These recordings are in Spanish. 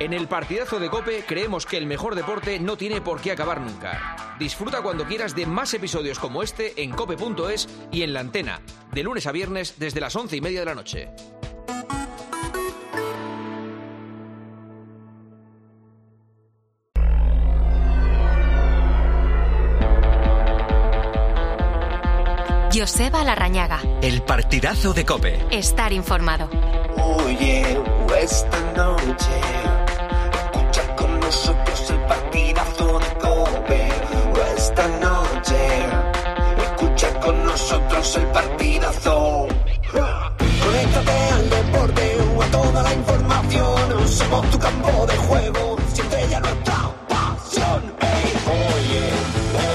En el partidazo de Cope creemos que el mejor deporte no tiene por qué acabar nunca. Disfruta cuando quieras de más episodios como este en cope.es y en la antena, de lunes a viernes desde las once y media de la noche. Joseba Larrañaga. El partidazo de Cope. Estar informado. Esta noche, con nosotros el partidazo de Cope. Esta noche, escucha con nosotros el partidazo. Conéctate al deporte o a toda la información. Somos tu campo de juego, siente ya nuestra pasión. Ey, oye,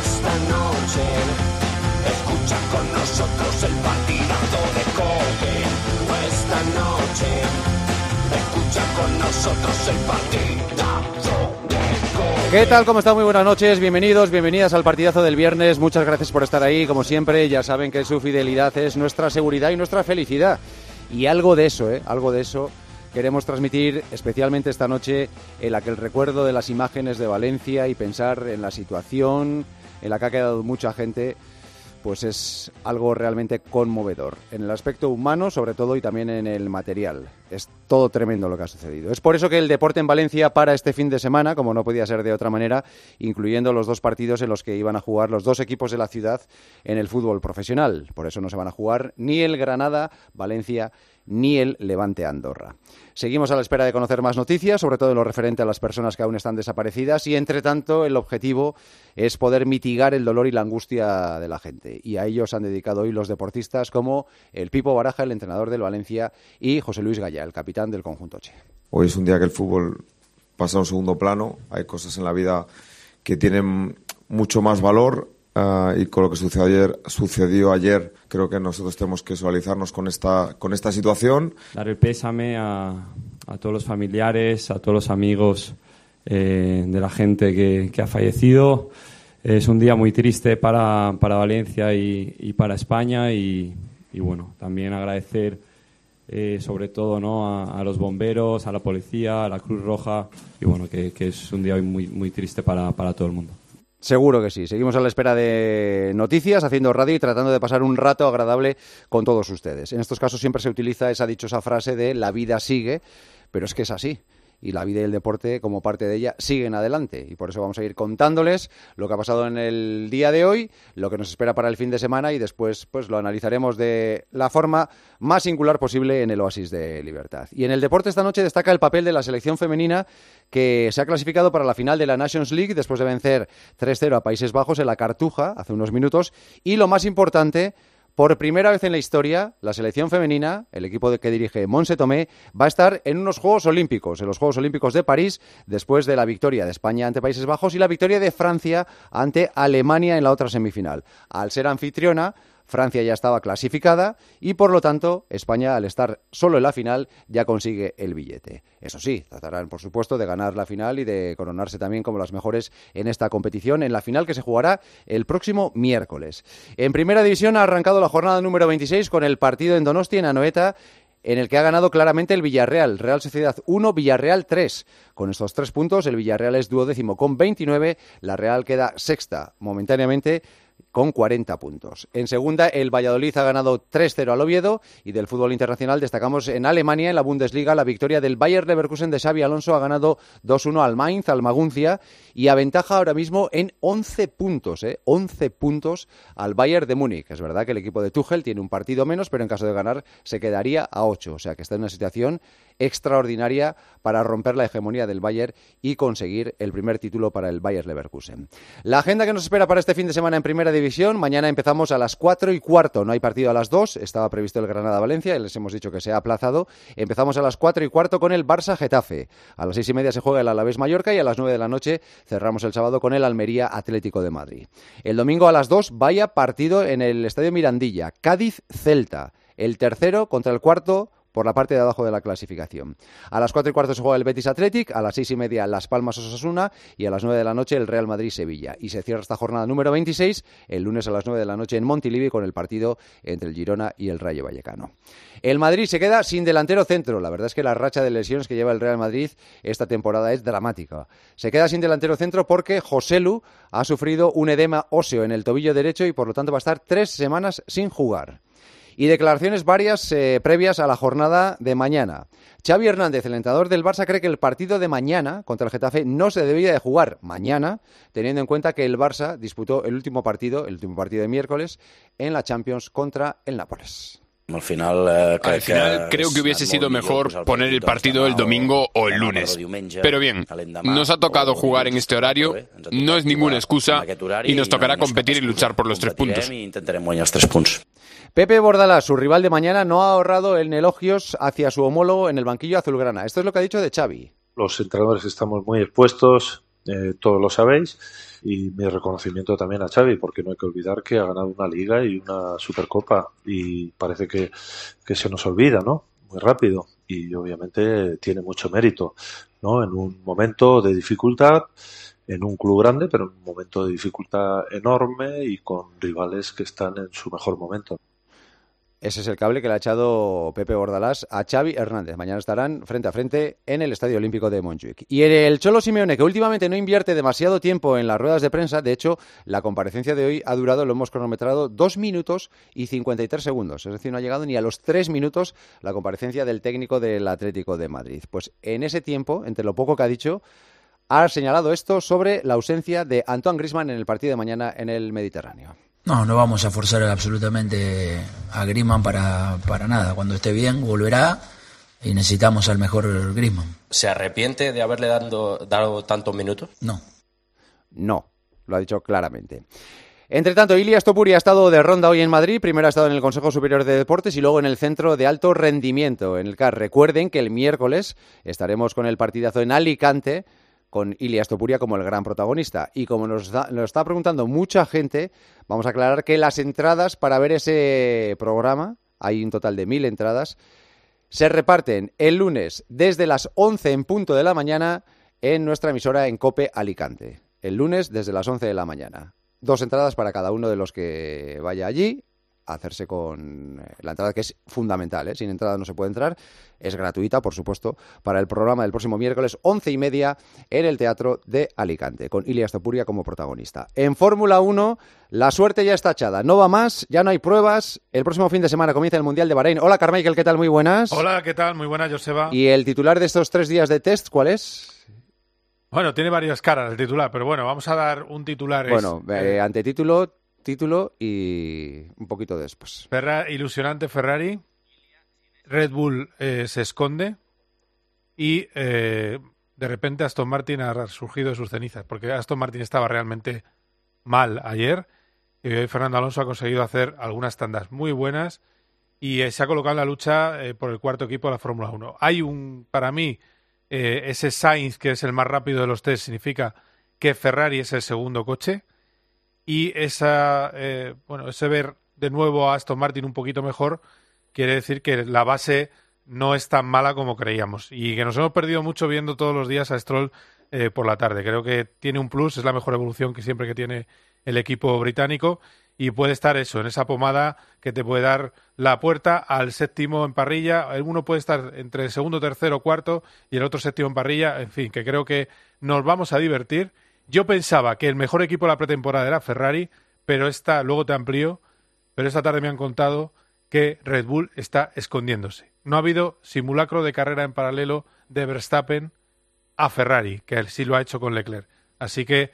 esta noche, escucha con nosotros el partidazo de Cope. Esta noche, escucha con nosotros el partidazo. ¿Qué tal? ¿Cómo están? Muy buenas noches. Bienvenidos, bienvenidas al partidazo del viernes. Muchas gracias por estar ahí. Como siempre, ya saben que su fidelidad es nuestra seguridad y nuestra felicidad. Y algo de eso, ¿eh? Algo de eso queremos transmitir especialmente esta noche en la que el recuerdo de las imágenes de Valencia y pensar en la situación en la que ha quedado mucha gente pues es algo realmente conmovedor. En el aspecto humano, sobre todo, y también en el material. Es todo tremendo lo que ha sucedido. Es por eso que el deporte en Valencia para este fin de semana, como no podía ser de otra manera, incluyendo los dos partidos en los que iban a jugar los dos equipos de la ciudad en el fútbol profesional. Por eso no se van a jugar ni el Granada, Valencia, ni el Levante Andorra. Seguimos a la espera de conocer más noticias, sobre todo en lo referente a las personas que aún están desaparecidas y, entre tanto, el objetivo es poder mitigar el dolor y la angustia de la gente. Y a ello se han dedicado hoy los deportistas como el Pipo Baraja, el entrenador del Valencia, y José Luis Gaya, el capitán del conjunto Che. Hoy es un día que el fútbol pasa a un segundo plano. Hay cosas en la vida que tienen mucho más valor uh, y con lo que sucedió ayer, sucedió ayer, creo que nosotros tenemos que visualizarnos con esta, con esta situación. Dar el pésame a, todos los familiares, a todos los amigos eh, de la gente que, ha fallecido. Es un día muy triste para, para Valencia y, para España y, bueno, también agradecer eh, sobre todo ¿no? a, a, los bomberos, a la policía, a la Cruz Roja y bueno, que, que es un día muy, muy triste para, para todo el mundo. Seguro que sí. Seguimos a la espera de noticias, haciendo radio y tratando de pasar un rato agradable con todos ustedes. En estos casos siempre se utiliza esa dichosa frase de la vida sigue, pero es que es así y la vida y el deporte como parte de ella siguen adelante. Y por eso vamos a ir contándoles lo que ha pasado en el día de hoy, lo que nos espera para el fin de semana y después pues lo analizaremos de la forma más singular posible en el Oasis de Libertad. Y en el deporte esta noche destaca el papel de la selección femenina que se ha clasificado para la final de la Nations League después de vencer 3-0 a Países Bajos en la Cartuja hace unos minutos y lo más importante por primera vez en la historia, la selección femenina, el equipo que dirige Monse Tomé, va a estar en unos Juegos Olímpicos, en los Juegos Olímpicos de París, después de la victoria de España ante Países Bajos y la victoria de Francia ante Alemania en la otra semifinal. Al ser anfitriona, Francia ya estaba clasificada y por lo tanto España al estar solo en la final ya consigue el billete. Eso sí, tratarán por supuesto de ganar la final y de coronarse también como las mejores en esta competición en la final que se jugará el próximo miércoles. En primera división ha arrancado la jornada número 26 con el partido en Donostia en Anoeta en el que ha ganado claramente el Villarreal. Real Sociedad 1, Villarreal 3. Con estos tres puntos, el Villarreal es duodécimo con 29, la Real queda sexta momentáneamente con 40 puntos. En segunda, el Valladolid ha ganado 3-0 al Oviedo y del fútbol internacional destacamos en Alemania, en la Bundesliga, la victoria del Bayer Leverkusen de Xavi Alonso ha ganado 2-1 al Mainz, al Maguncia y aventaja ahora mismo en 11 puntos, ¿eh? 11 puntos al Bayern de Múnich. Es verdad que el equipo de Tuchel tiene un partido menos, pero en caso de ganar se quedaría a 8, o sea que está en una situación extraordinaria para romper la hegemonía del Bayern y conseguir el primer título para el Bayer Leverkusen. La agenda que nos espera para este fin de semana en Primera División, mañana empezamos a las 4 y cuarto, no hay partido a las 2, estaba previsto el Granada-Valencia, les hemos dicho que se ha aplazado, empezamos a las 4 y cuarto con el Barça-Getafe, a las 6 y media se juega el Alavés-Mallorca y a las 9 de la noche cerramos el sábado con el Almería-Atlético de Madrid. El domingo a las 2 vaya partido en el Estadio Mirandilla, Cádiz-Celta, el tercero contra el cuarto por la parte de abajo de la clasificación. A las 4 y cuarto se juega el Betis Athletic, a las 6 y media Las Palmas Osasuna y a las 9 de la noche el Real Madrid Sevilla. Y se cierra esta jornada número 26 el lunes a las 9 de la noche en Montilivi con el partido entre el Girona y el Rayo Vallecano. El Madrid se queda sin delantero centro. La verdad es que la racha de lesiones que lleva el Real Madrid esta temporada es dramática. Se queda sin delantero centro porque José Lu ha sufrido un edema óseo en el tobillo derecho y por lo tanto va a estar tres semanas sin jugar y declaraciones varias eh, previas a la jornada de mañana. Xavi Hernández, el entrenador del Barça, cree que el partido de mañana contra el Getafe no se debía de jugar mañana, teniendo en cuenta que el Barça disputó el último partido, el último partido de miércoles, en la Champions contra el Nápoles. Al final, eh, Al final creo que hubiese sido mejor poner el partido el domingo o el lunes. Pero bien, nos ha tocado jugar en este horario, no es ninguna excusa y nos tocará competir y luchar por los tres puntos. Pepe Bordalás, su rival de mañana, no ha ahorrado en elogios hacia su homólogo en el banquillo azulgrana. Esto es lo que ha dicho de Xavi. Los entrenadores estamos muy expuestos, eh, todos lo sabéis, y mi reconocimiento también a Xavi, porque no hay que olvidar que ha ganado una liga y una supercopa, y parece que, que se nos olvida, ¿no? Muy rápido, y obviamente tiene mucho mérito, ¿no? En un momento de dificultad, en un club grande, pero en un momento de dificultad enorme y con rivales que están en su mejor momento. Ese es el cable que le ha echado Pepe Bordalás a Xavi Hernández. Mañana estarán frente a frente en el Estadio Olímpico de Montjuic. Y el Cholo Simeone, que últimamente no invierte demasiado tiempo en las ruedas de prensa, de hecho, la comparecencia de hoy ha durado, lo hemos cronometrado, dos minutos y 53 segundos. Es decir, no ha llegado ni a los tres minutos la comparecencia del técnico del Atlético de Madrid. Pues en ese tiempo, entre lo poco que ha dicho, ha señalado esto sobre la ausencia de Antoine Grisman en el partido de mañana en el Mediterráneo. No, no vamos a forzar absolutamente a Griezmann para, para nada. Cuando esté bien, volverá y necesitamos al mejor Griezmann. ¿Se arrepiente de haberle dado, dado tantos minutos? No. No, lo ha dicho claramente. Entre tanto, Ilias Topuri ha estado de ronda hoy en Madrid. Primero ha estado en el Consejo Superior de Deportes y luego en el Centro de Alto Rendimiento, en el CAR. Recuerden que el miércoles estaremos con el partidazo en Alicante con Ilias Topuria como el gran protagonista. Y como nos, está preguntando mucha gente, vamos a aclarar que las entradas para ver ese programa, hay un total de mil entradas, se reparten el lunes desde las 11 en punto de la mañana en nuestra emisora en Cope Alicante. El lunes desde las 11 de la mañana. Dos entradas para cada uno de los que vaya allí hacerse con eh, la entrada, que es fundamental, ¿eh? sin entrada no se puede entrar, es gratuita, por supuesto, para el programa del próximo miércoles, once y media, en el Teatro de Alicante, con Ilias Topuria como protagonista. En Fórmula 1, la suerte ya está echada, no va más, ya no hay pruebas, el próximo fin de semana comienza el Mundial de Bahrein. Hola Carmichael, ¿qué tal? Muy buenas. Hola, ¿qué tal? Muy buenas, Joseba. ¿Y el titular de estos tres días de test, cuál es? Bueno, tiene varias caras el titular, pero bueno, vamos a dar un titular. Bueno, es, eh, antetítulo, título y un poquito después. Ilusionante Ferrari. Red Bull eh, se esconde y eh, de repente Aston Martin ha surgido de sus cenizas, porque Aston Martin estaba realmente mal ayer y hoy Fernando Alonso ha conseguido hacer algunas tandas muy buenas y eh, se ha colocado en la lucha eh, por el cuarto equipo de la Fórmula 1. Hay un, para mí, ese Sainz, que es el más rápido de los test, significa que Ferrari es el segundo coche y esa, eh, bueno, ese ver de nuevo a Aston Martin un poquito mejor quiere decir que la base no es tan mala como creíamos y que nos hemos perdido mucho viendo todos los días a Stroll eh, por la tarde. Creo que tiene un plus, es la mejor evolución que siempre que tiene el equipo británico y puede estar eso, en esa pomada que te puede dar la puerta al séptimo en parrilla. Uno puede estar entre el segundo, tercero, cuarto y el otro séptimo en parrilla. En fin, que creo que nos vamos a divertir yo pensaba que el mejor equipo de la pretemporada era Ferrari, pero esta, luego te amplío, pero esta tarde me han contado que Red Bull está escondiéndose. No ha habido simulacro de carrera en paralelo de Verstappen a Ferrari, que él sí lo ha hecho con Leclerc. Así que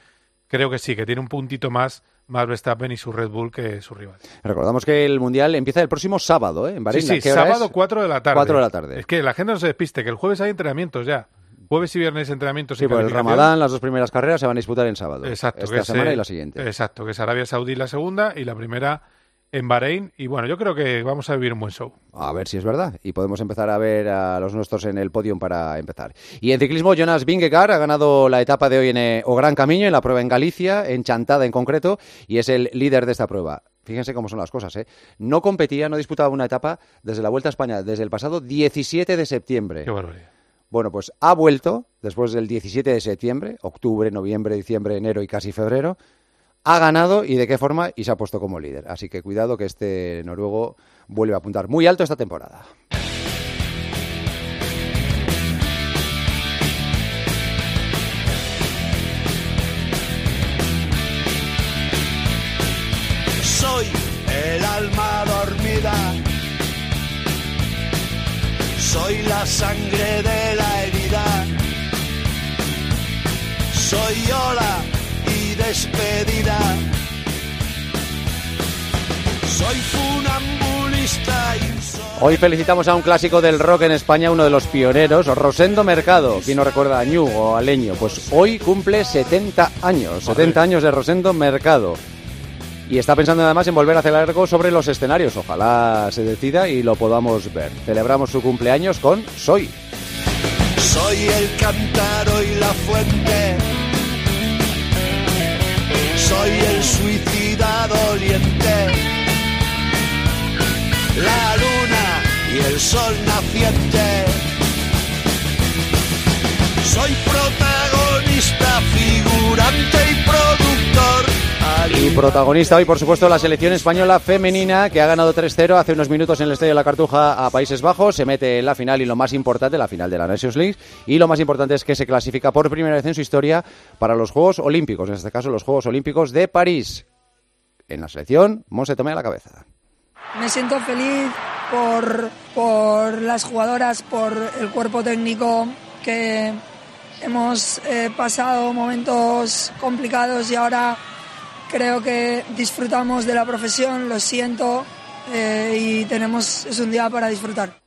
creo que sí, que tiene un puntito más más Verstappen y su Red Bull que su rival. Recordamos que el Mundial empieza el próximo sábado, ¿eh? En Bahrein. Sí, sí, sábado 4 de la tarde. 4 de la tarde. Es que la gente no se despiste, que el jueves hay entrenamientos ya. Jueves y viernes entrenamientos. Sí, por el Ramadán, las dos primeras carreras se van a disputar en sábado. Exacto. Esta semana y la siguiente. Exacto, que es Arabia Saudí la segunda y la primera en Bahrein. Y bueno, yo creo que vamos a vivir un buen show. A ver si es verdad. Y podemos empezar a ver a los nuestros en el podio para empezar. Y en ciclismo, Jonas Vingegaard ha ganado la etapa de hoy en eh, O Gran Camino, en la prueba en Galicia, en Chantada en concreto, y es el líder de esta prueba. Fíjense cómo son las cosas, ¿eh? No competía, no disputaba una etapa desde la Vuelta a España, desde el pasado 17 de septiembre. Qué barbaridad. Bueno, pues ha vuelto después del 17 de septiembre, octubre, noviembre, diciembre, enero y casi febrero. Ha ganado y de qué forma y se ha puesto como líder. Así que cuidado que este noruego vuelve a apuntar muy alto esta temporada. Soy el alma dormida. Soy la sangre de la herida. Soy hola y despedida. Soy funambulista Hoy felicitamos a un clásico del rock en España, uno de los pioneros, Rosendo Mercado. ¿Quién no recuerda a Ñu o a Leño? Pues hoy cumple 70 años, 70 años de Rosendo Mercado. Y está pensando además en volver a hacer algo sobre los escenarios. Ojalá se decida y lo podamos ver. Celebramos su cumpleaños con Soy. Soy el cántaro y la fuente. Soy el suicida doliente. La luna y el sol naciente. Soy protagonista, figurante y productor. Y protagonista hoy, por supuesto, la selección española femenina que ha ganado 3-0 hace unos minutos en el Estadio de la Cartuja a Países Bajos. Se mete en la final y lo más importante, la final de la Nations League. Y lo más importante es que se clasifica por primera vez en su historia para los Juegos Olímpicos, en este caso los Juegos Olímpicos de París. En la selección, Monse tome a la cabeza. Me siento feliz por, por las jugadoras, por el cuerpo técnico que hemos eh, pasado momentos complicados y ahora creo que disfrutamos de la profesión, lo siento eh, y tenemos, es un día para disfrutar.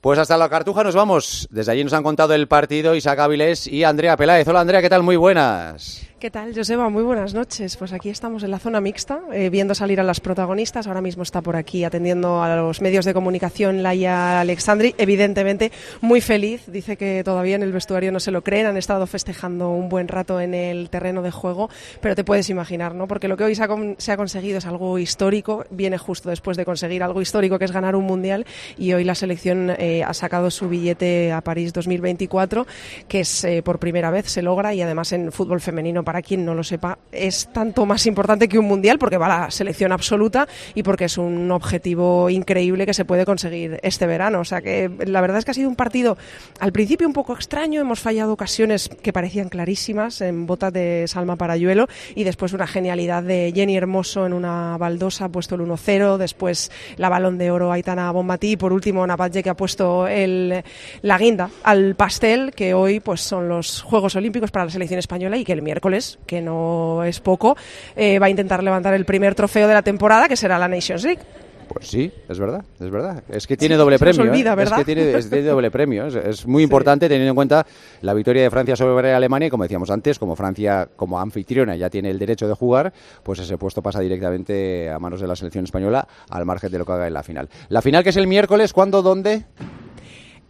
Pues hasta la Cartuja nos vamos. Desde allí nos han contado el partido Isaac Áviles y Andrea Peláez. Hola Andrea, ¿qué tal? Muy buenas. ¿Qué tal, Joseba? Muy buenas noches. Pues aquí estamos en la zona mixta, eh, viendo salir a las protagonistas. Ahora mismo está por aquí atendiendo a los medios de comunicación Laia Alexandri. Evidentemente, muy feliz. Dice que todavía en el vestuario no se lo creen. Han estado festejando un buen rato en el terreno de juego, pero te puedes imaginar, ¿no? Porque lo que hoy se ha, conseguido es algo histórico. Viene justo después de conseguir algo histórico, que es ganar un mundial. Y hoy la selección eh, ha sacado su billete a París 2024, que es eh, por primera vez se logra y además en fútbol femenino para quien no lo sepa, es tanto más importante que un mundial porque va a la selección absoluta y porque es un objetivo increíble que se puede conseguir este verano. O sea que la verdad es que ha sido un partido al principio un poco extraño, hemos fallado ocasiones que parecían clarísimas en botas de Salma Parayuelo y después una genialidad de Jenny Hermoso en una baldosa ha puesto el 1-0, después la balón de oro Aitana Bombati y por último Napache que ha puesto el, la guinda al pastel que hoy pues son los Juegos Olímpicos para la selección española y que el miércoles que no es poco, eh, va a intentar levantar el primer trofeo de la temporada, que será la Nations League. Pues sí, es verdad, es verdad. Es que tiene doble premio. Olvida, ¿eh? ¿verdad? Es que tiene, doble premio. Es, muy importante teniendo en cuenta la victoria de Francia sobre Alemania y como decíamos antes, como Francia como anfitriona ya tiene el derecho de jugar, pues ese puesto pasa directamente a manos de la selección española al margen de lo que haga en la final. La final que es el miércoles, ¿cuándo, dónde?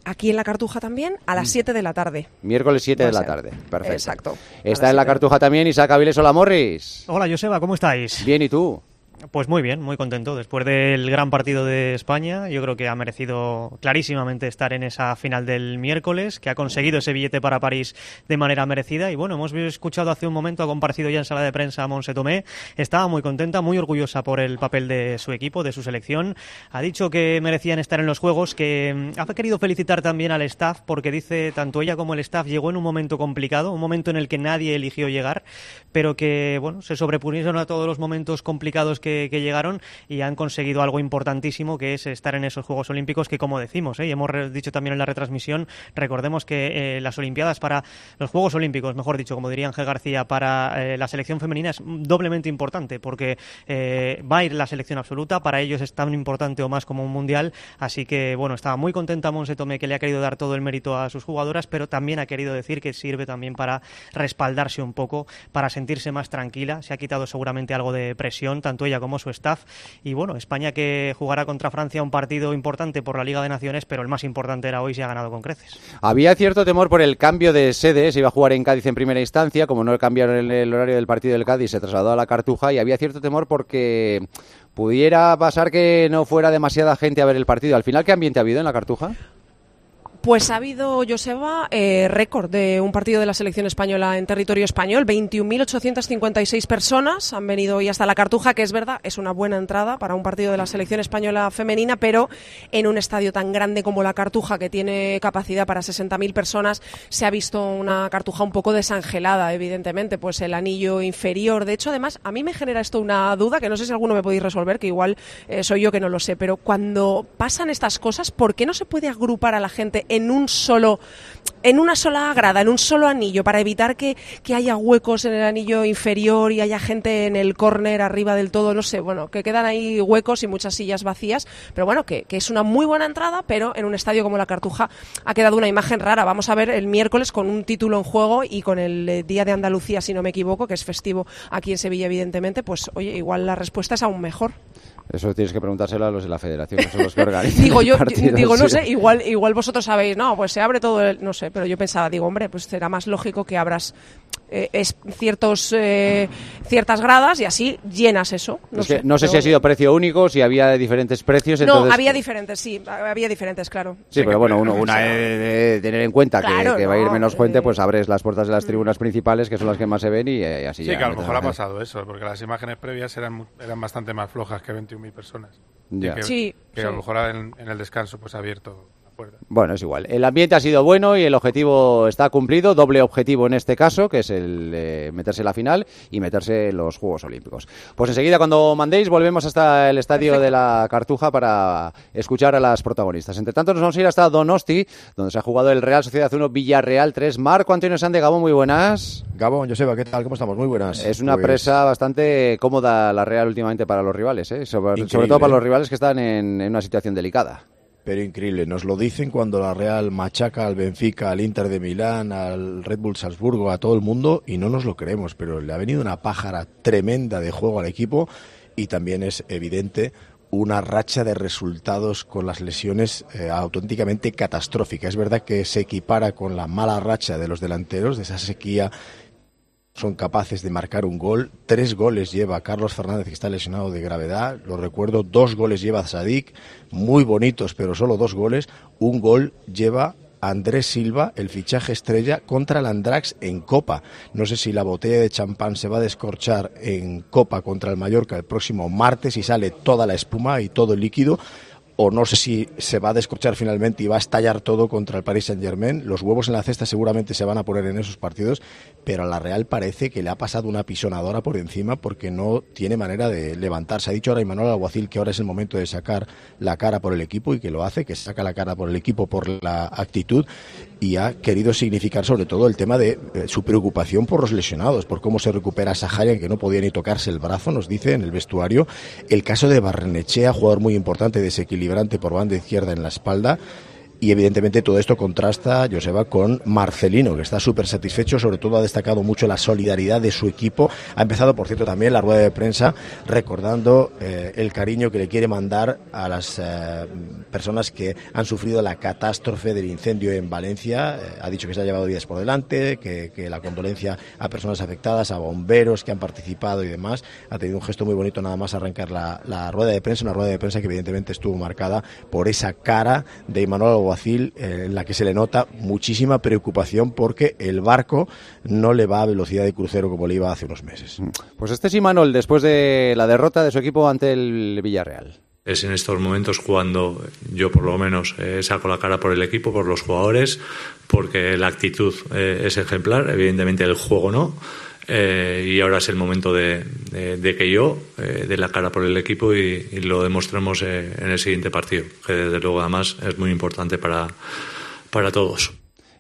Aquí en la Cartuja también a las 7 mm. de la tarde. Miércoles 7 de la tarde. Perfecto. Exacto. Está en la Cartuja también Isaac Aviles. Hola, Morris. Hola, Joseba, ¿cómo estáis? Bien, ¿y tú? Pues muy bien, muy contento. Después del gran partido de España, yo creo que ha merecido clarísimamente estar en esa final del miércoles, que ha conseguido ese billete para París de manera merecida. Y bueno, hemos escuchado hace un momento, ha comparecido ya en sala de prensa a Monse Tomé. Estaba muy contenta, muy orgullosa por el papel de su equipo, de su selección. Ha dicho que merecían estar en los Juegos, que mm, ha querido felicitar también al staff, porque dice tanto ella como el staff llegó en un momento complicado, un momento en el que nadie eligió llegar, pero que bueno, se sobrepusieron a todos los momentos complicados que, llegaron y han conseguido algo importantísimo que es estar en esos Juegos Olímpicos que como decimos, ¿eh? y hemos dicho también en la retransmisión, recordemos que eh, las Olimpiadas para los Juegos Olímpicos, mejor dicho, como diría Ángel García, para eh, la selección femenina es doblemente importante porque va a ir la selección absoluta, para ellos es tan importante o más como un mundial, así que bueno, estaba muy contenta Monse Tomé que le ha querido dar todo el mérito a sus jugadoras, pero también ha querido decir que sirve también para respaldarse un poco, para sentirse más tranquila, se ha quitado seguramente algo de presión, tanto ella como su staff. Y bueno, España que jugará contra Francia un partido importante por la Liga de Naciones, pero el más importante era hoy si ha ganado con creces. Había cierto temor por el cambio de sede, se iba a jugar en Cádiz en primera instancia, como no cambiaron el horario del partido del Cádiz, se trasladó a la Cartuja y había cierto temor porque pudiera pasar que no fuera demasiada gente a ver el partido. Al final, ¿qué ambiente ha habido en la Cartuja? Pues ha habido, Joseba, eh, récord de un partido de la selección española en territorio español. 21.856 personas han venido hoy hasta la Cartuja, que es verdad, es una buena entrada para un partido de la selección española femenina, pero en un estadio tan grande como la Cartuja, que tiene capacidad para 60.000 personas, se ha visto una Cartuja un poco desangelada, evidentemente, pues el anillo inferior. De hecho, además, a mí me genera esto una duda que no sé si alguno me podéis resolver, que igual eh, soy yo que no lo sé, pero cuando pasan estas cosas, ¿por qué no se puede agrupar a la gente en un solo en una sola grada, en un solo anillo, para evitar que, que, haya huecos en el anillo inferior y haya gente en el córner arriba del todo, no sé, bueno, que quedan ahí huecos y muchas sillas vacías, pero bueno, que, que, es una muy buena entrada, pero en un estadio como la Cartuja ha quedado una imagen rara. Vamos a ver el miércoles con un título en juego y con el eh, Día de Andalucía, si no me equivoco, que es festivo aquí en Sevilla, evidentemente, pues oye, igual la respuesta es aún mejor. Eso tienes que preguntárselo a los de la federación, que son los que organizan. digo, yo, digo, no sé, igual, igual vosotros sabéis, no, pues se abre todo, el, no sé, pero yo pensaba, digo, hombre, pues será más lógico que abras eh, es ciertos eh, ciertas gradas y así llenas eso. No, es que sé, no sé pero... si ha sido precio único, si había diferentes precios. No, había diferentes, sí, había diferentes, claro. Sí, pero bueno, uno, una de, de, tener en cuenta claro, que, que no, va a ir menos eh... gente, pues abres las puertas de las tribunas principales, que son las que más se ven, y, y así sí, ya. que a lo mejor ha pasado eso, porque las imágenes previas eran, eran bastante más flojas que 21.000 personas. Ya. Que, sí, que sí. a lo mejor en, en el descanso pues ha abierto bueno, es igual. El ambiente ha sido bueno y el objetivo está cumplido. Doble objetivo en este caso, que es el eh, meterse en la final y meterse en los Juegos Olímpicos. Pues enseguida, cuando mandéis, volvemos hasta el estadio Perfecto. de la Cartuja para escuchar a las protagonistas. Entre tanto, nos vamos a ir hasta Donosti, donde se ha jugado el Real Sociedad 1 Villarreal 3. Marco Antonio Sande Gabón, muy buenas. Gabón, Joseba, ¿qué tal? ¿Cómo estamos? Muy buenas. Es una pues... presa bastante cómoda la Real últimamente para los rivales, ¿eh? sobre, sobre, todo para los rivales que están en, en una situación delicada pero increíble. Nos lo dicen cuando la Real machaca al Benfica, al Inter de Milán, al Red Bull Salzburgo, a todo el mundo y no nos lo creemos, pero le ha venido una pájara tremenda de juego al equipo y también es evidente una racha de resultados con las lesiones eh, auténticamente catastrófica. Es verdad que se equipara con la mala racha de los delanteros, de esa sequía son capaces de marcar un gol. Tres goles lleva Carlos Fernández, que está lesionado de gravedad. Lo recuerdo, dos goles lleva Sadik, muy bonitos, pero solo dos goles. Un gol lleva Andrés Silva, el fichaje estrella, contra el Andrax en Copa. No sé si la botella de champán se va a descorchar en Copa contra el Mallorca el próximo martes y sale toda la espuma y todo el líquido o no sé si se va a descorchar finalmente y va a estallar todo contra el Paris Saint Germain. Los huevos en la cesta seguramente se van a poner en esos partidos, pero a la Real parece que le ha pasado una pisonadora por encima porque no tiene manera de levantarse. Ha dicho ahora Imanol Alguacil que ahora es el momento de sacar la cara por el equipo y que lo hace, que saca la cara por el equipo por la actitud y ha querido significar sobre todo el tema de eh, su preocupación por los lesionados, por cómo se recupera Saharian que no podía ni tocarse el brazo, nos dice en el vestuario. El caso de Barrenechea, jugador muy importante, desequilibrante por banda izquierda en la espalda. Y evidentemente todo esto contrasta, Joseba, con Marcelino, que está súper satisfecho, sobre todo ha destacado mucho la solidaridad de su equipo. Ha empezado, por cierto, también la rueda de prensa recordando eh, el cariño que le quiere mandar a las eh, personas que han sufrido la catástrofe del incendio en Valencia. Eh, ha dicho que se ha llevado días por delante, que, la condolencia a personas afectadas, a bomberos que han participado y demás. Ha tenido un gesto muy bonito nada más arrancar la, rueda de prensa, una rueda de prensa que evidentemente estuvo marcada por esa cara de Imanol Alguacil eh, en la que se le nota muchísima preocupación porque el barco no le va a velocidad de crucero como le iba hace unos meses. Pues este es Imanol después de la derrota de su equipo ante el Villarreal. Es en estos momentos cuando yo por lo menos eh, saco la cara por el equipo, por los jugadores, porque la actitud eh, es ejemplar, evidentemente el juego no. Eh, y ahora es el momento de, de, de que yo eh, dé la cara por el equipo y, y lo demostremos eh, en el siguiente partido, que desde luego además es muy importante para, para todos.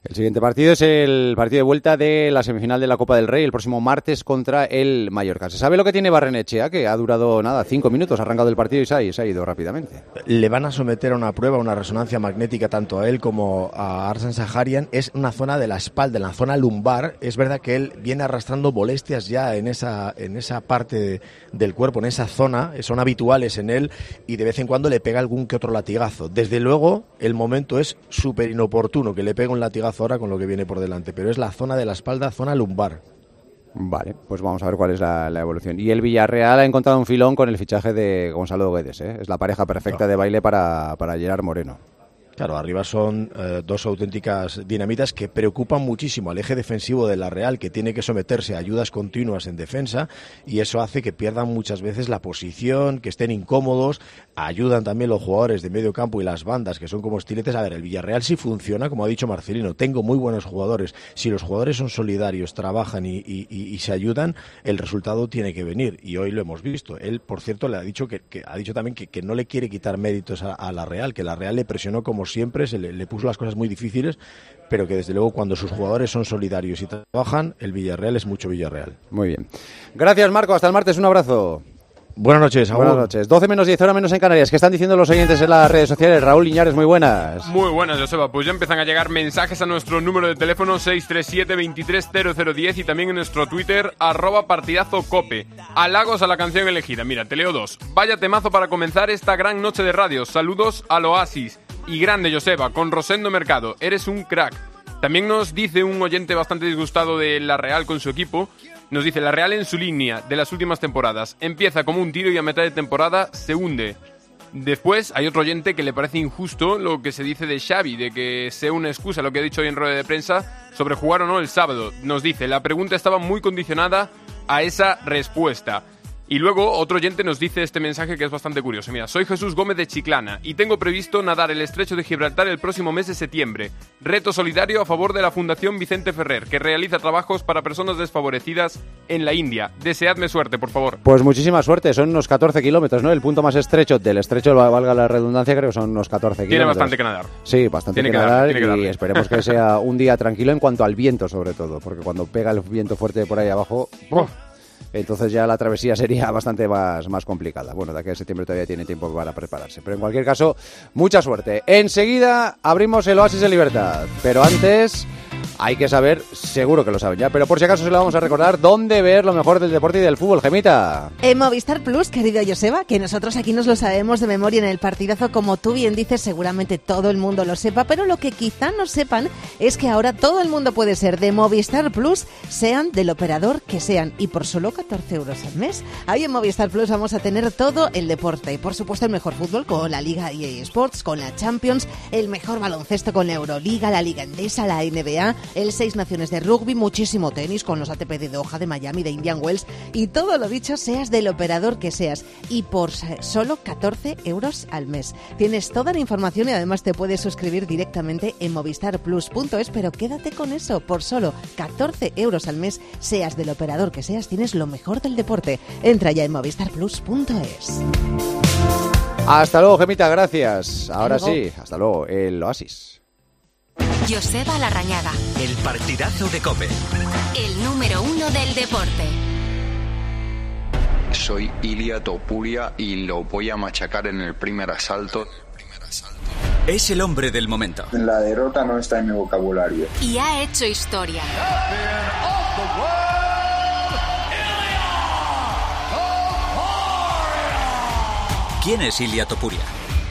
El siguiente partido es el partido de vuelta de la semifinal de la Copa del Rey el próximo martes contra el Mallorca. ¿Se sabe lo que tiene Barrenechea? Que ha durado nada, cinco minutos, ha arrancado el partido y se ha, ido rápidamente. Le van a someter a una prueba, una resonancia magnética tanto a él como a Arsen Saharian. Es una zona de la espalda, en la zona lumbar. Es verdad que él viene arrastrando molestias ya en esa, en esa parte del cuerpo, en esa zona, son habituales en él y de vez en cuando le pega algún que otro latigazo. Desde luego, el momento es súper inoportuno que le pegue un latigazo ahora con lo que viene por delante, pero es la zona de la espalda, zona lumbar. Vale, pues vamos a ver cuál es la, evolución. Y el Villarreal ha encontrado un filón con el fichaje de Gonzalo Guedes, ¿eh? es la pareja perfecta de baile para, para Gerard Moreno. Claro, arriba son eh, dos auténticas dinamitas que preocupan muchísimo al eje defensivo de la Real, que tiene que someterse a ayudas continuas en defensa, y eso hace que pierdan muchas veces la posición, que estén incómodos. Ayudan también los jugadores de medio campo y las bandas, que son como estiletes. A ver, el Villarreal sí funciona, como ha dicho Marcelino. Tengo muy buenos jugadores. Si los jugadores son solidarios, trabajan y, se ayudan, el resultado tiene que venir. Y hoy lo hemos visto. Él, por cierto, le ha dicho que, ha dicho también que, no le quiere quitar méritos a la Real, que la Real le presionó como siempre, se le, puso las cosas muy difíciles, pero que desde luego cuando sus jugadores son solidarios y trabajan, el Villarreal es mucho Villarreal. Muy bien. Gracias, Marco. Hasta el martes. Un abrazo. Buenas noches, Buenas noches. 12 menos 10, hora menos en Canarias. ¿Qué están diciendo los oyentes en las redes sociales? Raúl Liñares, muy buenas. Muy buenas, Joseba. Pues ya empiezan a llegar mensajes a nuestro número de teléfono 637-230010 y también en nuestro Twitter, arroba partidazo cope. Halagos a la canción elegida. Mira, te leo dos. Vaya temazo para comenzar esta gran noche de radio. Saludos al Oasis y grande, Joseba, con Rosendo Mercado. Eres un crack. También nos dice un oyente bastante disgustado de La Real con su equipo. Nos dice, La Real en su línea de las últimas temporadas. Empieza como un tiro y a mitad de temporada se hunde. Después hay otro oyente que le parece injusto lo que se dice de Xavi, de que sea una excusa lo que ha dicho hoy en rueda de prensa sobre jugar o no el sábado. Nos dice, la pregunta estaba muy condicionada a esa respuesta. Y luego otro oyente nos dice este mensaje que es bastante curioso. Mira, soy Jesús Gómez de Chiclana y tengo previsto nadar el estrecho de Gibraltar el próximo mes de septiembre. Reto solidario a favor de la Fundación Vicente Ferrer, que realiza trabajos para personas desfavorecidas en la India. Deseadme suerte, por favor. Pues muchísima suerte. Son unos 14 kilómetros, ¿no? El punto más estrecho del estrecho, valga la redundancia, creo que son unos 14 kilómetros. Tiene bastante que nadar. Sí, bastante que, nadar y esperemos que sea un día tranquilo en cuanto al viento, sobre todo, porque cuando pega el viento fuerte por ahí abajo entonces ya la travesía sería bastante más, más complicada. Bueno, de aquí a septiembre todavía tiene tiempo para prepararse. Pero en cualquier caso, mucha suerte. Enseguida abrimos el Oasis de Libertad. Pero antes hay que saber, seguro que lo saben ya, pero por si acaso se lo vamos a recordar, dónde ver lo mejor del deporte y del fútbol, Gemita. En Movistar Plus, querido Joseba, que nosotros aquí nos lo sabemos de memoria en el partidazo, como tú bien dices, seguramente todo el mundo lo sepa, pero lo que quizá no sepan es que ahora todo el mundo puede ser de Movistar Plus, sean del operador que sean, y por solo 14 euros al mes. Ahí en Movistar Plus vamos a tener todo el deporte, y por supuesto el mejor fútbol con la Liga EA Sports, con la Champions, el mejor baloncesto con la Euroliga, la Liga Endesa, la NBA, el Seis Naciones de Rugby, muchísimo tenis con los ATP de Doha, de Miami, de Indian Wells y todo lo dicho, seas del operador que seas y por solo 14 euros al mes. Tienes toda la información y además te puedes suscribir directamente en movistarplus.es, pero quédate con eso, por solo 14 euros al mes, seas del operador que seas, tienes lo mejor del deporte. Entra ya en movistarplus.es. Hasta luego, Gemita, gracias. Ahora sí, hasta luego, el Oasis. Joseba Larrañaga. El partidazo de Cope. El número uno del deporte. Soy Ilia Topuria y lo voy a machacar en el primer asalto. Es el hombre del momento. La derrota no está en mi vocabulario. Y ha hecho historia. ¿Quién es Ilia Topuria?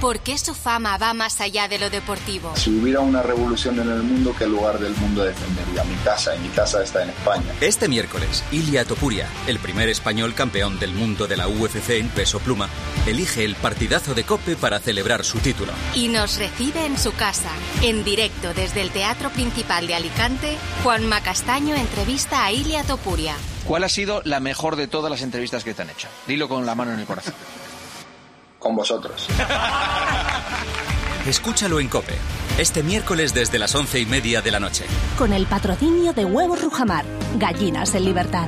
¿Por qué su fama va más allá de lo deportivo? Si hubiera una revolución en el mundo, ¿qué lugar del mundo defendería? Mi casa, y mi casa está en España. Este miércoles, Ilia Topuria, el primer español campeón del mundo de la UFC en peso pluma, elige el partidazo de Cope para celebrar su título. Y nos recibe en su casa, en directo desde el Teatro Principal de Alicante, Juan Macastaño entrevista a Ilia Topuria. ¿Cuál ha sido la mejor de todas las entrevistas que te han hecho? Dilo con la mano en el corazón con vosotros. Escúchalo en Cope, este miércoles desde las once y media de la noche. Con el patrocinio de Huevos Rujamar, gallinas en libertad.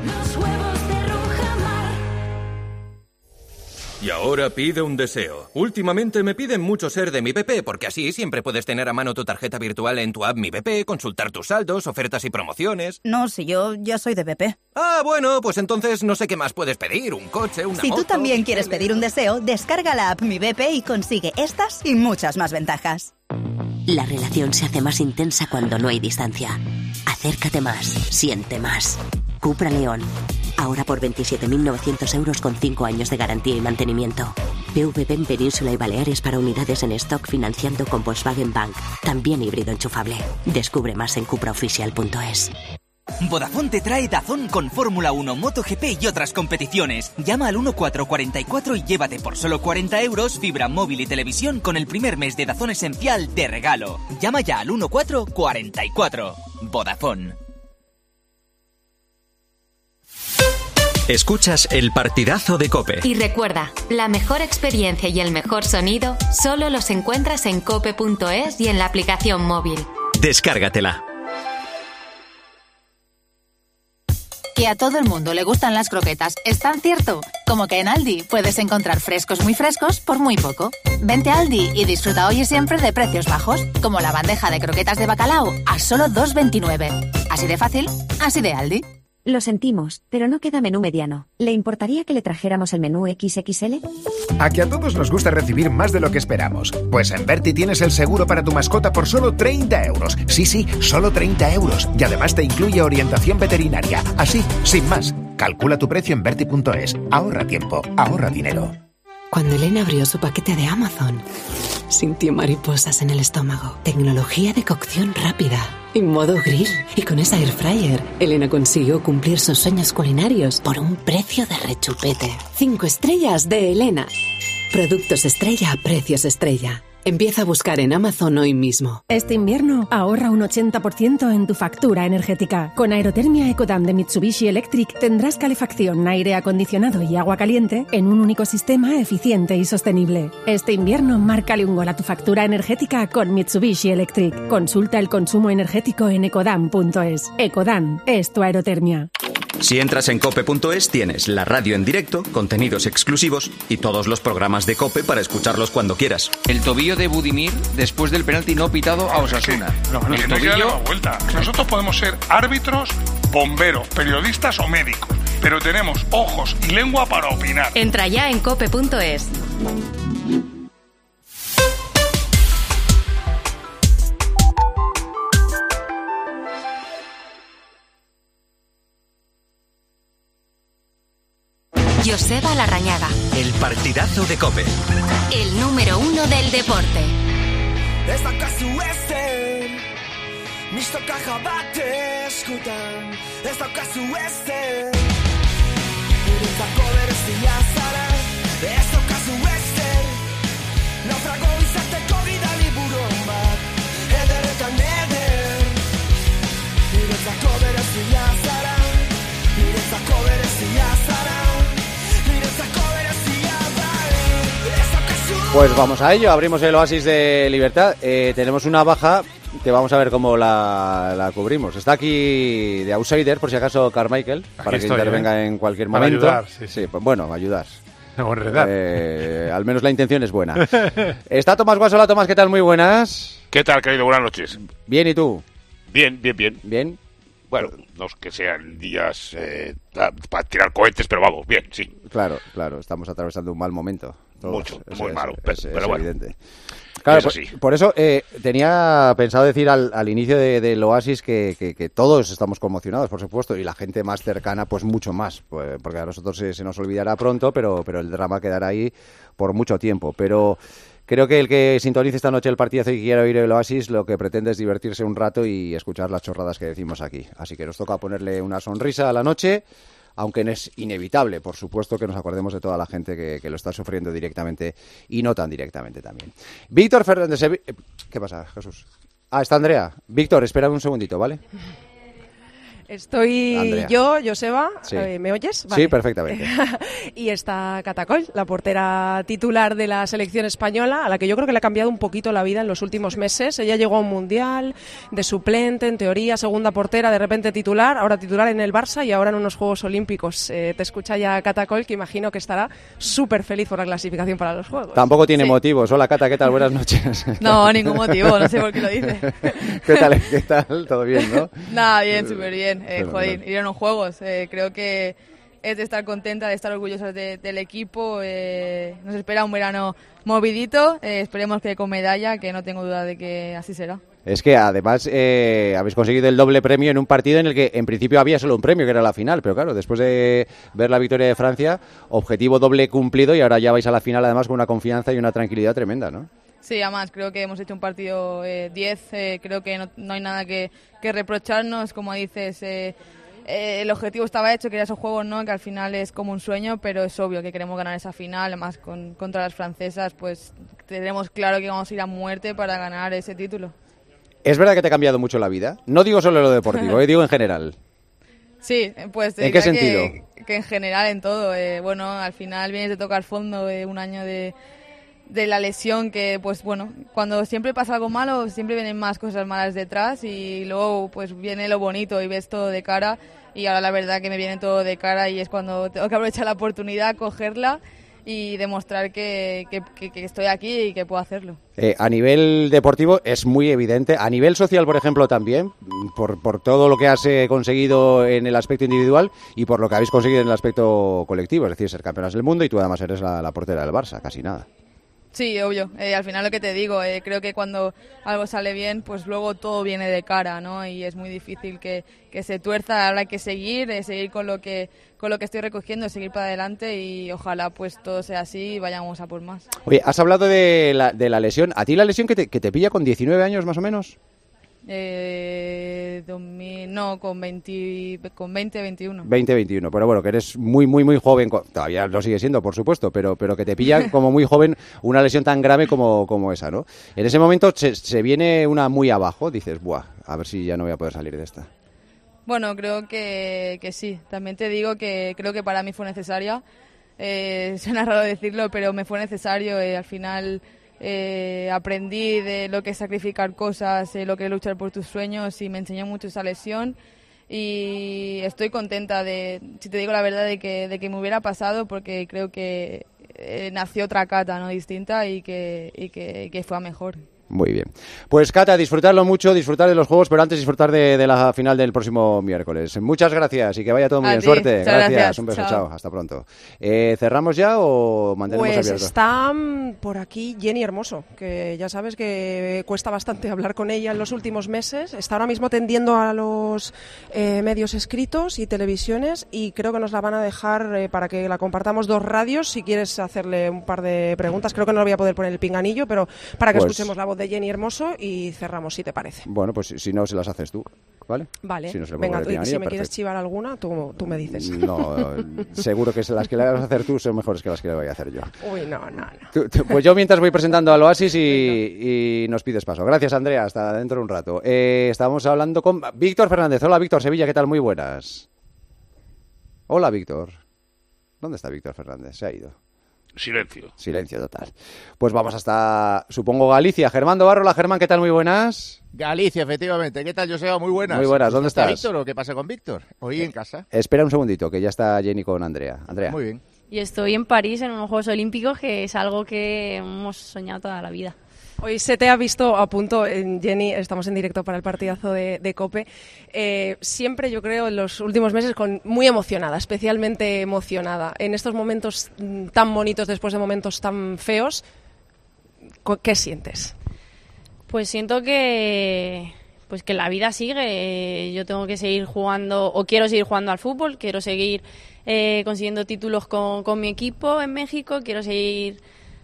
Y ahora pide un deseo. Últimamente me piden mucho ser de mi BP, porque así siempre puedes tener a mano tu tarjeta virtual en tu app Mi BP, consultar tus saldos, ofertas y promociones. No, si yo ya soy de BP. Ah, bueno, pues entonces no sé qué más puedes pedir, un coche, una Si moto. tú también quieres pedir un deseo, descarga la app Mi BP y consigue estas y muchas más ventajas. La relación se hace más intensa cuando no hay distancia. Acércate más, siente más. Cupra León. Ahora por 27.900 euros con 5 años de garantía y mantenimiento. PVP en Península y Baleares para unidades en stock financiando con Volkswagen Bank. También híbrido enchufable. Descubre más en cupraoficial.es. Vodafone te trae Dazón con Fórmula 1, MotoGP y otras competiciones. Llama al 1444 y llévate por solo 40 euros fibra móvil y televisión con el primer mes de Dazón Esencial de regalo. Llama ya al 1444. Vodafone. Escuchas el partidazo de Cope. Y recuerda, la mejor experiencia y el mejor sonido solo los encuentras en cope.es y en la aplicación móvil. Descárgatela. Que a todo el mundo le gustan las croquetas es tan cierto como que en Aldi puedes encontrar frescos muy frescos por muy poco. Vente a Aldi y disfruta hoy y siempre de precios bajos, como la bandeja de croquetas de bacalao a solo 2,29. Así de fácil, así de Aldi. Lo sentimos, pero no queda menú mediano. ¿Le importaría que le trajéramos el menú XXL? A que a todos nos gusta recibir más de lo que esperamos. Pues en Berti tienes el seguro para tu mascota por solo 30 euros. Sí, sí, solo 30 euros. Y además te incluye orientación veterinaria. Así, sin más. Calcula tu precio en Berti.es. Ahorra tiempo, ahorra dinero. Cuando Elena abrió su paquete de Amazon, sintió mariposas en el estómago. Tecnología de cocción rápida y modo grill. Y con esa air fryer, Elena consiguió cumplir sus sueños culinarios por un precio de rechupete. Cinco estrellas de Elena. Productos estrella a precios estrella. Empieza a buscar en Amazon hoy mismo. Este invierno ahorra un 80% en tu factura energética. Con Aerotermia Ecodam de Mitsubishi Electric tendrás calefacción, aire acondicionado y agua caliente en un único sistema eficiente y sostenible. Este invierno márcale un gol a tu factura energética con Mitsubishi Electric. Consulta el consumo energético en ecodam.es. Ecodam es tu aerotermia. Si entras en cope.es tienes la radio en directo, contenidos exclusivos y todos los programas de Cope para escucharlos cuando quieras. El tobillo de Budimir después del penalti no pitado a Osasuna. No, no, el que más vuelta. Nosotros podemos ser árbitros, bomberos, periodistas o médicos, pero tenemos ojos y lengua para opinar. Entra ya en cope.es. Joseba Larrañaga, El partidazo de Cope. el número uno del deporte. Pues vamos a ello, abrimos el oasis de libertad. Eh, tenemos una baja que vamos a ver cómo la, la cubrimos. Está aquí de outsider, por si acaso, Carmichael, para que estoy, intervenga ¿eh? en cualquier Para momento. ayudar, sí, sí. pues bueno, ayudar. O enredar. Eh, al menos la intención es buena. Está Tomás Guasola. Tomás, ¿qué tal? Muy buenas. ¿Qué tal, querido? Buenas noches. Bien, ¿y tú? Bien, bien, bien. Bien. Bueno, no es que sean días eh, para tirar cohetes, pero vamos, bien, sí. Claro, claro, estamos atravesando un mal momento. todos. Mucho, Eso muy es- malo, es- pero- es pero bueno. evidente. Claro, Es por, eso eh, tenía pensado decir al, al inicio de- del Oasis que, que- que todos estamos conmocionados, por supuesto, y la gente más cercana, pues mucho más, pues, porque a nosotros se, se nos olvidará pronto, pero, pero el drama quedará ahí por mucho tiempo. Pero creo que el que sintonice esta noche el partidazo y quiera oír el Oasis, lo que pretende es divertirse un rato y escuchar las chorradas que decimos aquí. Así que nos toca ponerle una sonrisa a la noche aunque es inevitable, por supuesto, que nos acordemos de toda la gente que, lo está sufriendo directamente y no tan directamente también. Víctor Fernández, Sevi- eh, ¿qué pasa, Jesús? Ah, está Andrea. Víctor, espera un segundito, ¿vale? Estoy yo, Joseba, eh, ¿me oyes? Sí, perfectamente. y está Catacol, la portera titular de la selección española, a la que yo creo que le ha cambiado un poquito la vida en los últimos meses. Ella llegó a un mundial de suplente, en teoría, segunda portera, de repente titular, ahora titular en el Barça y ahora en unos Juegos Olímpicos. Eh, te escucha ya Catacol, que imagino que estará súper feliz por la clasificación para los Juegos. Tampoco tiene motivos. Hola Cata, ¿qué tal? Buenas noches. No, ningún motivo, no sé por qué lo dice. ¿Qué tal? ¿Qué tal? ¿Todo bien, no? Nada, bien, súper bien. Eh, joder, ir a unos Juegos. Eh, creo que es de estar contenta, de estar orgullosa del equipo. Eh, nos espera un verano movidito. Eh, esperemos que con medalla, que no tengo duda de que así será. Es que además eh, habéis conseguido el doble premio en un partido en el que en principio había solo un premio, que era la final, pero claro, después de ver la victoria de Francia, objetivo doble cumplido y ahora ya vais a la final además con una confianza y una tranquilidad tremenda, ¿no? Sí, además creo que hemos hecho un partido 10, creo que no, hay nada que, que reprocharnos, como dices eh, el objetivo estaba hecho, quería esos juegos, ¿no? Que al final es como un sueño, pero es obvio que queremos ganar esa final, además con, contra las francesas, pues tenemos claro que vamos a ir a muerte para ganar ese título. ¿Es verdad que te ha cambiado mucho la vida? No digo solo lo deportivo, eh, digo en general. Sí, pues... ¿En qué sentido? Que, en general, en todo. Eh, bueno, al final vienes de tocar fondo de un año de, de la lesión que pues bueno cuando siempre pasa algo malo siempre vienen más cosas malas detrás y luego pues viene lo bonito y ves todo de cara y ahora la verdad que me viene todo de cara y es cuando tengo que aprovechar la oportunidad cogerla y demostrar que, estoy aquí y que puedo hacerlo. Eh, a nivel deportivo es muy evidente, a nivel social, por ejemplo, también, por, por todo lo que has eh, conseguido en el aspecto individual y por lo que habéis conseguido en el aspecto colectivo, es decir, ser campeonas del mundo y tú además eres la portera del Barça, casi nada. Sí, obvio. Eh, al final lo que te digo, eh, creo que cuando algo sale bien, pues luego todo viene de cara, ¿no? Y es muy difícil que, se tuerza. Ahora hay que seguir, eh, seguir con lo que con lo que estoy recogiendo, seguir para adelante y ojalá pues todo sea así y vayamos a por más. Oye, has hablado de la, de la lesión. ¿A ti la lesión que te, que te pilla con 19 años más o menos? Eh, no, con 20, con 20, 21. 20, 21. Pero bueno, que eres muy, muy, muy joven. Todavía lo sigue siendo, por supuesto, pero, pero que te pilla como muy joven una lesión tan grave como, como esa, ¿no? En ese momento se, se viene una muy abajo, dices, buah, a ver si ya no voy a poder salir de esta. Bueno, creo que, que sí. También te digo que creo que para mí fue necesaria. Eh, suena raro decirlo, pero me fue necesario. Eh, al final eh, aprendí de lo que es sacrificar cosas, eh, lo que es luchar por tus sueños y me enseñó mucho esa lesión y estoy contenta de, si te digo la verdad, de que, de que me hubiera pasado porque creo que eh, nació otra cata no distinta y que, y que, que fue mejor. Muy bien. Pues Cata, disfrutarlo mucho, disfrutar de los juegos, pero antes disfrutar de, la final del próximo miércoles. Muchas gracias y que vaya todo muy bien. Suerte. Gracias. Un beso. Chao. Hasta pronto. Eh, ¿Cerramos ya o mantenemos pues abierto? está por aquí Jenny Hermoso, que ya sabes que cuesta bastante hablar con ella en los últimos meses. Está ahora mismo tendiendo a los eh, medios escritos y televisiones y creo que nos la van a dejar eh, para que la compartamos dos radios. Si quieres hacerle un par de preguntas, creo que no lo voy a poder poner el pinganillo, pero para que pues escuchemos la voz de Jenny Hermoso y cerramos, si te parece. Bueno, pues si no, se las haces tú. ¿Vale? Vale. Si Venga, si me quieres chivar alguna, tú, tú, me dices. No, seguro que las que le vas a hacer tú son mejores que las que le voy a hacer yo. Uy, no, no, pues yo mientras voy presentando al Oasis y, nos pides paso. Gracias, Andrea. Hasta dentro de un rato. Eh, estamos hablando con Víctor Fernández. Hola, Víctor Sevilla. ¿Qué tal? Muy buenas. Hola, Víctor. ¿Dónde está Víctor Fernández? Se ha ido. Silencio. Silencio total. Pues vamos hasta, supongo, Galicia. Germán Barrola, Germán, ¿qué tal? Muy buenas. Galicia, efectivamente. ¿Qué tal, Joseba? Muy buenas. Muy buenas. ¿Dónde estás? Víctor o qué pasa con Víctor? Hoy en casa. Espera un segundito, que ya está Jenny con Andrea. Andrea. Muy bien. Y estoy en París en unos Juegos Olímpicos, que es algo que hemos soñado toda la vida. Hoy se te ha visto a punto, Jenny, estamos en directo para el partidazo de, COPE. Eh, siempre, yo creo, en los últimos meses, con, muy emocionada, especialmente emocionada. En estos momentos mm, tan bonitos, después de momentos tan feos, ¿qué sientes? Pues siento que, pues que la vida sigue. Yo tengo que seguir jugando, o quiero seguir jugando al fútbol, quiero seguir eh, consiguiendo títulos con, con mi equipo en México, quiero seguir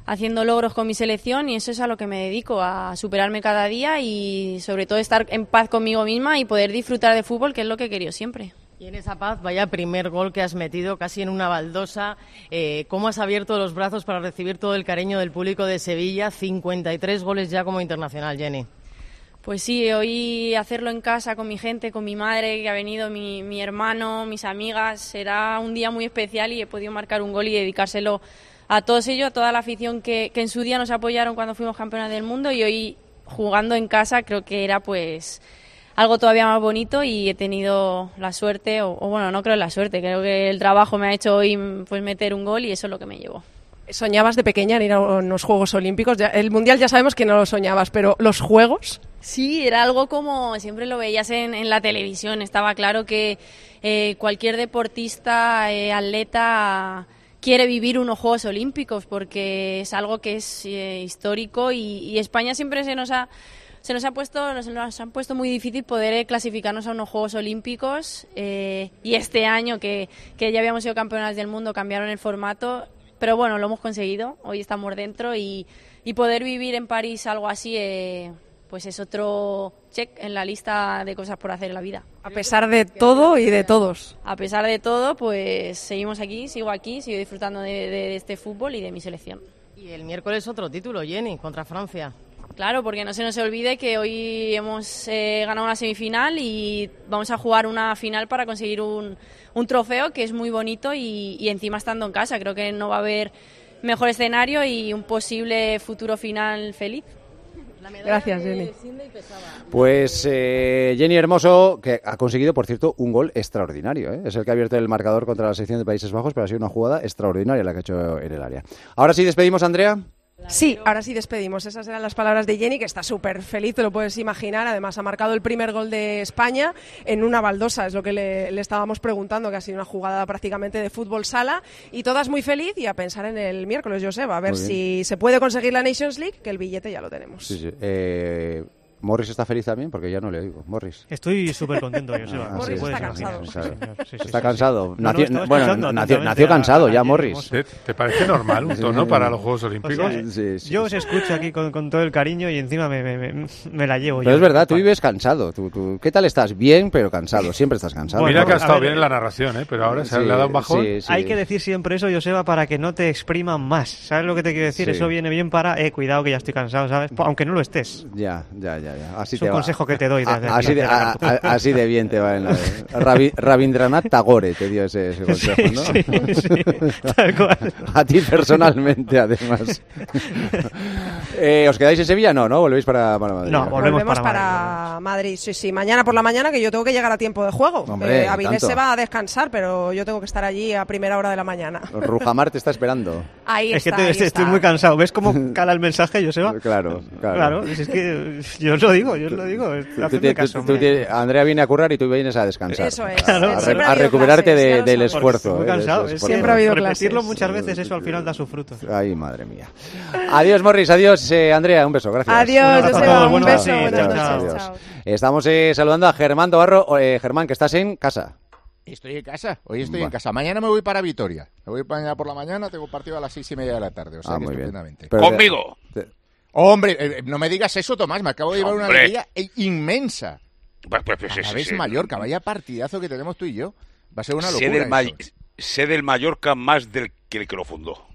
haciendo logros con mi selección y eso es a lo que me dedico, a superarme cada día y sobre todo estar en paz conmigo misma y poder disfrutar de fútbol, que es lo que he querido siempre. Y en esa paz, vaya primer gol que has metido casi en una baldosa. Eh, ¿Cómo has abierto los brazos para recibir todo el cariño del público de Sevilla? 53 goles ya como internacional, Jenny. Pues sí, hoy hacerlo en casa con mi gente, con mi madre que ha venido, mi, mi hermano, mis amigas, será un día muy especial y he podido marcar un gol y dedicárselo a todos ellos, a toda la afición que, que en su día nos apoyaron cuando fuimos campeonas del mundo y hoy jugando en casa creo que era pues algo todavía más bonito y he tenido la suerte, o, o bueno, no creo en la suerte, creo que el trabajo me ha hecho hoy pues meter un gol y eso es lo que me llevó. ¿Soñabas de pequeña en ir a unos Juegos Olímpicos? Ya- el Mundial ya sabemos que no lo soñabas, pero ¿los Juegos? Sí, era algo como siempre lo veías en, en la televisión. Estaba claro que eh, cualquier deportista, eh, atleta, quiere vivir unos Juegos Olímpicos porque es algo que es eh, histórico y, España siempre se nos ha se nos ha puesto nos, nos han puesto muy difícil poder eh, clasificarnos a unos Juegos Olímpicos eh, y este año que, que ya habíamos sido campeonas del mundo cambiaron el formato pero bueno lo hemos conseguido hoy estamos dentro y, y poder vivir en París algo así eh, pues es otro check en la lista de cosas por hacer en la vida. A pesar de todo y de todos. A pesar de todo, pues seguimos aquí, sigo aquí, sigo disfrutando de, de- de este fútbol y de mi selección. Y el miércoles otro título, Jenny, contra Francia. Claro, porque no se nos olvide que hoy hemos eh, ganado una semifinal y vamos a jugar una final para conseguir un, un trofeo que es muy bonito y, y encima estando en casa. Creo que no va a haber mejor escenario y un posible futuro final feliz. Gracias, Jenny. Pues eh, Jenny Hermoso, que ha conseguido, por cierto, un gol extraordinario. ¿eh? Es el que ha abierto el marcador contra la sección de Países Bajos, pero ha sido una jugada extraordinaria la que ha hecho en el área. Ahora sí, despedimos a Andrea. Sí, ahora sí despedimos. Esas eran las palabras de Jenny, que está súper feliz, te lo puedes imaginar. Además, ha marcado el primer gol de España en una baldosa, es lo que le, le estábamos preguntando, que ha sido una jugada prácticamente de fútbol sala. Y todas muy feliz y a pensar en el miércoles, Joseba, a ver si se puede conseguir la Nations League, que el billete ya lo tenemos. Sí, sí. Eh, Morris está feliz también, porque ya no le oigo. Morris. Estoy súper contento, Joseba. Ah, como sí, está imaginar. cansado. Sí, señor. Sí, sí, Está sí, cansado. sí. No, no, Nació, bueno, nació, cansado a ya, Morris. ¿Te, te parece normal un tono para los Juegos Olímpicos? O sea, Sí, sí, yo os escucho aquí con, con todo el cariño y encima me, me, me- me la llevo. Pero yo. es verdad, tú vives cansado. Tú, tú- ¿Qué tal estás? Bien, pero cansado. Siempre estás cansado. Mira que ha estado ver, bien en la narración, ¿eh? pero ahora se le ha dado un bajón. sí, sí. Hay que decir siempre eso, Joseba, para que no te expriman más. ¿Sabes lo que te quiero decir? Sí. Eso viene bien para, eh, cuidado que ya estoy cansado, ¿sabes? Aunque no lo estés. Ya, ya, ya, ya. Así Es te un va. consejo que te doy desde A- así, de, a- así de bien te va en la... Ravi- Rabindranath Tagore te dio ese, ese consejo, ¿no? Sí, sí, tal cual. A ti personalmente, además. Eh, ¿Os quedáis en Sevilla? No, ¿no? ¿Volvéis para, para Madrid? No, volvemos Volvemos para para Madrid. Sí, sí, mañana por la mañana que yo tengo que llegar a tiempo de juego. Hombre, Eh, Avilés tanto. se va a descansar, pero yo tengo que estar allí a primera hora de la mañana. Rujamar te está esperando. Ahí Es que está, te- ahí estoy está. muy cansado. ¿Ves cómo cala el mensaje, Joseba? Claro, claro. Claro, es que yo lo digo, yo os lo digo. Andrea viene a currar y tú vienes a descansar. Eso es. Claro, a, re- recuperarte de- del esfuerzo. Estoy ¿eh? cansado. esfuerzo. Siempre ha habido Repetirlo clases. muchas veces, eso al final da su fruto. Ay, madre mía. Adiós, Morris. Adiós, eh, Andrea. Un beso. Gracias. Adiós, Joseba, un beso. Adiós. Estamos eh, saludando a Germán Tobarro. Eh, Germán, que estás en casa. Estoy en casa, hoy estoy en casa. Mañana me voy para Vitoria. Me voy mañana por la mañana, tengo partido a las seis y media de la tarde. O sea Ah, que muy bien. estupendamente. Pero- Conmigo. Hombre, eh, no me digas eso, Tomás. Me acabo de llevar una Hombre. alegría e- inmensa. Pues, pues, pues, A sí, la sí, vez sí. Mallorca, vaya partidazo que tenemos tú y yo. Va a ser una Sé locura. del, May- eso. sé del Mallorca más del que el que lo fundó.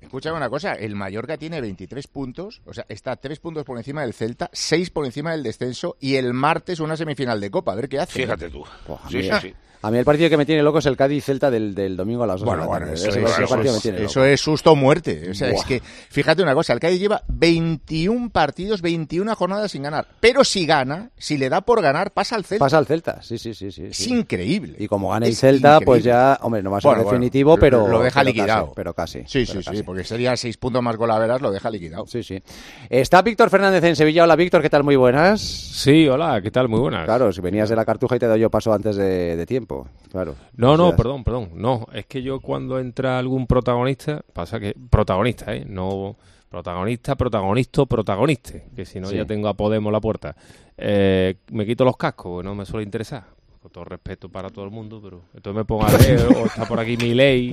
Escúchame una cosa, el Mallorca tiene 23 puntos, o sea, está 3 puntos por encima del Celta, 6 por encima del descenso y el martes una semifinal de Copa, a ver qué hace. Fíjate tú. Buah, a, Sí, sí, sí. A mí el partido que me tiene loco es el Cádiz-Celta del, del domingo a las 2 Bueno, de la bueno, eso, es, ese eso partido es- me tiene loco. eso es susto o muerte. O sea, Buah. es que, fíjate una cosa, el Cádiz lleva 21 partidos, 21 jornadas sin ganar. Pero si gana, si le da por ganar, pasa al Celta. Pasa al Celta, sí, sí, sí. sí, es sí. increíble. Y como gane el Celta, pues ya, hombre, no va a ser Bueno, definitivo, pero... Lo deja pero liquidado. Casi, pero casi. Sí, pero sí, casi. sí, porque sería 6 puntos más golaveras, lo deja liquidado. Sí, sí. Está Víctor Fernández en Sevilla. Hola, Víctor, ¿qué tal? Muy buenas. Sí, hola, ¿qué tal? Muy buenas. Claro, si venías de la cartuja y te doy yo paso antes de, de tiempo. Claro. No, O no, sea, perdón, perdón. No, es que yo cuando entra algún protagonista, pasa que. Protagonista, ¿eh? No. Protagonista, protagonista, protagonista. Que si no Sí. ya tengo a Podemos la puerta. Eh, me quito los cascos, no me suele interesar. Con todo respeto para todo el mundo, pero entonces me pongo a leer, o está por aquí mi ley.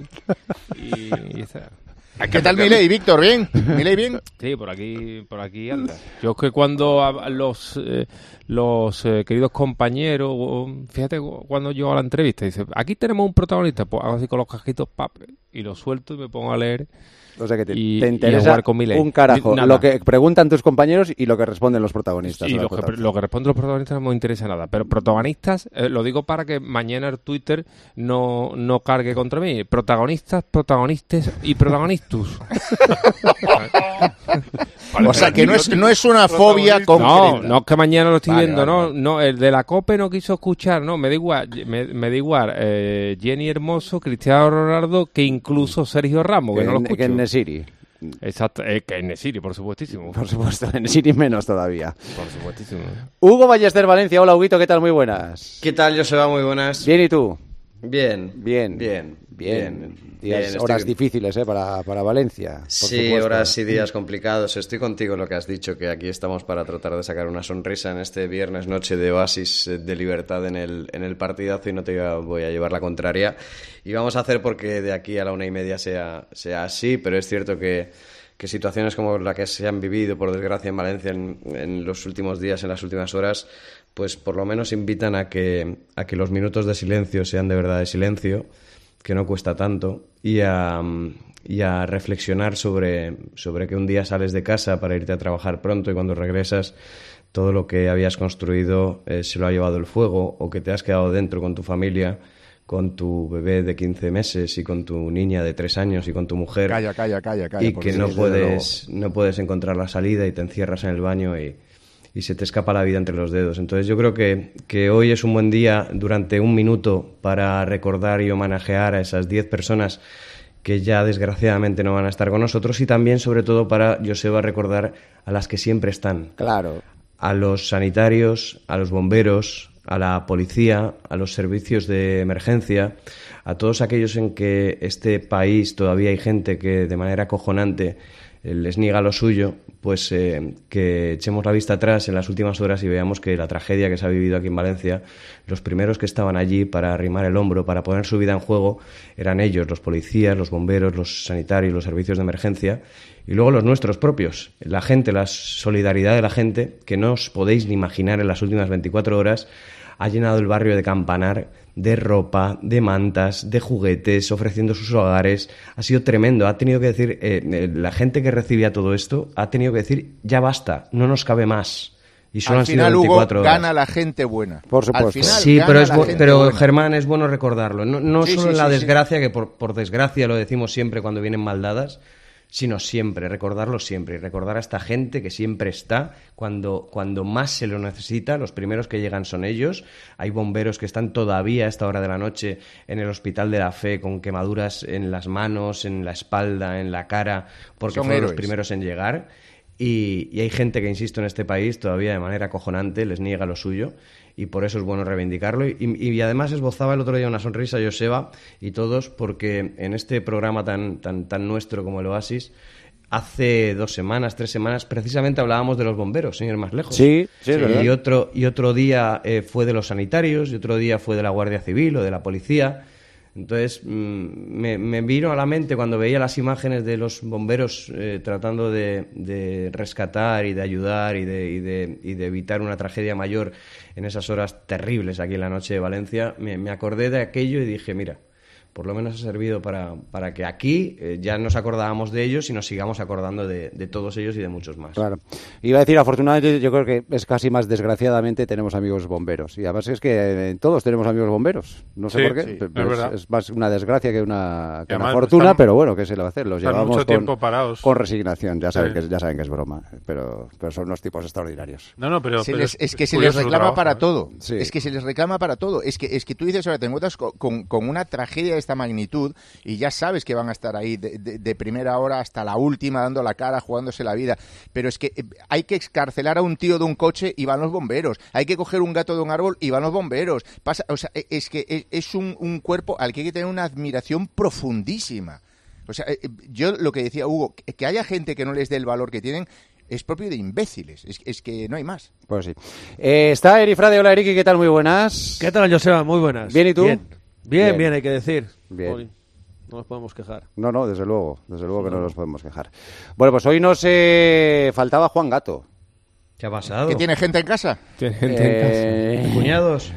Y, y está. ¿Qué tal Milei, Víctor? ¿Bien? ¿Milei bien? Sí, por aquí, por aquí anda. Yo es que cuando a- los eh, los eh, queridos compañeros, fíjate cu- cuando yo a la entrevista, dice, aquí tenemos un protagonista, pues hago así con los cajitos, pap, y lo suelto y me pongo a leer. O sea que te, y, te y a interesa jugar con Milei. un carajo Nada. lo que preguntan tus compañeros y lo que responden los protagonistas. Y lo que, lo que responden los protagonistas no me interesa nada. Pero protagonistas, eh, lo digo para que mañana el Twitter no, no cargue contra mí. Protagonistas, protagonistas y protagonistus. O sea, que no es, no es una fobia concreta. No, no es que mañana lo estoy Vale, viendo, vale, no, no, el de la COPE no quiso escuchar, no, me da igual, me, me da igual eh, Jenny Hermoso, Cristiano Ronaldo, que incluso Sergio Ramos, que, Que no lo escucho. Que en Nesiri. Exacto, eh, que en Nesiri, por supuestísimo. Por supuesto, en Nesiri menos todavía. Por supuestísimo. Hugo Ballester Valencia, hola Huguito, ¿qué tal? Muy buenas. ¿Qué tal, Joseba? Muy buenas. Bien, ¿y tú? Bien. Bien. Bien. Bien. Días- horas difíciles ¿eh? para, para Valencia. por Sí, supuesto. horas y días complicados. Estoy contigo en lo que has dicho, que aquí estamos para tratar de sacar una sonrisa en este viernes noche de oasis eh, de libertad en el, en el partidazo y no te voy a llevar la contraria. Y vamos a hacer porque de aquí a la una y media sea, sea así, pero es cierto que, que situaciones como la que se han vivido, por desgracia, en Valencia en, en los últimos días, en las últimas horas, pues por lo menos invitan a que, a que los minutos de silencio sean de verdad de silencio que no cuesta tanto, y a, y a reflexionar sobre, sobre que un día sales de casa para irte a trabajar pronto y cuando regresas todo lo que habías construido eh, se lo ha llevado el fuego o que te has quedado dentro con tu familia, con tu bebé de 15 meses y con tu niña de 3 años y con tu mujer. Calla, calla, calla, calla. y que no puedes, no puedes encontrar la salida y te encierras en el baño y, y se te escapa la vida entre los dedos. Entonces yo creo que, que hoy es un buen día durante un minuto para recordar y homenajear a esas 10 personas que ya desgraciadamente no van a estar con nosotros y también sobre todo para Joseba recordar a las que siempre están. Claro. A los sanitarios, a los bomberos, a la policía, a los servicios de emergencia, a todos aquellos en que este país todavía hay gente que de manera acojonante eh, les niega lo suyo, pues eh, que echemos la vista atrás en las últimas horas y veamos que la tragedia que se ha vivido aquí en Valencia, los primeros que estaban allí para arrimar el hombro, para poner su vida en juego, eran ellos, los policías, los bomberos, los sanitarios, los servicios de emergencia, y luego los nuestros propios, la gente, la solidaridad de la gente, que no os podéis ni imaginar en las últimas 24 horas, ha llenado el barrio de Campanar de ropa, de mantas, de juguetes, ofreciendo sus hogares. Ha sido tremendo. Ha tenido que decir, eh, eh, la gente que recibía todo esto ha tenido que decir, ya basta, no nos cabe más. Y solo Al han sido final, Hugo, 24 horas. gana la gente buena. Por Al final, Sí, pero, es pero buena. Germán, es bueno recordarlo. No, no Sí, solo sí, en la sí, sí. desgracia, que por, por desgracia lo decimos siempre cuando vienen maldadas, sino siempre, recordarlo siempre. Y recordar a esta gente que siempre está cuando, cuando más se lo necesita. Los primeros que llegan son ellos. Hay bomberos que están todavía a esta hora de la noche en el Hospital de la Fe con quemaduras en las manos, en la espalda, en la cara, porque Son fueron los primeros en llegar. Y, y hay gente que, insisto, en este país todavía de manera acojonante les niega lo suyo y por eso es bueno reivindicarlo. Y, y además esbozaba el otro día una sonrisa Joseba y todos porque en este programa tan, tan, tan nuestro como el Oasis, hace dos semanas, tres semanas, precisamente hablábamos de los bomberos, ir más lejos. Sí, sí, es verdad. Y otro, y otro día eh, fue de los sanitarios y otro día fue de la Guardia Civil o de la policía. Entonces mm, me, vino a la mente cuando veía las imágenes de los bomberos eh, tratando de, rescatar y de ayudar y de, y, de, y de evitar una tragedia mayor en esas horas terribles aquí en la noche de Valencia, me acordé de aquello y dije, mira, por lo menos ha servido para, para que aquí eh, ya nos acordábamos de ellos y nos sigamos acordando de, de todos ellos y de muchos más. Claro. Iba a decir, afortunadamente, yo creo que es casi más desgraciadamente tenemos amigos bomberos. Y además es que eh, todos tenemos amigos bomberos. No sé Sí, por qué. sí, pero es más una desgracia que una, que una además fortuna, están- pero bueno, ¿qué se le va a hacer? Los llevamos mucho con, tiempo parados. con resignación. Ya saben, Sí. que, ya saben que es broma, pero, pero son unos tipos extraordinarios. No, no, pero, Se pero les- es que se les reclama trabajo, para ¿eh? todo. Sí. Es que se les reclama para todo. Es que, es que tú dices, ahora te encuentras co- con, con una tragedia de esta magnitud y ya sabes que van a estar ahí de, de- de primera hora hasta la última, dando la cara, jugándose la vida. Pero es que eh, hay que excarcelar a un tío de un coche y van los bomberos. Hay que coger un gato de un árbol y van los bomberos. Pasa, o sea, e- es que es, es un, un cuerpo al que hay que tener una admiración profundísima. O sea, eh, yo lo que decía Hugo, que, haya gente que no les dé el valor que tienen es propio de imbéciles. Es, es que no hay más. Pues sí. Eh, está Eri Frade. Hola, Eriki, ¿qué tal? Muy buenas. ¿Qué tal, Joseba? Muy buenas. Bien, ¿y tú? Bien, Bien, bien, hay que decir. Bien. No nos podemos quejar. No, no, desde luego, desde luego que no, nos podemos quejar. Bueno, pues hoy nos eh, faltaba Juan Gato. ¿Qué ha pasado? ¿Que tiene gente en casa? Tiene gente en casa. Eh. ¿Cuñados?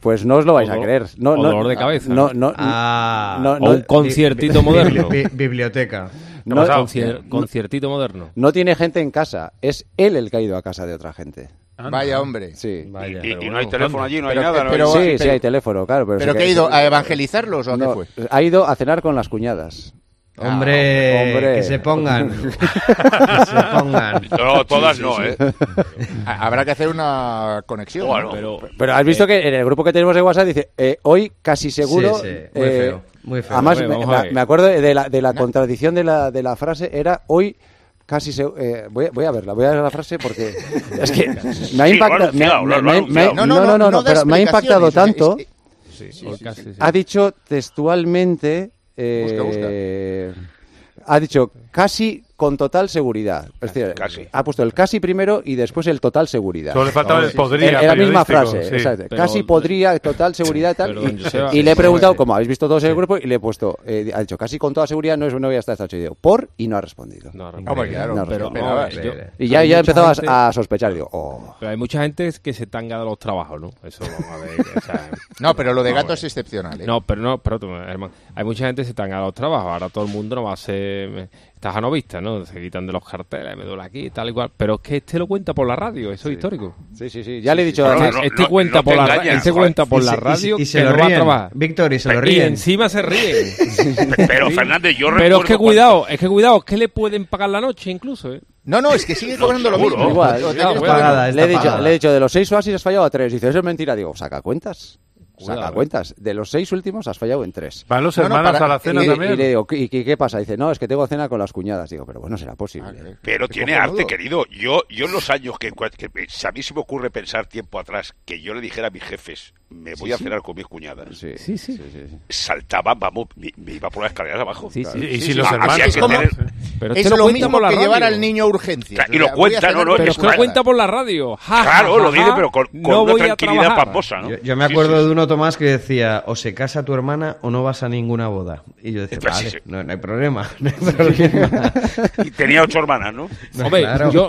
Pues no os lo vais a creer. No, no, dolor de cabeza. Ah. No, no, o un conciertito moderno. biblioteca. Concier conciertito moderno. No tiene gente en casa. Es él el que ha ido a casa de otra gente. Vaya hombre. Sí. Vaya, y, y, no hay teléfono allí, no hay nada. No pero. Sí, sí hay teléfono, claro. ¿Pero, ¿pero que ha ido? ¿A evangelizarlos o a fue? Ha ido a cenar con las cuñadas. Ah, hombre, hombre, que se pongan. que se pongan. No, todas no, ¿eh? Habrá que hacer una conexión. Pero, has eh, visto que en el grupo que tenemos de WhatsApp dice, eh, hoy casi seguro... Eh, muy feo. Muy feo. Además, me, acuerdo de la, de la contradicción de la, de la frase, era hoy casi se, eh, voy, voy, a verla, voy a ver la frase porque es que me ha impactado. No, no, no, pero me ha impactado tanto. Sí, sí, ha dicho textualmente. Busca, busca. Eh, ha dicho casi con total seguridad. Es decir, casi. ha puesto el casi primero y después el total seguridad. Solo le faltaba el podría. En la misma frase, casi podría, total seguridad y tal. Y, le he preguntado, como habéis visto todos en el grupo, y le he puesto, eh, ha dicho casi con toda seguridad, no, es, no voy a estar hasta por, y no ha respondido. No, y ya, ya empezabas a sospechar. Oh". Pero hay mucha gente que se tanga de los trabajos, ¿no? Eso, vamos a ver. no, pero lo de gato es excepcional. ¿eh? No, pero no, pero, hermano, hay mucha gente que se tanga de los trabajos. Ahora todo el mundo no va a ser tajanovista, ¿no? Se quitan de los carteles, me duele aquí, tal y cual. Pero es que este lo cuenta por la radio, eso es histórico. Sí, sí, sí. Ya le he dicho sí, a este, este, este, cuenta, por la, engañas, este cuenta por la radio y, se, lo va a trabajar. Víctor, y se lo ríen. Y encima se ríen. Pero, Fernández, yo recuerdo... Pero es que cuidado, es que cuidado, es que le pueden pagar la noche incluso, ¿eh? No, no, es que sigue cobrando lo mismo. Igual, le, he dicho, le he dicho, de los seis oasis has fallado a tres. Dice, eso es mentira. Digo, saca cuentas. Cuidado, Saca cuentas. De los seis últimos has fallado en tres. ¿Van los hermanos no, no, para... a la cena y, también? Y, le digo, ¿y, qué pasa? Dice, no, es que tengo cena con las cuñadas. Digo, pero bueno, será posible. Pero tiene arte, querido. Yo, yo en los años que, que, a mí se me ocurre pensar tiempo atrás que yo le dijera a mis jefes, me voy sí, a cenar sí. con mis cuñadas. Sí, sí, sí. Saltaba, vamos, me, me, iba por las escaleras abajo. Sí, claro. Y si los hermanos... Es, como, tener... pero es lo, lo mismo que llevar al niño a urgencias. Tra y lo cuenta, no, no. Pero es que lo cuenta por la radio. Ja, claro, ja, lo dice, pero con, con no una tranquilidad pamposa, ¿no? Yo, yo me acuerdo de uno, Tomás, que decía, o se casa tu hermana o no vas a ninguna boda. Y yo decía, pues vale, no, no, hay problema, no hay problema. y tenía ocho hermanas, ¿no? Hombre, yo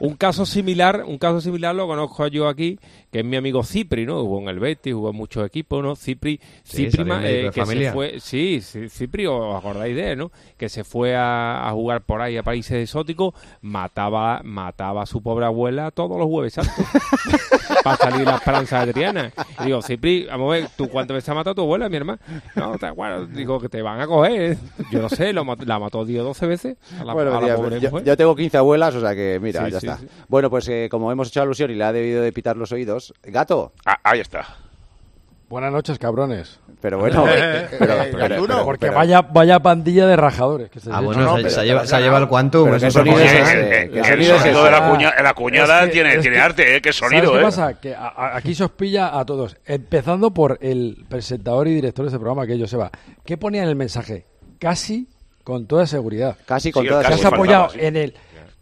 un caso similar, un caso similar lo conozco yo aquí, que es mi amigo Cipri, ¿no? Jugó en el Betis, jugó en muchos equipos, ¿no? Cipri, Cipri eh, que familia. se fue, sí, Cipri, os acordáis de él, ¿no? Que se fue a, jugar por ahí a países exóticos, mataba, mataba a su pobre abuela todos los jueves santos para salir la esperanza adriana. Y digo, Cipri, vamos a ver, ¿tú cuántas veces ha matado a tu abuela, mi hermano? No, te, bueno, digo que te van a coger. ¿eh? Yo no sé, la mató 10 o 12 veces. Bueno, a yo, tengo 15 abuelas, o sea que mira, sí, ya está. Bueno, pues eh, como hemos hecho alusión y le ha debido de pitar los oídos, Gato. Ah, ahí está. Buenas noches, cabrones. Pero bueno, eh, eh, porque vaya, vaya pandilla de rajadores. Que se ah, bueno, se, se, lleva, el cuantum. El de la, cuñada tiene, que, arte. ¿eh? Qué sonido, pasa? Aquí se os pilla a todos. Empezando por el presentador y director de este programa, que es Joseba. ¿Qué ponía en el mensaje? Casi con toda seguridad. Casi con toda seguridad. Has apoyado en el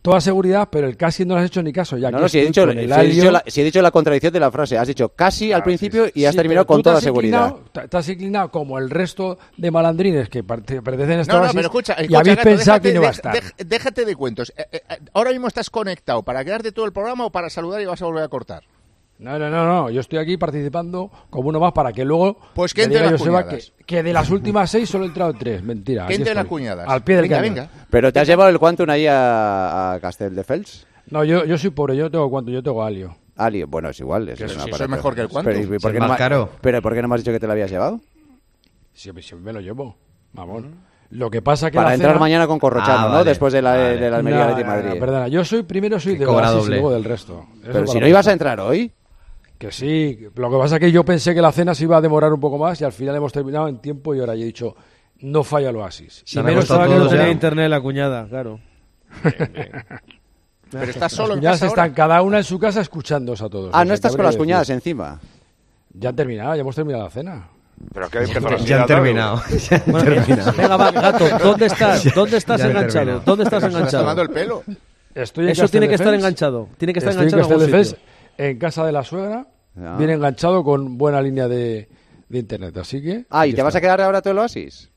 toda seguridad, pero el casi no lo has hecho ni caso. Ya no, no, si he, dicho, si, he dicho la, si he, dicho, la, contradicción de la frase, has dicho casi al principio y has terminado con toda seguridad. Estás inclinado como el resto de malandrines que pertenecen a esta no, no, pero escucha, escucha, y habéis pensado déjate, que no va a estar. Déjate, de cuentos. Eh, eh, eh, ahora mismo estás conectado para quedarte todo el programa o para saludar y vas a volver a cortar. No, no, no, no. Yo estoy aquí participando como uno más para que luego. Pues que entre las cuñadas. Que, que, de las últimas seis solo he entrado tres. Mentira. Que entre las cuñadas. Al pie del venga, venga. Pero te has llevado el Quantum ahí a, a Casteldefels. No, yo, yo soy pobre. Yo tengo Quantum, yo tengo Alio. Alio, bueno, es igual. Es, si es mejor que el Quantum. Pero, ¿por más caro. Pero ¿por qué no me has dicho que te lo habías llevado? Si, si me lo llevo. Vamos. Lo que pasa que. Para entrar mañana con Corrochano, ah, ¿no? Después de la, de la Almería de Madrid. No, perdona, yo soy primero soy de Brasil y luego del resto. Pero si no ibas a entrar hoy. Que sí, lo que pasa es que yo pensé que la cena se iba a demorar un poco más y al final hemos terminado en tiempo y ahora ya he dicho, no falla el oasis. Se y menos estaba que no tenía internet la cuñada, claro. Pero estás solo las en cuñadas están cada una en su casa escuchándose a todos. Ah, no estás con las cuñadas encima. Ya han terminado, ya hemos terminado la cena. Pero que ya, ya, terminado. Ya. Venga, va, gato, ¿dónde estás? ¿Dónde estás enganchado? ¿Dónde estás enganchado? Estás el pelo. Estoy Eso tiene que estar enganchado. Tiene que estar enganchado en casa de la suegra. Viene enganchado con buena línea de, de internet. Así que. Ah, ¿y te vas a quedar ahora todo el oasis?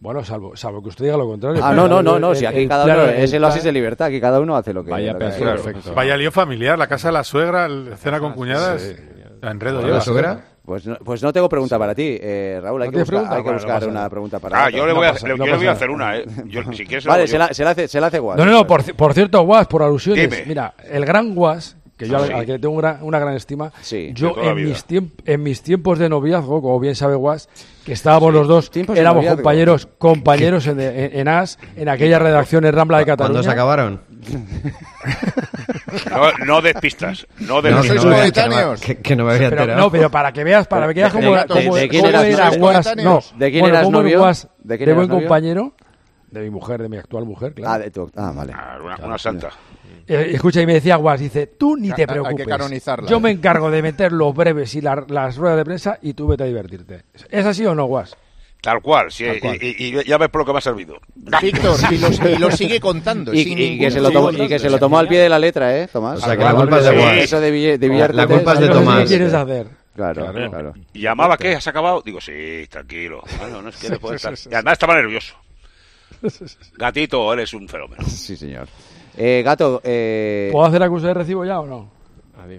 Bueno, salvo, salvo que usted diga lo contrario. Ah, no, no, no, el- no, si aquí el cada uno es el oasis de libertad, aquí cada uno hace lo que Vaya lo que perfecto. Vaya lío familiar, la casa de la suegra, el- cena con cuñadas. La enredo ¿La lleva. suegra? Pues no, pues no tengo pregunta para ti, eh, Raúl. Hay ¿No que buscar, pregunta? hay que Bueno, buscar no pasa una pregunta para Ah, yo le No voy a, pasa- le- no yo le voy a hacer una, ¿eh? Yo, si quieres, Vale, se la, se la hace, se la hace Guas. No, no, no, por, por cierto, Guas, por alusiones. Dime. Mira, el gran Guas, que yo Ah, al- sí. al que le tengo una, una gran estima, yo en mis, en mis tiempos de noviazgo, como bien sabe Guas, que estábamos los dos, éramos compañeros compañeros en, en, en AS, en aquella redacción en Rambla de Cataluña. ¿Cuándo se acabaron? No, no des pistas. No des No, pistas. que no me- que no me- que- que no me había Pero, enterado. no, pero para que veas, para que veas ¿De- cómo, de- cómo- de quién cómo eras- era sois Guas. No, coetáneos? ¿De quién bueno, eras novio? Guas ¿De quién de buen novio? compañero, de mi mujer, de mi actual mujer, claro. Ah, de tu, ah, vale. Una, una santa. Eh, escucha, y me decía Guas, dice, tú ni te hay que preocupes. canonizarla, Yo eh. me encargo de meter los breves y la- las ruedas de prensa y tú vete a divertirte. ¿Es así o no, Guas? Tal cual, sí, Tal cual. Y, y- y ya ves por lo que me ha servido. Víctor, y lo, y lo sigue contando. Y, sin y ningún que se lo tomó, y que se lo tomó al pie de la letra, ¿eh, Tomás? O sea, que la culpa es de. Guas. Eso de, de La- culpa es de ¿sabes lo que Tomás. ¿Qué quieres hacer? Claro, claro. Y llamaba, ¿qué? ¿Has acabado? Digo, sí, tranquilo. Bueno, no es que después estar- Y además estaba nervioso. Gatito, eres un fenómeno. Sí, señor. Eh, gato, eh, ¿Puedo hacer acuso de recibo ya o no?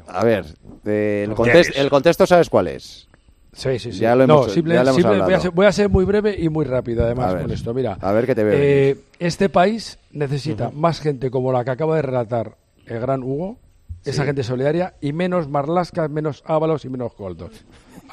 a ver, eh, el, contexto sabes cuál es. Sí, sí, sí. Ya lo hemos, no, simple- ya lo hemos simple- voy, a hablado. ser, voy a ser muy breve y muy rápido, además, ver. con esto. Mira, A ver qué te veo eh, este país necesita más gente como la que acaba de relatar el gran Hugo, esa gente solidaria, y menos marlascas, menos ábalos y menos coldos.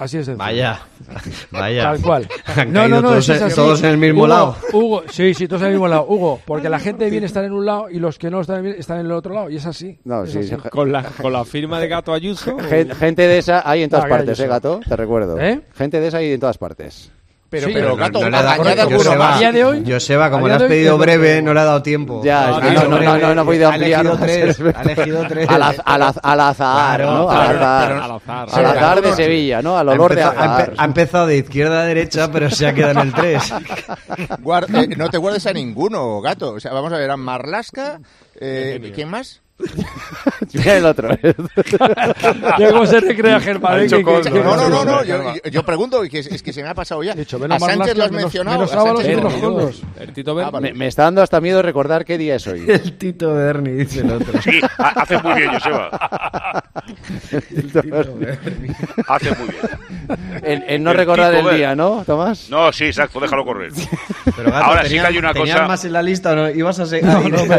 Así es sencillo. Vaya, vaya. Tal cual. Han caído todos, eso es en- así. todos en el mismo Hugo, lado. Hugo, sí, sí, todos en el mismo lado. Hugo, porque la gente viene a estar en un lado y los que no están bien están en el otro lado. Y es así. No, es sí, así. Con la, con la firma de Gato Ayuso. Gen- Gente de esa hay en todas Ah, partes, ¿eh, gato? Te recuerdo. ¿Eh? Gente de esa hay en todas partes. Pero, Sí, pero, no, gato, no le ha dado- añade Joseba. A día de hoy- Joseba, como a le has pedido breve, no le ha dado tiempo. Ya, Ah, es que no, no, no, no, no he podido Ha ampliar. elegido no tres, ha elegido tres. Al, az- al az- al azar, Claro, ¿no? Al azar. Al azar. Al azar de Sevilla, ¿no? Al Ha olor de empezado, ha azar. empe- ha empezado de izquierda a derecha, pero se ha quedado en el 3. Guar- eh, no te guardes a ninguno, gato. O sea, vamos a ver, a Marlasca. Eh, ¿Quién más? Mira el otro. Ya cómo se recrea Germán. No, no, no, no. Yo, yo- yo pregunto, que es, es que se me ha pasado ya. Dicho, a Sánchez lo has mencionado. menos a Sánchez Ábalos y lo menos has mencionado. Coldos. El Tito Berni. me, me está dando hasta miedo recordar qué día es hoy. El Tito Berni, dice el otro. Sí, ha- haces muy bien, Joseba. Haces muy bien. En, en no El recordar el día, ¿no, Tomás? No, sí, exacto, déjalo correr. Pero, gato, Ahora sí ¿tenías- que hay una ¿tenías cosa. más en la lista o no? ¿Ibas a,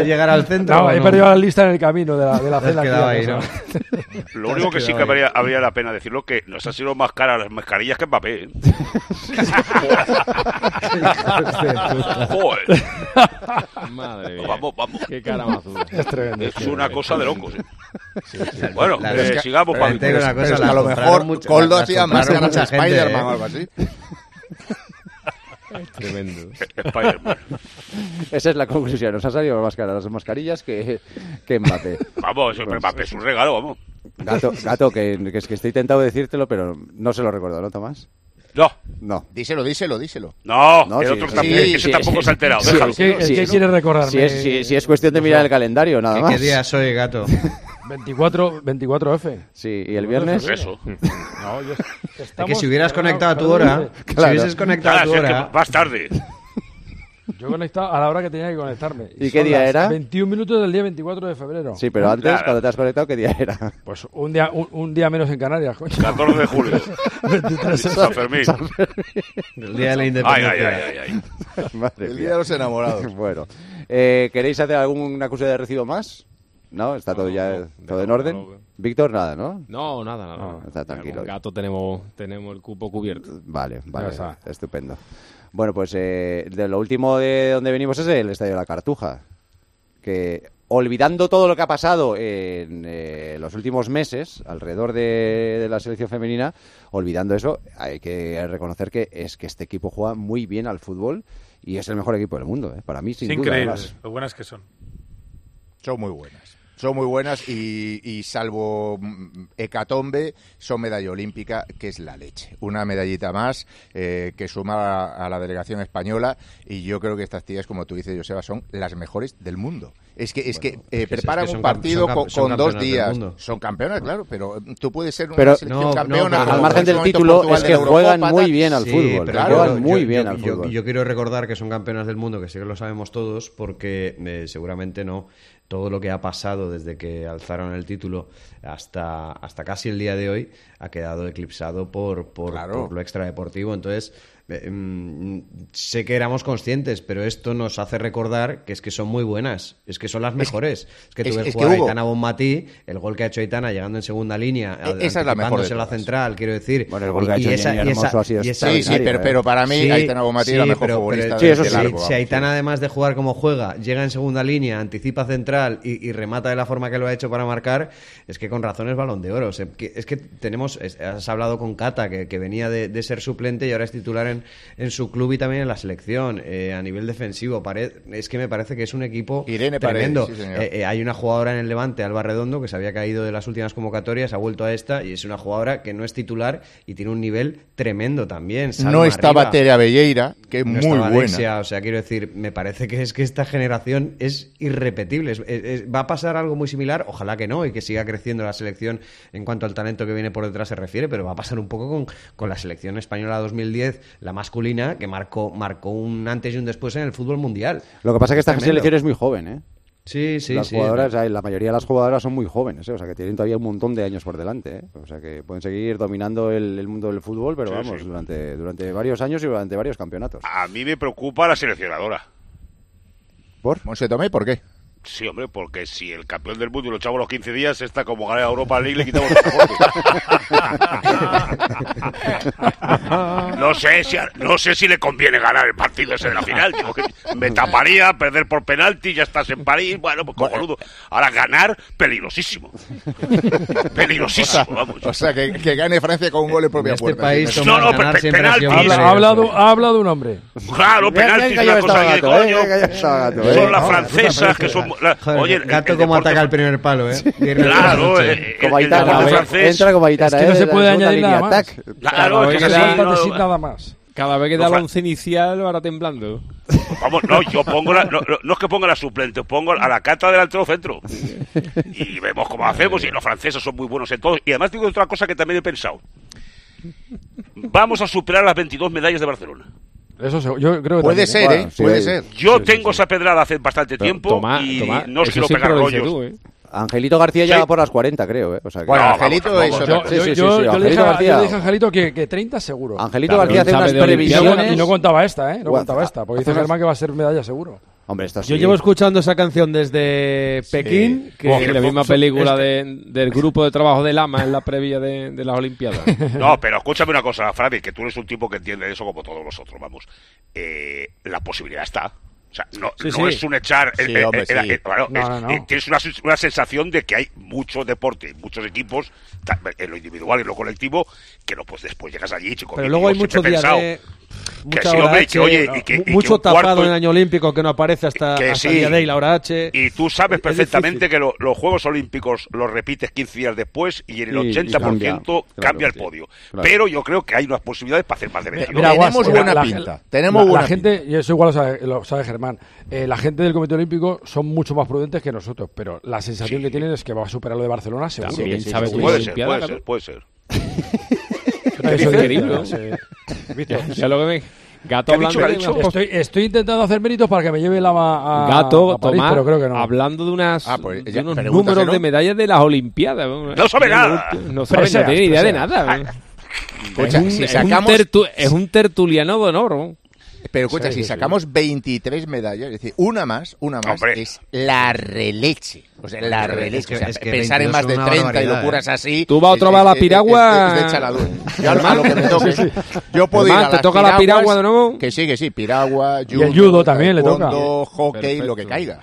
llegar al centro? No, he perdido la lista en el camino de la, de la Te has cena. que quedado ya ahí, ¿no? pasaba. Lo único que sí que habría, habría la pena decirlo que nos han sido más caras las mascarillas que Mbappé. ¿eh? Joder. Madre mía. Vamos, vamos. Qué cara más dura. Es tremendo. Es una cosa de locos. ¿eh? Bueno, La- eh, sigamos, cosa, la a lo mejor Coldo hacía algo así. Tremendo. Spider-Man. Esa es la conclusión. Nos ha salido más caras las mascarillas que, que Mbappé. Vamos, Mbappé es un regalo, vamos. Gato, gato que, que es que estoy tentado de decírtelo, pero no se lo recuerdo, ¿no, Tomás? No, No. Díselo, díselo, díselo. no, No, el sí, otro sí, también, sí, ese sí, tampoco sí, se ha enterado, sí, déjalo. sí, ¿Qué, sí, qué sí. quieres recordarme? Si es, si, si es cuestión de mirar el calendario, nada ¿Qué más. día soy, gato? 24, 24F. Sí, ¿y el viernes? Eso. No, yo- Es que estamos- si hubieras conectado a tu hora, si Claro. hubieses conectado a Claro, tu si es que hora, vas tarde. Yo he conectado a la hora que tenía que conectarme. ¿Y son qué día era? 21 minutos del día 24 de febrero. Sí, pero antes, Claro. cuando te has conectado, ¿qué día era? Pues un día, un, un día menos en Canarias, coño. 14 de julio. 23 San Fermín. el día de la independencia. ay, ay, ay, ay. Madre El mía. día de los enamorados. Bueno, eh, ¿queréis hacer alguna cosa de recibo más? ¿No? ¿Está todo ya no, todo en no, orden? no. Víctor, nada, ¿no? No, nada, nada. No, está tranquilo. Con gato tenemos, tenemos el cupo cubierto. Vale, vale, estupendo. Bueno, pues eh, de lo último de donde venimos es el Estadio de la Cartuja. Que olvidando todo lo que ha pasado en eh, los últimos meses alrededor de, de la selección femenina, olvidando eso, hay que reconocer que es que este equipo juega muy bien al fútbol y es el mejor equipo del mundo, ¿eh? para mí, sin Es duda. lo buenas que son. Son muy buenas. Son muy buenas y, y salvo mm, Hecatombe, son medalla olímpica, que es la leche. Una medallita más eh, que suma a, a la delegación española y yo creo que estas tías, como tú dices, Joseba, son las mejores del mundo. Es que, es que eh, es que preparan un partido con, dos días. Son campeonas, claro, pero tú puedes ser una Pero- selección No, no, campeona. al como margen del título, Portugal es que juegan muy bien al Sí, fútbol. pero juegan yo- muy yo- bien yo- al yo- fútbol. Yo quiero recordar que son campeonas del mundo, que sí que lo sabemos todos, porque eh, seguramente no. Todo lo que ha pasado desde que alzaron el título hasta, hasta casi el día de hoy ha quedado eclipsado por, por, por lo extradeportivo. Entonces, sé que éramos conscientes, pero esto nos hace recordar que es que son muy buenas, es que son las mejores. Es, que tú es- ves es que, jugar a Aitana Bonmatí, el gol que ha hecho Aitana llegando en segunda línea, E- esa es la mejor la central, quiero decir. Bueno, el gol que ha Y hecho esa- Jenny y esa- Hermoso ha sido y esa- Sí, sí, pero, pero para mí Aitana Bonmatí es la mejor pero- futbolista pero- de, sí, de largo. Si. Aitana, además de jugar como juega, llega en segunda línea, anticipa central y, y remata de la forma que lo ha hecho para marcar, es que con razón es balón de oro. O sea, que- es que tenemos, es- has hablado con Cata, que, que venía de, de ser suplente y ahora es titular en, en su club y también en la selección. Eh, a nivel defensivo, pare- es que me parece que es un equipo Irene Paredes, tremendo. sí. Eh, eh, hay una jugadora en el Levante, Alba Redondo, que se había caído de las últimas convocatorias, ha vuelto a esta y es una jugadora que no es titular y tiene un nivel tremendo también. No estaba arriba. Tere Belleira, que es No muy buena. Alexia, o sea, quiero decir, me parece que es que esta generación es irrepetible. Es- es- es- va a pasar algo muy similar, ojalá que no, y que siga creciendo la selección en cuanto al talento que viene por detrás se refiere, pero va a pasar un poco con, con la selección española 2010, la masculina, que marcó, marcó un antes y un después en el fútbol mundial. Lo que pasa es que esta tremendo. selección es muy joven, ¿eh? Sí, sí, las sí. jugadoras, o sea, la mayoría de las jugadoras son muy jóvenes, ¿eh? o sea que tienen todavía un montón de años por delante, ¿eh? o sea que pueden seguir dominando el, el mundo del fútbol, pero Sí, vamos, sí. durante durante varios años y durante varios campeonatos. A mí me preocupa la seleccionadora. ¿Por? Monse Tomé, ¿por qué? Sí, hombre, porque si el campeón del mundo y lo echamos los 15 días, está como ganar a Europa League, le quitamos el No sé si no sé si le conviene ganar el partido ese de la final. Me taparía, perder por penalti, ya estás en París, bueno, pues cojonudo. Ahora ganar, peligrosísimo. Peligrosísimo, vamos. O sea, que, que gane Francia con un gol en propia En este puerta. país, No, no, ganar pe- siempre ha hablado, ha hablado un hombre. Claro, Bien, penaltis, bien una cosa que Gato, eh, coño. Gato, eh. Son las No, francesas que son. La- Joder, oye, el- gato el como deporte ataca el primer palo, ¿eh? Claro, eh, el- Como el Aitana, ¿eh? francés. entra como Aitana, Es que no ¿eh? se de puede la añadir nada más. Claro, es que No no, no. nada más. Cada vez que No, da el Fran- once inicial, ahora temblando. Vamos, no, yo pongo la, no, no- no es que ponga la suplente, pongo a la cata delantero centro. Y vemos cómo hacemos, y los franceses son muy buenos en todo. Y además digo otra cosa que también he pensado. Vamos a superar las 22 medallas de Barcelona. Eso se- yo creo que Puede también, ser, Bueno, ¿eh? sí, Puede sí. ser. Yo tengo esa pedrada hace bastante Pero tiempo toma- y toma, no quiero pegar rollos. tú, ¿eh? Angelito García ya Sí. va por las 40, creo, ¿eh? O sea que- Bueno, No, Angelito vamos, es Yo. Sí, yo, sí, sí, yo- sí, yo le dije, Angelito a- yo García. le dije a Angelito que, que 30 seguro. Angelito Claro, García hace unas de Y no, previsiones. y no contaba esta, ¿eh? No contaba esta. Porque dice Germán que va a ser medalla seguro. Hombre, esta Yo sí. llevo escuchando esa canción desde Pekín. Que Oh, Que la misma película de- del grupo de trabajo de Lama en la previa de, de las Olimpiadas. No, pero escúchame una cosa, Fran, que tú eres un tipo que entiende eso como todos nosotros, vamos. Eh, la posibilidad está. O sea, no, Sí, no sí. es un echar. Sí, sí. tienes una, una sensación de que hay mucho deporte, muchos equipos, en lo individual y en lo colectivo, que no, pues después llegas allí, chico. Pero y luego hay mucho siempre he día pensado de. que Mucha sí, hombre, H, que oye, y que- y que mucho un cuarto- tapado en año olímpico que no aparece hasta, Que hasta sí. el día de la hora H. Y tú sabes Es perfectamente que lo- los Juegos Olímpicos los repites 15 días después y en el Y- y 80% cambia, cambia, claro, el podio. claro. Pero yo creo que hay unas posibilidades para hacer más de 22. Mira, Tenemos buena la- pinta, la- tenemos la, buena la gente, y eso igual lo sabe, lo sabe Germán, eh, la gente del Comité Olímpico son mucho más prudentes que nosotros, pero la sensación Sí. que tienen es que va a superar lo de Barcelona seguro. Puede sí. ser, puede ser, puede ser. Eso Querido? sí. ¿Viste? Ya lo que me... Gato ¿Qué ha dicho, hablando de dicho? unas Estoy, estoy intentando hacer méritos para que me lleve la a, Gato, a París, Tomás, pero creo que no. hablando de unas Ah, pues de ya, unos pregúntaselo. números de medallas de las Olimpiadas. No sabe nada. No sabe, no tiene ni idea de nada. Escucha, es, un, si es un sacamos- tertu- es un tertuliano de honor. Pero escucha, Sí, si sí, sacamos 23 medallas, es decir, una más, una más, Hombre. es la releche. O sea, la releche. es que- o sea, es que pensar en 22 más de son una 30 y locuras ¿eh? así. Tú vas otra vez a la es- es- piragua. Es, de. Yo a, lo que me toque. Yo puedo Germán, ir a ¿te las toca la piraguas, piragua de nuevo? Que sí, que sí, piragua, el judo también le toca. hockey, Perfecto. lo que caiga.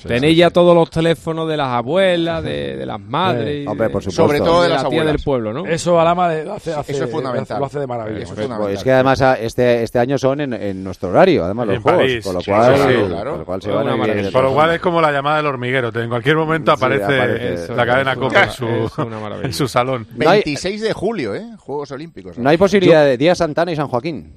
Sí, Tenéis sí, ya sí. todos los teléfonos de las abuelas, de, de las madres. Hombre, por supuesto. Sobre todo de, de las la abuelas. Tía del pueblo, ¿no? Eso Alama de, hace, hace, eso es fundamental. Lo hace de maravilla. Eso es, pues es, que además ah, este, este año son en, en nuestro horario, además en los París, juegos. Con lo cual, claro. lo cual se pues van a Por lo cual es como la llamada del hormiguero. En cualquier momento aparece, aparece la cadena Copa en su, en su salón. 26 de julio, ¿eh? Juegos Olímpicos. No hay posibilidad de Día Santana y San Joaquín.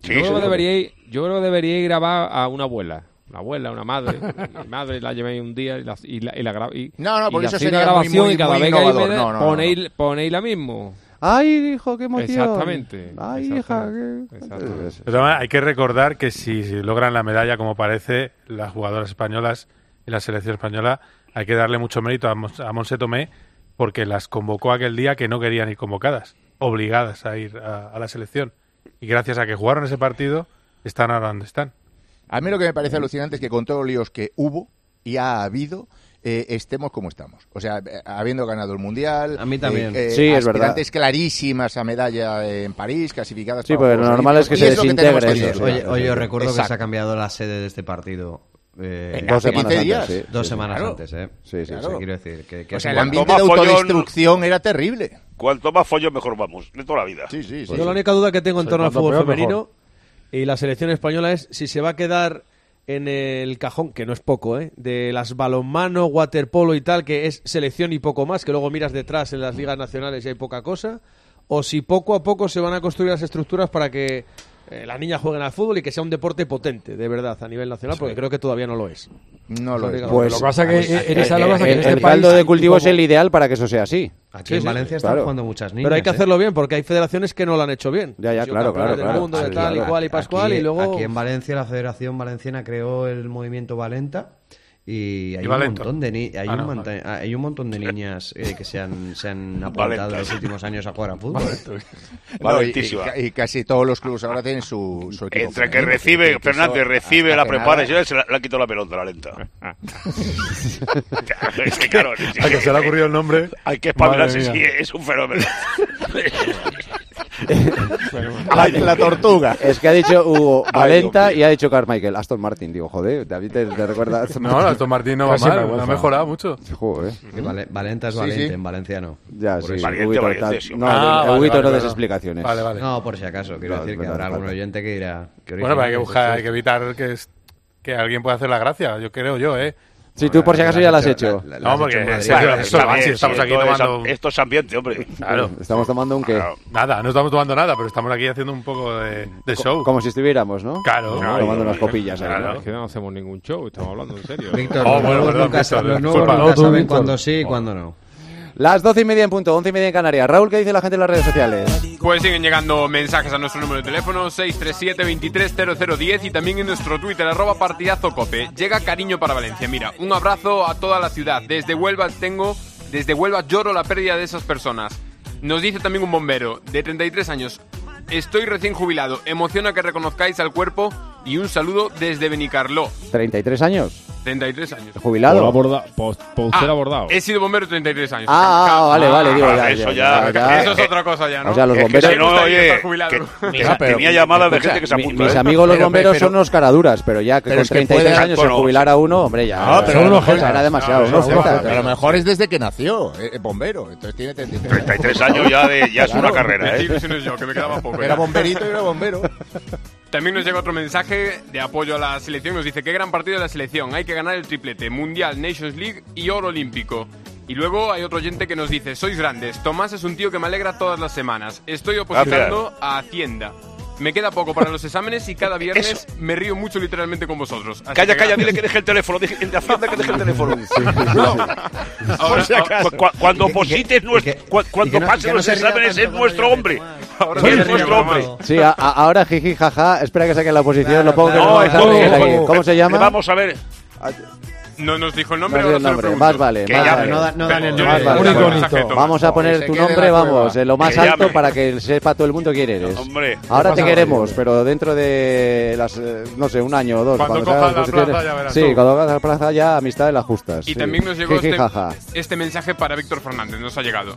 yo, creo que debería, yo creo que debería grabar a una abuela una abuela, una madre. mi madre la llevé un día y la, y la, y y, No, no, porque eso sería grabación y cada vez que me ponéis, no. la mismo. ¡Ay, hijo, qué emoción! Exactamente. ¡Ay, hija, qué... Hay que recordar que si, logran la medalla, como parece, las jugadoras españolas y la selección española, hay que darle mucho mérito a, Mons Monse Tomé porque las convocó aquel día que no querían ir convocadas, obligadas a ir a la selección. Y gracias a que jugaron ese partido, están ahora donde están. A mí lo que me parece alucinante es que con todos los líos que hubo y ha habido, eh, estemos como estamos. O sea, eh, habiendo ganado el Mundial. A mí también. Eh, sí, es verdad. clarísimas a medalla en París, clasificadas. Sí, porque pues lo normal es que se desintegre. Que eso, oye, oye, yo recuerdo que se ha cambiado la sede de este partido. Eh, dos semanas días. antes, sí, dos semanas antes, ¿eh? Sí, sí, sí. Quiero decir que, o sea, el ambiente de autodestrucción follón, era terrible. Cuanto más follo, mejor vamos, de toda la vida. Sí, sí, sí. Yo la única duda que tengo en torno al fútbol femenino y la selección española es si se va a quedar en el cajón, que no es poco, ¿eh? de las balonmano, waterpolo y tal, que es selección y poco más, que luego miras detrás en las ligas nacionales y hay poca cosa, o si poco a poco se van a construir las estructuras para que eh, las niñas jueguen al fútbol y que sea un deporte potente, de verdad, a nivel nacional, porque creo que todavía no lo es. No pues, lo es. Pues, lo que pasa que eh, eh, eh, este el, que el de cultivo es el ideal para que eso sea así. Aquí en Valencia están jugando muchas niñas. Pero hay que hacerlo bien, porque hay federaciones que no lo han hecho bien. Ya, ya, claro, claro. Mundo, y pascual, y. Aquí en Valencia la Federación Valenciana creó el movimiento Valenta, y hay, y un, montón de ni hay, ah, un, no, vale. Ah, hay un montón de niñas eh, que se han, se han apuntado en los últimos años a jugar a fútbol. no, y, y, casi todos los clubes ahora tienen su, su equipo. Entre que recibe, Fernández recibe, la prepara, yo se la, le ha quitado la pelota, la lenta. es que, claro, es que, a que se le ha ocurrido el nombre. Hay que espabilarse, sí, es un fenómeno. la, tortuga. Es que ha dicho Hugo Valenta y ha dicho Carmichael. Aston Martin, digo, joder, David te, te recuerdas. No, Aston Martin no va mal, ha mejorado, mucho. Valenta es Valente, sí. en valenciano. Ya, sí. No, ah, no des explicaciones. Vale, vale. No, por si acaso, quiero decir que habrá algún oyente que dirá. Que bueno, pero hay que buscar, hay que evitar que, que alguien pueda hacer la gracia, yo creo yo, ¿eh? Si tú por si acaso ya la has hecho. No, porque estamos aquí esto tomando... Es, esto es ambiente, hombre. Claro. Estamos tomando un qué. Nada, no estamos tomando nada, pero estamos aquí haciendo un poco de, show. Como si estuviéramos, ¿no? Claro. Tomando unas copillas. Claro. Ahí, ¿no? Es que no hacemos ningún show, estamos hablando en serio. Víctor, oh, bueno, los, Víctor, los nuevos nunca, saben cuándo sí y cuándo no. Las doce y media en punto, once y media en Canarias. Raúl, ¿qué dice la gente en las redes sociales? Pues siguen llegando mensajes a nuestro número de teléfono 637-230010 y también en nuestro Twitter, arroba partidazocope. Llega cariño para Valencia. Mira, un abrazo a toda la ciudad. Desde Huelva tengo, desde Huelva lloro la pérdida de esas personas. Nos dice también un bombero de 33 años. Estoy recién jubilado. Emociona que reconozcáis al cuerpo y un saludo desde Benicarló. 33 años. 33 años. Jubilado. Aborda, post, ah, abordado. He sido bombero 33 años. Ah, ah vale, vale. Ah, digo, ya, eso ya, ya, ya, Eso es otra cosa ya, ¿no? O sea, los bomberos. Es que si no, oye, que, que, tenía llamadas de gente que se apunta. Mis, mis amigos los bomberos pero, pero, son unos caraduras, pero ya que pero con 33 es años se jubilar a uno, hombre, ya. Ah, no, pero uno Era demasiado. a lo mejor es desde que nació, eh, bombero. Entonces tiene 33 33 años ya es una carrera, ¿eh? yo, que me quedaba poco. Era bomberito y era bombero. También nos llega otro mensaje de apoyo a la selección. Nos dice, qué gran partido de la selección. Hay que ganar el triplete, Mundial, Nations League y Oro Olímpico. Y luego hay otro oyente que nos dice, sois grandes. Tomás es un tío que me alegra todas las semanas. Estoy opositando a Hacienda. Me queda poco para los exámenes y cada viernes Eso. me río mucho literalmente con vosotros. Así calla, calla, dile que deje el teléfono. Dile, el de Hacienda que deje el teléfono. Sí. No. Ahora, cuando posites nuestro, cu cuando no, pasen no los exámenes es nuestro hombre. Ahora es nuestro hombre. Sí, a, a, ahora jiji, jaja. Espera que saquen la posición. Claro, lo pongo claro. que no, ¿Cómo, ¿cómo, ¿Cómo se llama? Vamos a ver. Ah, no nos dijo el nombre, no ahora el nombre. Más vale. Más vale. Dan el nombre. Vamos a poner tu nombre, vamos, en lo más alto para que sepa todo el mundo quién eres. Hombre. Ahora te queremos, pero dentro de las, eh, no sé, un año o dos. Cuando, cuando cojas la plaza ya. Sí, cuando la plaza ya amistad las justas. Y también nos llegó este, este, mensaje para Víctor Fernández, nos ha llegado.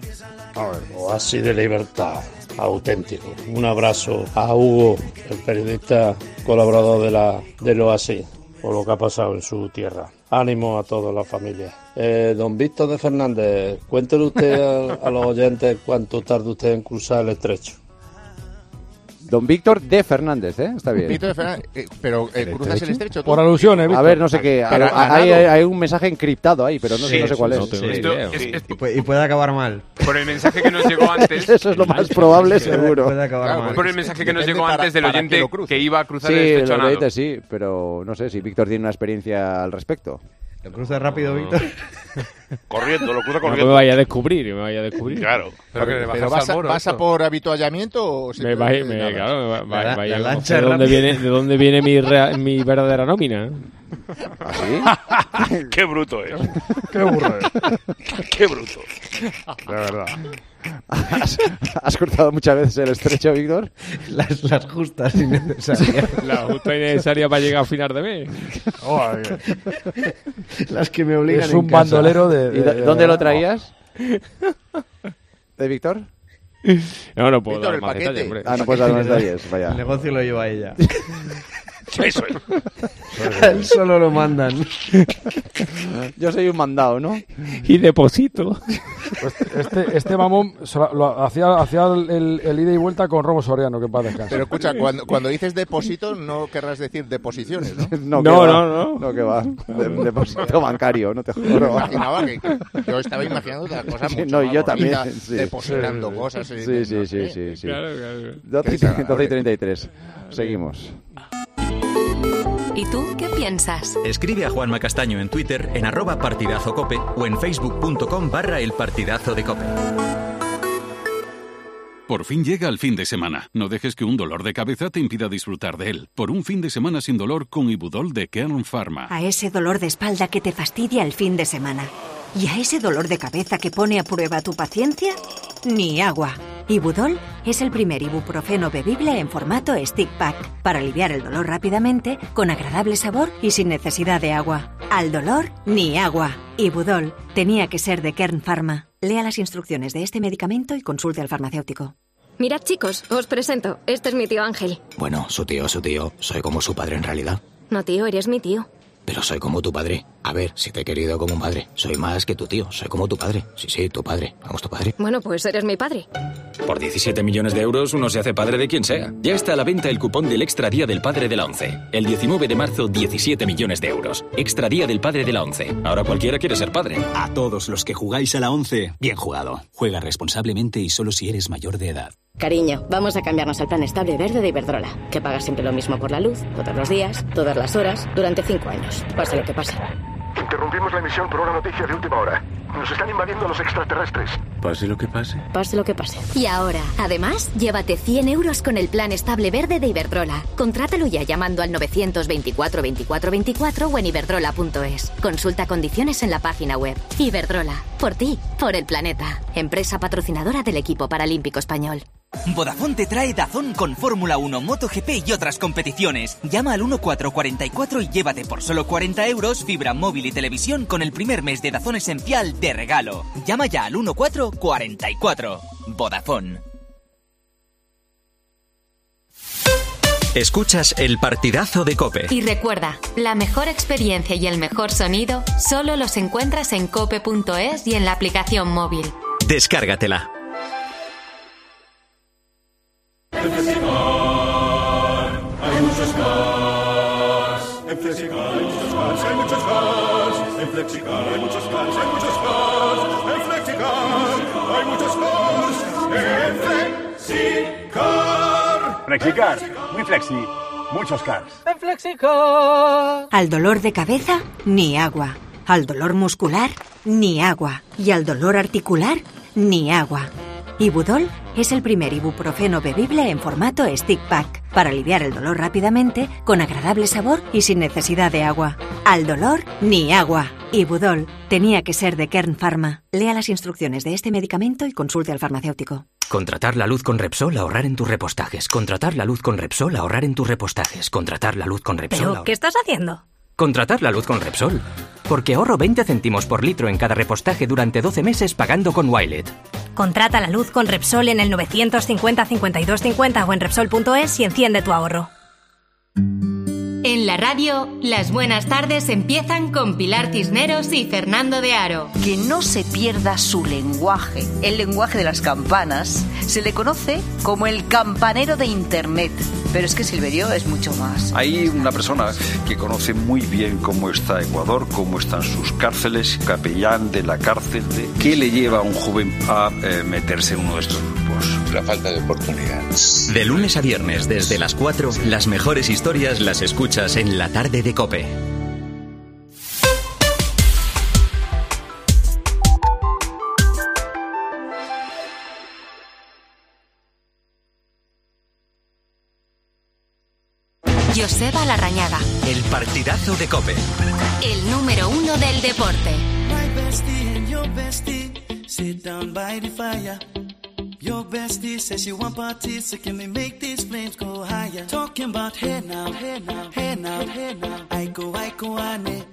Oasis de libertad, auténtico. Un abrazo a Hugo, el periodista colaborador de la del Oasis por lo que ha pasado en su tierra. Ánimo a toda la familia. Eh, don Víctor de Fernández, cuéntele usted a, a los oyentes cuánto tarda usted en cruzar el estrecho. Don Víctor de Fernández, ¿eh? Está bien. Víctor de Fernández, eh, pero eh, cruzas el estrecho tú? Por alusiones, A ver, no sé qué. Pero hay, a hay- hay un mensaje encriptado ahí, pero no, sé- Sí, no sé cuál es. no tengo Esto idea. es- es- Y puede, y puede acabar mal. Por el mensaje que nos llegó antes. Eso es lo más probable, seguro. Puede acabar mal. Por el mensaje que nos Depende llegó para- antes del que oyente que, cruce. iba a cruzar Sí, el estrecho dice sí, pero no sé si Víctor tiene una experiencia al respecto. ¿Lo cruza rápido, Víctor? Corriendo, lo cruza No me corriendo. vaya a descubrir, me vaya a descubrir. Claro. Pero que le Pero bajas vas, al a, moro. vas a esto. por habituallamiento o Me vaya, me, claro, me va- va- La- vaya la de dónde viene, de dónde viene mi, rea- mi verdadera nómina. ¿Así? Qué bruto es. Qué burro. Qué bruto. De verdad. ¿Has, has cortado muchas veces el estrecho, Víctor? Las, las justas y necesarias. La justa y necesaria para llegar a final de mes. Las que me obligan Es en un casa. bandolero de. ¿Y de- do- de dónde lo traías? ¿De Víctor? No, no puedo Víctor, dar el más paquete. detalles, hombre. Ah, no puedes dar más detalles, vaya. El negocio lo lleva ella. Eso es. A él solo lo mandan. Yo soy un mandado, ¿no? Y deposito. Pues Este, este mamón lo hacía, hacía el, el- ida y vuelta con Robo Soriano, que para descansar. Pero escucha, cuando, cuando dices depósito no querrás decir deposiciones, ¿no? No, No, que va. no, no. No, que va. De- depósito bancario, no te juro. imaginaba que yo estaba imaginando otra cosa Sí, mucho no, y más yo también, sí. depositando cosas. Sí, sí, no sí, sé. sí, sí. Claro, claro. 12 y, Qué desagradable. 12 y 33. Seguimos. ¿Y tú qué piensas? Escribe a Juanma Castaño en Twitter en arroba partidazo cope o en facebook.com barra el partidazo de cope. Por fin llega el fin de semana. No dejes que un dolor de cabeza te impida disfrutar de él. Por un fin de semana sin dolor con Ibudol de Kern Pharma. A ese dolor de espalda que te fastidia el fin de semana. ¿Y a ese dolor de cabeza que pone a prueba tu paciencia? Ni agua. Ibudol es el primer ibuprofeno bebible en formato stick pack para aliviar el dolor rápidamente, con agradable sabor y sin necesidad de agua. Al dolor, ni agua. Ibudol tenía que ser de Kern Pharma. Lea las instrucciones de este medicamento y consulte al farmacéutico. Mirad, chicos, os presento. Este es mi tío Ángel. Bueno, su tío, su tío. Soy como su padre en realidad. No, tío, eres mi tío. Pero soy como tu padre. A ver, si te he querido como un padre. Soy más que tu tío. Soy como tu padre. Sí, sí, tu padre. Vamos, tu padre. Bueno, pues eres mi padre. Por 17 millones de euros uno se hace padre de quien sea. Ya está a la venta el cupón del Extra Día del Padre de la ONCE. El 19 de marzo, 17 millones de euros. Extra Día del Padre de la ONCE. Ahora cualquiera quiere ser padre. A todos los que jugáis a la 11, bien jugado. Juega responsablemente y solo si eres mayor de edad. Cariño, vamos a cambiarnos al plan estable verde de Iberdrola, que paga siempre lo mismo por la luz, todos los días, todas las horas, durante cinco años, pase lo que pase. Interrumpimos la emisión por una noticia de última hora. Nos están invadiendo los extraterrestres. Pase lo que pase. Pase lo que pase. Y ahora, además, llévate 100 euros con el plan estable verde de Iberdrola. Contrátalo ya llamando al 924 24 24 o en iberdrola.es. Consulta condiciones en la página web. Iberdrola, por ti, por el planeta. Empresa patrocinadora del equipo paralímpico español. Vodafone te trae Dazón con Fórmula 1, MotoGP y otras competiciones. Llama al 1444 y llévate por solo 40 euros fibra móvil y televisión con el primer mes de Dazón esencial de regalo. Llama ya al 1444. Vodafone. Escuchas el partidazo de cope. Y recuerda, la mejor experiencia y el mejor sonido solo los encuentras en cope.es y en la aplicación móvil. Descárgatela. Hay muchos cars. En Flexicar hay muchos cars, hay muchos cars. En Flexicar hay muchos cars, hay muchos cars. En Flexicar hay muchos cars. En Flexicar. Flexicar, muy flexi, muchos cars. En Flexicar. Al dolor de cabeza, ni agua. Al dolor muscular, ni agua. Y al dolor articular, ni agua. Ibudol es el primer ibuprofeno bebible en formato stick pack para aliviar el dolor rápidamente, con agradable sabor y sin necesidad de agua. Al dolor, ni agua. Ibudol tenía que ser de Kern Pharma. Lea las instrucciones de este medicamento y consulte al farmacéutico. Contratar la luz con Repsol, ahorrar en tus repostajes. Contratar la luz con Repsol, ahorrar en tus repostajes. Contratar la luz con Repsol. ¿Pero qué estás haciendo? Contratar la luz con Repsol. Porque ahorro 20 céntimos por litro en cada repostaje durante 12 meses pagando con Wilet. Contrata la luz con Repsol en el 950 52 50 o en Repsol.es y enciende tu ahorro. En la radio, las buenas tardes empiezan con Pilar Cisneros y Fernando de Aro. Que no se pierda su lenguaje, el lenguaje de las campanas. Se le conoce como el campanero de Internet. Pero es que Silverio es mucho más. Hay una persona que conoce muy bien cómo está Ecuador, cómo están sus cárceles, capellán de la cárcel. De... ¿Qué le lleva a un joven a eh, meterse en uno de estos grupos? La falta de oportunidades. De lunes a viernes, desde las 4, las mejores historias las escuchas en la tarde de Cope. Joseba Larrañaga, El partidazo de Cope. el número uno del deporte. Your bestie says she want parties, so can we make these flames go higher? Talking about hey now, hey now, hey now, hey now. I go, I go, I ne.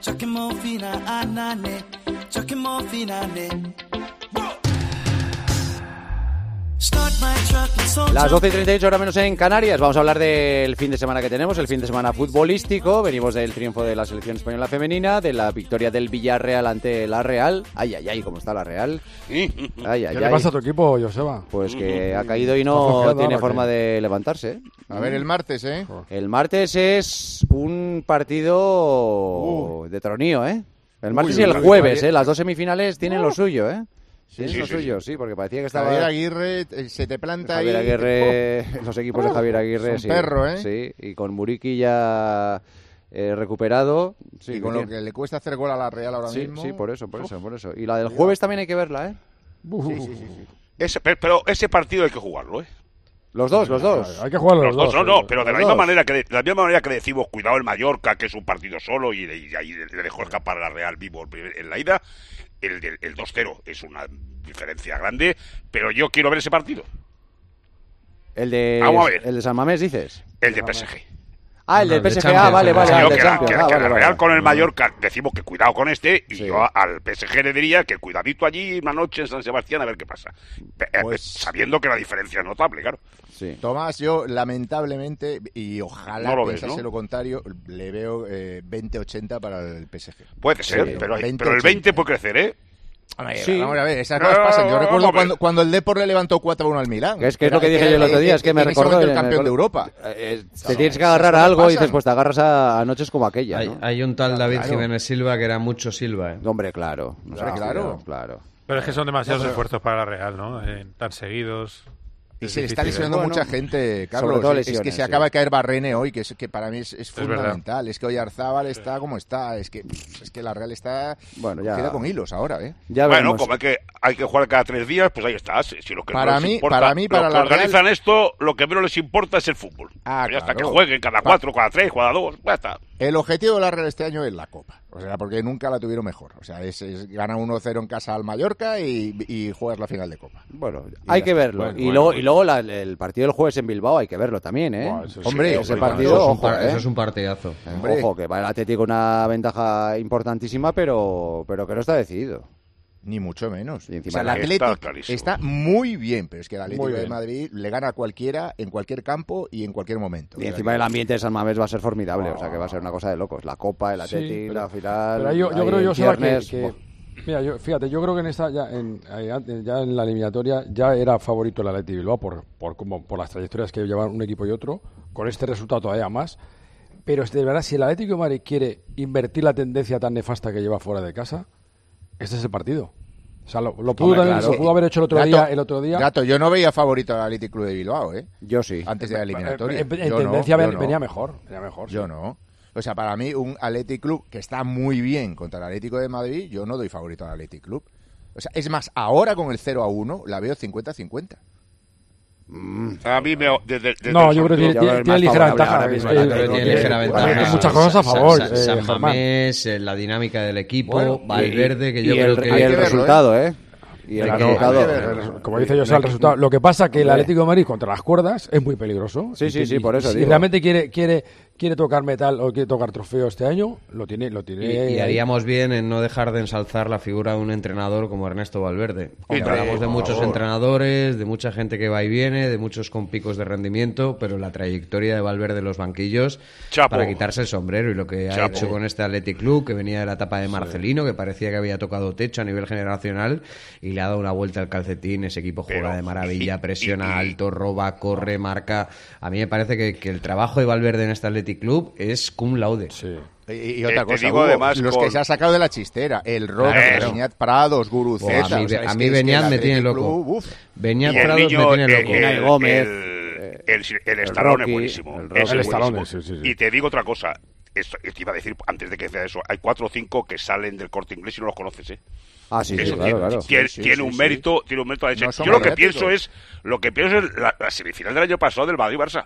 Chucking more fina, anane. Chucking more fina, ne. Las jump 12 y 38 horas menos en Canarias. Vamos a hablar del fin de semana que tenemos, el fin de semana futbolístico. Venimos del triunfo de la selección española femenina, de la victoria del Villarreal ante la Real. Ay, ay, ay, ¿cómo está la Real? Ay, ay, ¿Qué ay. le pasa a tu equipo, Joseba? Pues que ha caído y no tiene ahora, forma de levantarse. ¿eh? A ver, el martes, ¿eh? El martes es un partido de tronío, ¿eh? El martes Uy, y el jueves. ¿eh? Las dos semifinales tienen lo suyo, ¿eh? Tienen sí, lo sí, suyo, sí, porque parecía que estaba... Javier Aguirre eh, se te planta Javier ahí. Aguirre, los equipos de Javier Aguirre, Es sí. un perro, ¿eh? Sí, y con Muriqui ya eh, recuperado. Sí, y con lo que le cuesta hacer gol a la Real ahora sí, mismo. sí, por eso, por eso, por eso. Y la del jueves también hay que verla, ¿eh? Sí, sí, sí, sí. Ese- pero, ese partido hay que jugarlo, ¿eh? Los dos, los dos. Hay que jugar los, Los dos, no, no, pero de la misma dos. manera que de, la misma manera que decimos cuidado el Mallorca, que es un partido solo y, y ahí le dejó escapar a la Real vivo el primer- en la ida, el, del- el 2-0 es una diferencia grande, pero yo quiero ver ese partido, El de, Vamos a ver. el de San Mamés, dices. el de PSG. Ah, el No, del el de PSG, ah, vale, vale. Yo el que, de la, Champions, que- ah, que vale, la vale. Real con el Mallorca decimos que cuidado con este y Sí. yo al PSG le diría que cuidadito allí una noche en San Sebastián a ver qué pasa. Pe- eh, Pues- sabiendo que la diferencia es notable, claro. Sí. Tomás, yo lamentablemente, y ojalá No lo ves, pensase ¿no? lo contrario, le veo eh, 20-80 para el PSG. Puede ser, Sí, pero, 20, pero el 20 puede crecer, ¿eh? Sí. Vamos a ver, esas cosas pasan. Yo recuerdo cuando, cuando el Depor le levantó 4-1 al Milán. Que es que es lo que dije era- yo el otro día, es que me recordó... el campeón de Europa. Eh, Esas te tienes que agarrar a algo y dices, pues te agarras a, a noches como aquella, Hay, ¿no? hay un tal David Claro. Jiménez Silva que era mucho Silva, ¿eh? Hombre, claro. Claro, claro. claro. Pero es que son demasiados No, pero- esfuerzos para la Real, ¿no? Eh, tan seguidos. Y se le está ¿eh? lesionando Bueno, mucha gente, sobre Carlos. es que se sí. acaba de caer Barrene hoy, que, es, que para mí es, fundamental. Es, que hoy Arzábal está como está. Es que, es que la Real está Bueno, ya- cogida con hilos ahora, ¿eh? Ya bueno, veremos. como hay que, hay que jugar cada tres días, pues ahí estás. Si lo que Para no mí- importa, para mí, para la organizan esto, lo que menos les importa es el fútbol. Ah, está, que jueguen cada cuatro, cada tres, cada dos, ya está. El objetivo de la Real este año es la Copa. O sea, porque nunca la tuvieron mejor. O sea, es, es gana 1-0 en casa al Mallorca y, y juegas la final de Copa. Bueno, hay que está. verlo. Bueno, y, bueno, luego, bueno. y luego la- el partido del jueves en Bilbao hay que verlo también, ¿eh? Buah, eso sí, Hombre, ese partido, eso, es un ojo, par- ¿eh? eso es un partidazo. Hombre. Ojo, que va el Atlético con una ventaja importantísima, pero, pero que no está decidido. Ni mucho menos. Y O encima sea, el la- Atlético Está muy bien, pero es que el Atlético de. Madrid le gana a cualquiera, en cualquier campo y en cualquier momento. Y encima el ambiente de San Mamés va a ser formidable, o sea que va a ser una cosa de locos. La Copa, el Sí, pero- la final... Pero yo, yo creo, yo viernes, que- mira, yo, fíjate, yo creo que en esta ya en, ya la eliminatoria ya era favorito el Atleti Bilbao por por como por las trayectorias que llevan un equipo y otro, con este resultado todavía más. Pero es de verdad, si el Atlético de Madrid quiere invertir la tendencia tan nefasta que lleva fuera de casa, este es el partido. O sea, lo, lo pudo, Hombre, también- claro. lo pudo haber hecho el otro Gato, día, el otro día. Gato, yo no veía favorito al Athletic Club de Bilbao, ¿eh? Yo sí. Antes de la eliminatoria. En- en Yo no, tendencia yo ven- no. venía mejor, venía mejor. Yo sí. no. O sea, para mí, un Athletic Club que está muy bien contra el Atlético de Madrid, yo no doy favorito al Athletic Club. O sea, es más, ahora con el 0 a 1 la veo 50-50. A mí me. Desde, desde No, yo creo que tiene, tiene- ligera ventaja. ahora mismo, eh, eh, tiene- ligera ventaja. muchas cosas a San- favor. San, eh, San eh, la dinámica del equipo, Bueno, y- Valverde, que yo y creo el, que... y el resultado, ¿eh? Y el que- verlo. Como dice yo, el resultado. Lo que pasa que el. Atlético de Madrid contra las cuerdas es muy peligroso. Sí, Y sí, sí, por y eso Si digo. realmente quiere, quiere, quiere tocar metal o quiere tocar trofeo este año, lo tiene, lo tiene. Y, y haríamos bien en no dejar de ensalzar la figura de un entrenador como Ernesto Valverde. Hombre, hablamos de muchos favor. entrenadores, de mucha gente que va y viene, de muchos con picos de rendimiento, pero la trayectoria de Valverde en los banquillos Chapo. para quitarse el sombrero y lo que ha Chapo. hecho con este Athletic Club, que venía de la etapa de Marcelino, que parecía que había tocado techo a nivel generacional y le ha dado una vuelta al calcetín. Ese equipo juega de maravilla, presiona alto, roba, corre, marca. A mí me parece que, que el trabajo de Valverde en este Athletic Club es cum laude. Y, y Te- otra te cosa, digo Hugo, además los con- que se ha sacado de la chistera, el Rock, Claro. Beñat Prados, Guruceta. a mí, o sea, a es mí Beñat me tiene Athletic loco. Beñat Y el Prados niño, me tiene el- loco. el- Gómez. el- el, el Rocky, es buenísimo. el es El buenísimo. Sí, sí, sí. Y te digo otra cosa. Esto, te iba a decir antes de que sea eso. Hay cuatro o cinco que salen del corte inglés y no los conoces, ¿eh? Ah, sí, sí, Eso claro, tiene, claro. tiene- Sí, sí, tiene sí, un sí. mérito, tiene un mérito a. No Yo lo que pienso es, lo que pienso es la, la semifinal del año pasado del Madrid Barça.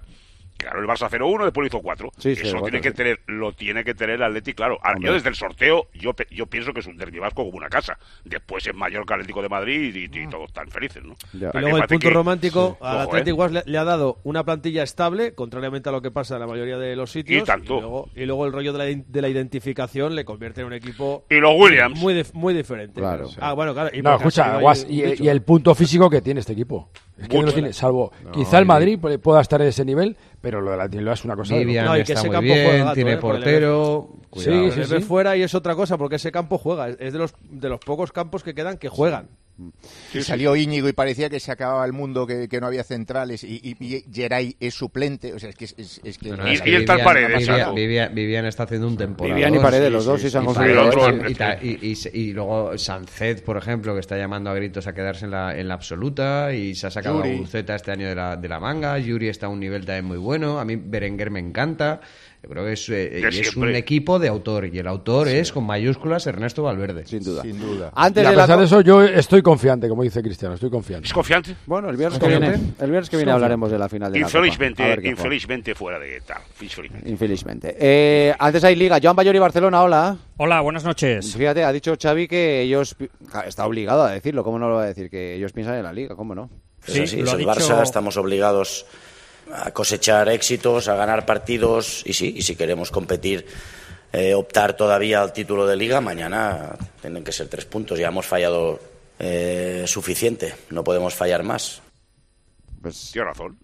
Claro, el Barça 0-1, después lo hizo 4. Sí, Eso 0-4, tiene que sí. tener, lo tiene que tener el Atleti, claro. Ahora. Yo desde el sorteo, yo, pe- yo pienso que es un derbi vasco como una casa. Después es Mallorca Atlético de Madrid y, y todos están felices, ¿no? Ya. Y que luego el punto que- romántico Sí. al Athletic ¿eh? Le, le ha dado una plantilla estable, contrariamente a lo que pasa en la mayoría de los sitios. Y tanto. luego, y luego el rollo de la, de la identificación le convierte en un equipo Y los Williams. muy, muy diferente. Claro. Ah, bueno, claro. y No, escucha, Guas, y el punto físico que tiene este equipo. Es que no lo tiene, salvo No, quizá el Madrid puede- pueda estar en ese nivel, pero lo de la Tilloa es una cosa de No, y que está ese muy campo juega bien, gato, tiene ¿eh? Portero. Sí, Cuidado. Se ve fuera y es otra cosa, porque ese campo juega. Es- Es de los, de los pocos campos que quedan que juegan. Y salió Íñigo y parecía que se acababa el mundo, que, que no había centrales y, y, y Geray es suplente. O sea, es que es, que No, no, Y- es que y está Paredes, Vivian. Vivian- Vivian está haciendo un temporada. Vivian y Paredes, los dos sí se han y conseguido y, ta- y- y se- y luego Sancet, por ejemplo, que está llamando a gritos a quedarse en la, en la absoluta y se ha sacado Yuri. a Buceta este año de la, de la manga. Yuri está a un nivel también muy bueno. A mí Berenguer me encanta. Yo creo que es, eh, es siempre. un equipo de autor y el autor es con mayúsculas Ernesto Valverde. Sin duda. sin duda. Antes Y a de pesar de eso, yo estoy confiante, como dice Cristiano, estoy confiante. ¿Es confiante? Bueno, el viernes que viene, el viernes que viene hablaremos de la final de la Copa. Infelizmente, infelizmente fuera de tal. Infelizmente. Infelizmente. Eh, antes hay Liga. Joan Bayor y Barcelona, hola. Hola, buenas noches. Fíjate, ha dicho Xavi que ellos... Está obligado a decirlo, ¿cómo no lo va a decir? Que ellos piensan en la Liga, ¿cómo no? Sí, Es así, lo es ha el dicho- Barça, estamos obligados a cosechar éxitos, a ganar partidos y sí, y si queremos competir, eh, optar todavía al título de liga, mañana tienen que ser tres puntos. Ya hemos fallado eh, suficiente, no podemos fallar más. Pues Tiene razón.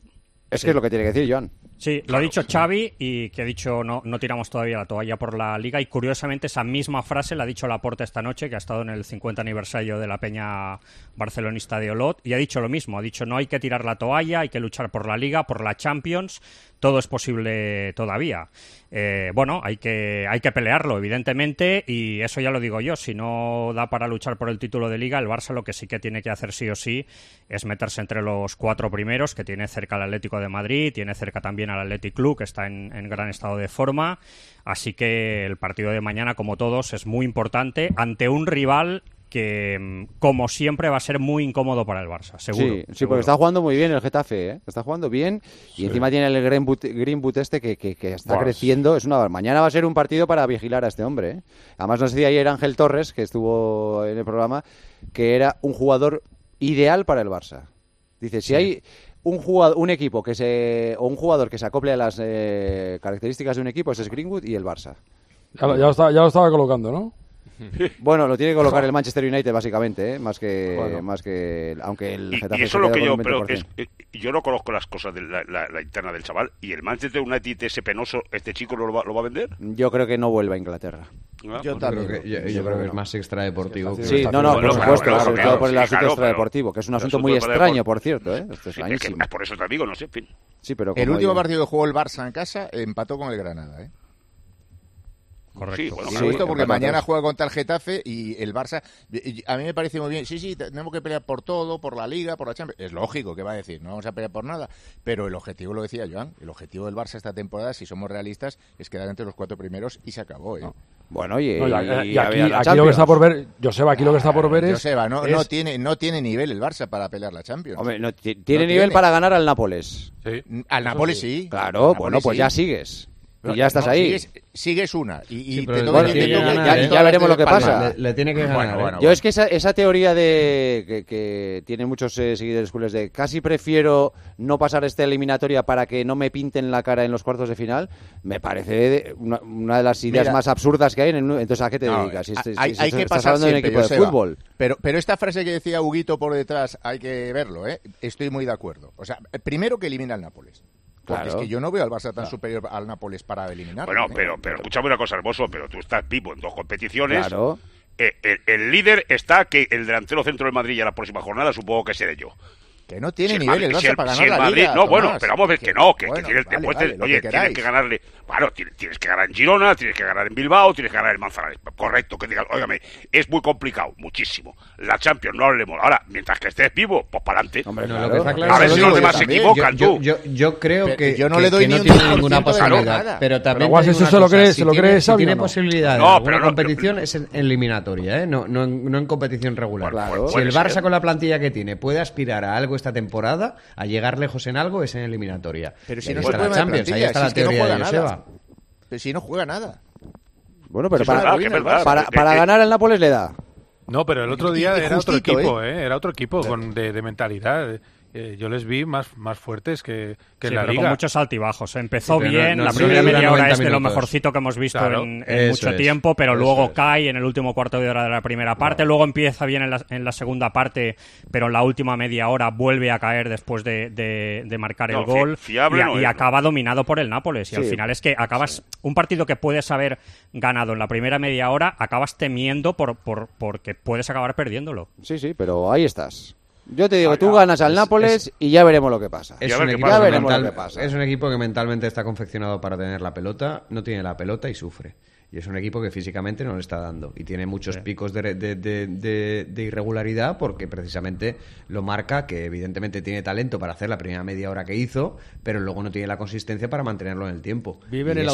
es que es lo que tiene que decir Joan. Sí, lo ha dicho Xavi y que ha dicho no, no tiramos todavía la toalla por la liga y curiosamente esa misma frase la ha dicho Laporta esta noche que ha estado en el 50 aniversario de la peña barcelonista de Olot y ha dicho lo mismo, ha dicho no hay que tirar la toalla, hay que luchar por la liga, por la Champions, todo es posible todavía. Eh, bueno, hay que, hay que pelearlo, evidentemente, y eso ya lo digo yo. Si no da para luchar por el título de liga, el Barça lo que sí que tiene que hacer sí o sí es meterse entre los cuatro primeros, que tiene cerca al Atlético de Madrid, tiene cerca también al Athletic Club, que está en, en gran estado de forma. Así que el partido de mañana, como todos, es muy importante ante un rival que, mm, como siempre, va a ser muy incómodo para el Barça, seguro. Sí, sí, seguro. porque está jugando muy bien el Getafe, ¿eh? Está jugando bien y encima tiene el Greenwood, Greenwood este que, que- que está Buah, creciendo. Es una Mañana va a ser un partido para vigilar a este hombre, ¿eh? Además nos decía ayer Ángel Torres, que estuvo en el programa, que era un jugador ideal para el Barça. Dice, si hay un jugador, un equipo que se o un jugador que se acople a las eh, características de un equipo, ese es Greenwood y el Barça. Ya lo estaba, ya lo estaba colocando, ¿no? Bueno, lo tiene que colocar el Manchester United básicamente, ¿eh? más que Bueno. más que aunque el Y, Getafe y eso se lo que yo, pero es, 20%. yo no conozco las cosas de la, la- la interna del chaval. ¿Y el Manchester United ese penoso, este chico lo va, lo va a vender? Yo creo que no vuelve a Inglaterra. Ah, Yo pues- también. Creo que- yo, yo creo que es más extradeportivo. que- Sí, no, no, por supuesto, claro, sobre claro, todo por el sí, asunto claro, extradeportivo, que es un asunto muy extraño, por cierto, ¿eh? Esto es Sí, es que- por eso te digo, no sé, en fin. Sí, pero El último partido que jugó el Barça en casa empató con el Granada, ¿eh? Correcto. Sí, bueno, Sí, claro, esto porque mañana juega contra el Getafe y el Barça. A mí me parece muy bien. Sí, sí, tenemos que pelear por todo, por la Liga, por la Champions. Es lógico que va a decir, no vamos a pelear por nada. Pero el objetivo, lo decía Joan, el objetivo del Barça esta temporada, si somos realistas, es quedar entre los cuatro primeros y se acabó, ¿eh? Bueno, y, No, y, y- y y aquí, lo que está por ver, Joseba, aquí lo que está por ver es. Joseba, no, es- no, tiene, no tiene nivel el Barça para pelear la Champions. Hombre, no, ti- tiene No nivel tiene. para ganar al Nápoles. Al Nápoles sí. Claro, bueno, pues sí. ya sigues. Y ya estás No, ahí. Sigues, sigues una. Y, y Sí, pero te que toca- ganar, ya, ¿eh? ya veremos lo que pasa. Le, le tiene que ganar. Bueno, ¿eh? bueno, Yo es que esa, esa teoría de que, que tiene muchos eh, seguidores culés de casi prefiero no pasar esta eliminatoria para que no me pinten la cara en los cuartos de final, me parece de- una, una de las ideas Mira. más absurdas que hay. En el- entonces, ¿a qué te No, dedicas? Si hay, este- si- hay si que estás pasar hablando de un siempre, equipo de fútbol. Pero, pero esta frase que decía Huguito por detrás, hay que verlo, ¿eh? Estoy muy de acuerdo. O sea, primero que elimina al Nápoles. Porque Claro. es que yo no veo al Barça tan superior al Nápoles para eliminarlo. Bueno, ¿eh? pero, pero escúchame una cosa, hermoso, pero tú estás vivo en dos competiciones. Claro. Eh, el, el líder está que el delantero centro del Madrid ya la próxima jornada supongo que seré yo. Que no tiene Si el nivel el Madrid- Barça si el- para si ganar el la Madrid- Liga, No, bueno, pero vamos a ver que no, que, que bueno, tienes, vale, después vale, oye, que tienes que ganarle, bueno, tienes, tienes que ganar en Girona, tienes que ganar en Bilbao, tienes que ganar en Manzanares. Correcto, que digas, óigame, es muy complicado, muchísimo. La Champions no hablemos. Ahora, mientras que estés vivo, pues para adelante. No, lo que está claro a ver si que los demás se equivocan, yo, tú. yo, yo creo Pero que, yo no que- le doy que ni no un tiene 10% ninguna posibilidad. nada. Pero también digo eso se lo cree- se lo tiene, cree tiene o no. No, pero no- competición es eliminatoria, ¿eh? no, no, en, no en competición regular. Si el Barça con la plantilla que tiene puede aspirar a algo esta temporada, a llegar lejos en algo, es en eliminatoria. Pero si no está la Champions, ahí está si la es que no teoría de juega nada. Joseba. Pero si no juega nada. Bueno, pero para, verdad, Eh, eh, ganar el Nápoles le da. No, pero el otro día era otro equipo, ¿eh? Era otro equipo con, de, de mentalidad. Eh, yo les vi más, más fuertes que, que Sí, en la pero liga. con muchos altibajos. Empezó Sí, pero no- bien, no- la primera media hora 90 es de lo mejorcito que hemos visto Claro. en, mucho es, tiempo, pero luego es. cae en el último cuarto de hora de la primera parte, luego empieza bien en la, en la segunda parte, pero en la última media hora vuelve a caer después de, de- de marcar No, el gol fiable y, y es, acaba dominado por el Nápoles. Y al final es que acabas un partido que puedes haber ganado en la primera media hora, acabas temiendo por, por, porque puedes acabar perdiéndolo. Sí, sí, pero ahí estás. Yo te digo, Ah, tú ganas al Es- Nápoles es- y ya veremos lo que pasa. Es un, equipo pasa. mental- que pasa. es un equipo que mentalmente está confeccionado para tener la pelota, no tiene la pelota y sufre. Y es un equipo que físicamente no le está dando. Y tiene muchos picos de, de- de- de- de irregularidad porque precisamente lo marca que evidentemente tiene talento para hacer la primera media hora que hizo, pero luego no tiene la consistencia para mantenerlo en el tiempo. Vive en Y el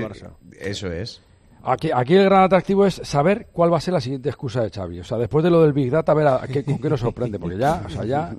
ir- Barça. Eso es. Aquí, aquí el gran atractivo es saber cuál va a ser la siguiente excusa de Xavi. O sea, después de lo del Big Data, a ver a qué, con qué nos sorprende. Porque ya, o sea, ya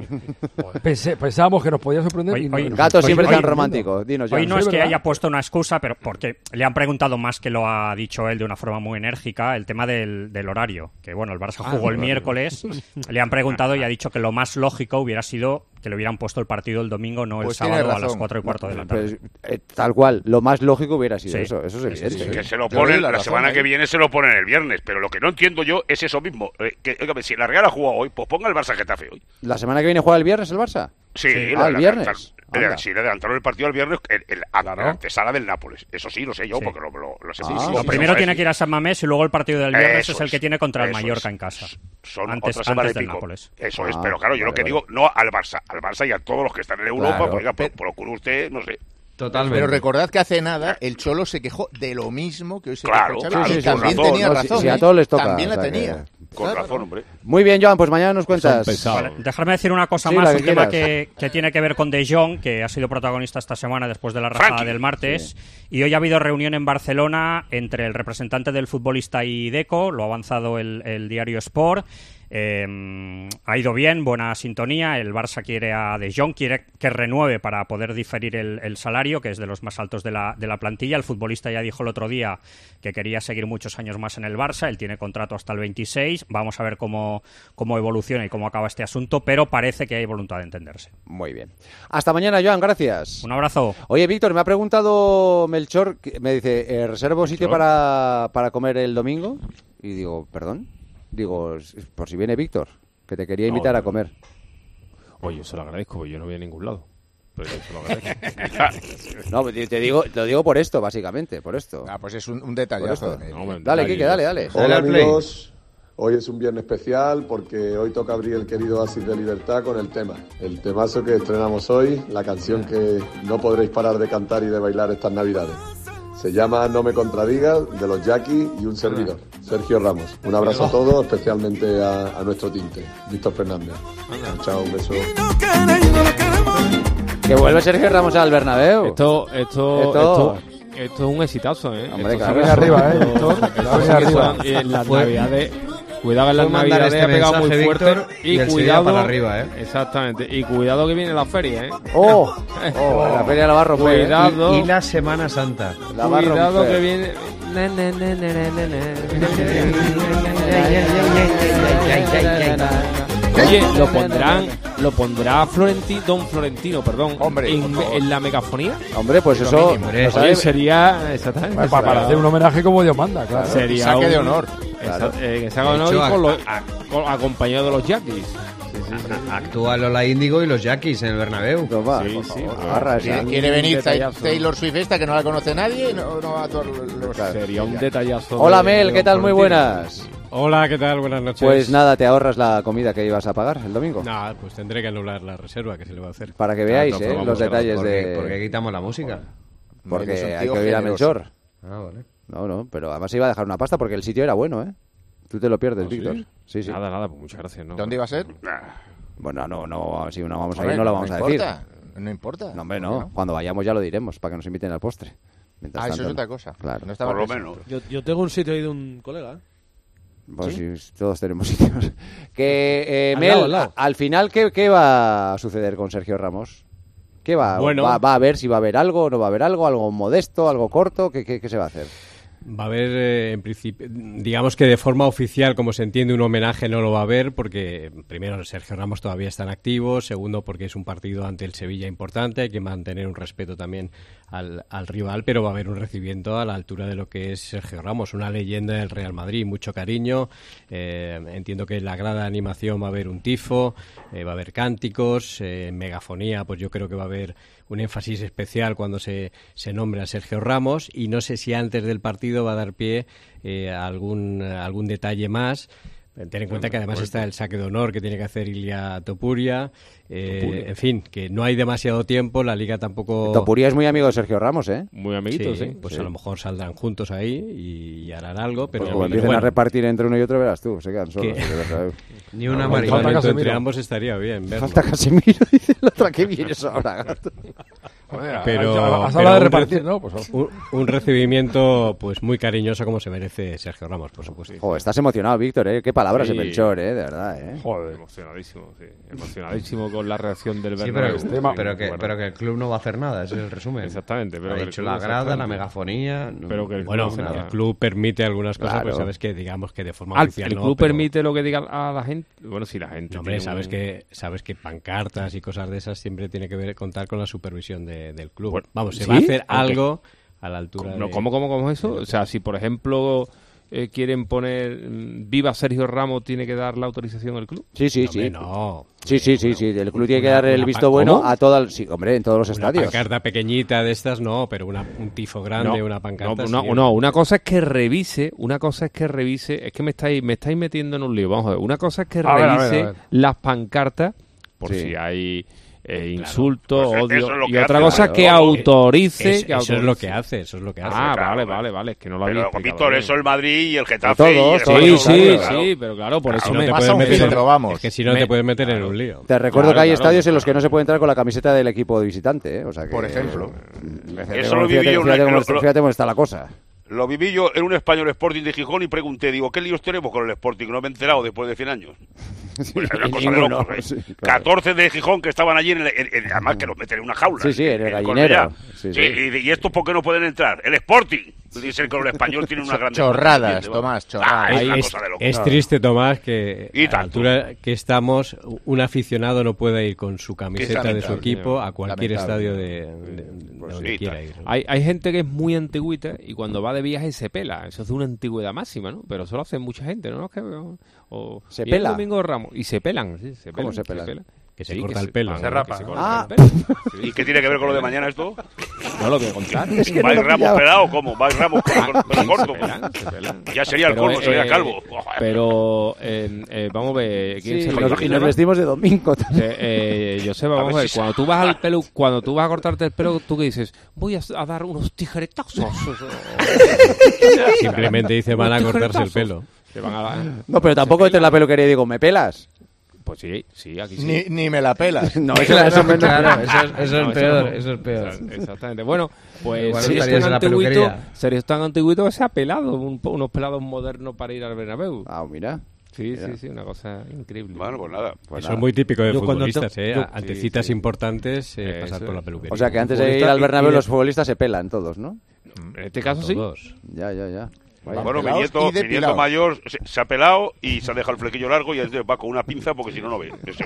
pensé- pensábamos que nos podía sorprender. Hoy- y no- hoy- nos Gato está siempre tan sorprendiendo. romántico. Dinos, Hoy no es que haya puesto una excusa, pero porque le han preguntado más que lo ha dicho él de una forma muy enérgica, el tema del, del horario. Que bueno, el Barça Ah, jugó el miércoles, le han preguntado y ha dicho que lo más lógico hubiera sido que le hubieran puesto el partido el domingo, no el Pues sábado a las razón. 4 y cuarto de la tarde. Pues, eh, tal cual, lo más lógico hubiera sido Sí. eso, eso es Sí, sí, evidente. sí. Que se lo ponen, la la, razón semana ahí. que viene se lo ponen el viernes, pero lo que no entiendo yo es eso mismo. Eh, que, óigame, si la Real ha jugado hoy, pues ponga el Barça Getafe hoy. ¿La semana que viene juega el viernes el Barça? Sí, Ah, lo el viernes. le- Anda. sí, le adelantaron el partido al viernes en, en la- antesala del Nápoles. Eso sí, lo sé yo, Sí. porque lo, lo, lo sé Ah, muchísimo. sí, Lo sí, primero sí. tiene que ir a San Mamés y luego el partido del viernes Eso es el que tiene contra el Mallorca es. en casa. Son antes antes del. Nápoles. Eso es, Ah, pero claro, yo lo que vale. digo, no al Barça, al Barça y a todos los que están en Europa, Claro. pues, procure usted, no sé. Totalmente. Pero recordad que hace nada el Cholo se quejó de lo mismo que hoy se Claro, quejó claro, y sí, sí, también razón, tenía razón. Si- si a ¿eh? todos les toca, También la o sea que- tenía. Con Claro. razón, hombre. Muy bien, Joan, pues mañana nos cuentas. Vale, dejarme decir una cosa Sí, más, un que tema que, que tiene que ver con De Jong, que ha sido protagonista esta semana después de la rajada Frankie. del martes. Y hoy ha habido reunión en Barcelona entre el representante del futbolista y Deco, lo ha avanzado el, el diario Sport. Eh, ha ido bien, buena sintonía. El Barça quiere a De Jong, quiere que renueve para poder diferir el, el salario, que es de los más altos de la, de la plantilla. El futbolista ya dijo el otro día que quería seguir muchos años más en el Barça. Él tiene contrato hasta el 26. Vamos a ver cómo, cómo evoluciona y cómo acaba este asunto, pero parece que hay voluntad de entenderse. Muy bien. Hasta mañana, Joan, gracias. Un abrazo. Oye, Víctor, me ha preguntado Melchor, me dice, eh, ¿reservo sitio para, para comer el domingo? Y digo, ¿perdón? Digo, "S- por si viene Víctor, que te quería No, invitar a comer. Oye, yo se lo agradezco, porque yo no voy a ningún lado. Pero yo se lo agradezco. No, te te digo, lo digo por esto, básicamente, por esto. Ah, pues es un, un detallazo. de. No, Dale, Quique, dale, dale. Dale al play. amigos, hoy es un viernes especial porque hoy toca abrir el querido Oasis de Libertad con el tema. El temazo que estrenamos hoy, la canción que no podréis parar de cantar y de bailar estas navidades. Se llama No me contradigas, de los Jackie y un servidor, Sergio Ramos. Un abrazo a todos, especialmente a, a nuestro tinte, Víctor Fernández. Chao, un beso. Que vuelve Sergio Ramos al Bernabéu. Esto, esto, Esto- esto, esto es un exitazo, ¿eh? Hombre, Esto claro. sigue Arriba, ¿eh, Cuidado que las navidades este ha pegado muy fuerte. Víctor, y, y cuidado. Para arriba, ¿eh? Exactamente. Y cuidado que viene la feria, ¿eh? ¡Oh! oh, oh la feria la va a romper. ¿eh? Cuidado. Y, y, la Semana Santa. La va. Cuidado que viene. Oye, lo pondrán, lo pondrá Florentino, Don Florentino, perdón, hombre, en, en la megafonía. Hombre, pues eso mínimo, sería exactamente, bueno, para, para, hacer un homenaje como Dios manda, claro. Sería saque un, de honor. Claro. Eh, que se ha ganado hecho, a, acompañado de los Jackies. Actúa Lola Índigo y los Jackies en el Bernabéu. Sí, sí, Agarra, ¿Quiere, quiere venir Taylor Swift esta que no la conoce nadie. No, no va a todos. Sería un detallazo. Hola de, Mel, ¿qué tal? Muy buenas. Hola, ¿qué tal? Buenas noches. Pues nada, te ahorras la comida que ibas a pagar el domingo. Nah, pues tendré que anular la reserva que se le va a hacer. Para que veáis claro, eh, los detalles porque, de... ¿Por qué quitamos la música? Porque, porque hay que oír a Melchor. Ah, vale. No, no, pero además se iba a dejar una pasta porque el sitio era bueno, ¿eh? Tú te lo pierdes, ¿Ah, Víctor. Sí? sí, sí. Nada, nada, pues muchas gracias. ¿no? ¿Dónde iba a ser? Bueno, no, no, si no vamos a, ir no lo vamos no a decir. Importa. No importa. No, hombre, no. no. Cuando vayamos ya lo diremos, para que nos inviten al postre. Mientras ah, tanto, eso es otra cosa. Claro. No Por lo menos. Yo, yo, tengo un sitio ahí de un colega. Pues ¿Sí? sí todos tenemos sitios. Que, eh, al, Mel, lado, al, lado. al, final, ¿qué, ¿qué, va a suceder con Sergio Ramos? ¿Qué va? Bueno. va? ¿Va a haber si va a haber algo, no va a haber algo, algo modesto, algo corto? ¿Qué, qué, qué se va a hacer? Va a haber, eh, en principio, digamos que de forma oficial, como se entiende, un homenaje no lo va a haber porque, primero, Sergio Ramos todavía está en activo, segundo, porque es un partido ante el Sevilla importante, hay que mantener un respeto también al, al rival, pero va a haber un recibimiento a la altura de lo que es Sergio Ramos, una leyenda del Real Madrid, mucho cariño, eh, entiendo que en la grada de animación va a haber un tifo, eh, va a haber cánticos, eh, megafonía, pues yo creo que va a haber un énfasis especial cuando se, se nombra a Sergio Ramos y no sé si antes del partido va a dar pie eh, algún, a algún detalle más. Ten en cuenta que además está el saque de honor que tiene que hacer Ilia eh, Topuria. En fin, que no hay demasiado tiempo, la liga tampoco. Topuria es muy amigo de Sergio Ramos, ¿eh? Muy amiguito, sí. Pues a lo mejor saldrán juntos ahí y, harán algo, pero. Pues, empiecen a repartir entre uno y otro, verás tú, se quedan solos. Ni una no, Entre ambos estaría bien. Verlo. Falta Casemiro, dice la otra, que vienes ahora, gato? Pero, has hablado de repartir, ¿no? Pues, oh. un, un, recibimiento pues muy cariñoso como se merece Sergio Ramos, por supuesto. Joder, estás emocionado, Víctor, ¿eh? Qué palabras sí. de Melchor, ¿eh? De verdad, ¿eh? Joder, emocionadísimo, sí. Emocionadísimo con la reacción del Bernabéu. Sí, pero, pero, pero, que, pero, que, el club no va a hacer nada, ese es el resumen. Exactamente. Pero ha dicho la grada, la megafonía... No. Pero que el bueno, club no el club permite algunas cosas, claro. pero sabes que digamos que de forma Al, oficial El club no, permite lo que diga a la gente... Bueno, si la gente... hombre, sabes, un... que, sabes que pancartas y cosas de esas siempre tiene que ver, contar con la supervisión de del club. Vamos, se va a hacer algo a la altura. No, de, ¿cómo, cómo, cómo es eso? O sea, si por ejemplo eh, quieren poner mm, viva Sergio Ramos, tiene que dar la autorización del club. Sí, sí, sí. No. Sí, sí, sí, sí. El club tiene que dar el visto bueno a todas, sí, hombre, en todos los estadios. Una pancarta pequeñita de estas, no, pero una, un tifo grande, una pancarta. No, no, una cosa es que revise, una cosa es que revise, es que me estáis, me estáis metiendo en un lío. Vamos a ver, una cosa es que revise las pancartas, por si hay eh, insulto, claro. pues odio. Es y otra hace, cosa claro. que autorice, que autorice. Eso es lo que hace, eso es lo que ah, hace. Ah, claro, vale, vale, vale, es que no lo había Víctor, eso el Madrid y el Getafe. Y todos, y el sí, sí, sí, pero claro, por eso no me pasa meter, vamos. Es que si no me, te puedes meter en un lío. Te recuerdo que hay estadios en los que no se puede entrar con la camiseta del equipo de visitante, ¿eh? o sea que, Por ejemplo. Mm, eso lo viví yo Fíjate cómo está la cosa. Lo viví yo en un español Sporting de Gijón y pregunté, digo, ¿qué líos tenemos con el Sporting? No me he enterado después de 100 años. Sí, pues, de 14 ¿eh? de Gijón que estaban allí, en el, además que los meten en una jaula. Sí, sí, en el gallinero. Y, y, estos por qué no pueden entrar? El Sporting. Dicen que el español tiene una gran... Chorradas, Tomás, ah, chorradas. Es, triste, Tomás, que a la altura que estamos, un aficionado no pueda ir con su camiseta de su equipo a cualquier estadio de, de, pues donde quiera ir. Hay, hay, gente que es muy antigüita y cuando va de viaje se pela. Eso es de una antigüedad máxima, ¿no? Pero eso lo hace mucha gente, ¿no? O, se pela. Domingo Ramos. Y se pelan, sí, ¿Cómo? Se pelan que se corta el pelo. Se rapa. Ah. ¿Y qué tiene que ver con lo de mañana esto? No lo voy a contar. ¿Vais no Ramos pelado cómo? ¿Vais Ramos ah, corto? Ya sería el corno, sería eh, calvo. Pero eh, eh, vamos a ver. y nos vestimos de domingo también. Joseba, vamos a ver. Cuando tú vas al pelo, cuando tú vas a cortarte el pelo, tú que dices, voy a dar unos tijeretazos. Simplemente dice, van a cortarse el pelo. No, pero tampoco entre la peluquería y digo, ¿me pelas? Pues sí, sí, aquí sí. Ni, ni me la pelas. no, eso, es, eso no, es peor, eso es peor. Exactamente. Bueno, pues si eres, tan antiguito, tan antiguito que se ha pelado, unos pelados modernos para ir al Bernabéu. Ah, mira. Sí, sí, sí, una cosa increíble. Bueno, pues nada. Pues eso es muy típico de futbolistas, ¿eh? Ante citas importantes, eh, pasar por la peluquería. O sea, que antes de ir al Bernabéu los futbolistas se pelan todos, ¿no? En este caso todos. sí. Ya, ya, ya. Bueno, mi nieto, mi nieto mayor se, ha pelado y se ha dejado el flequillo largo y es de, va con una pinza porque si no, no ve. Es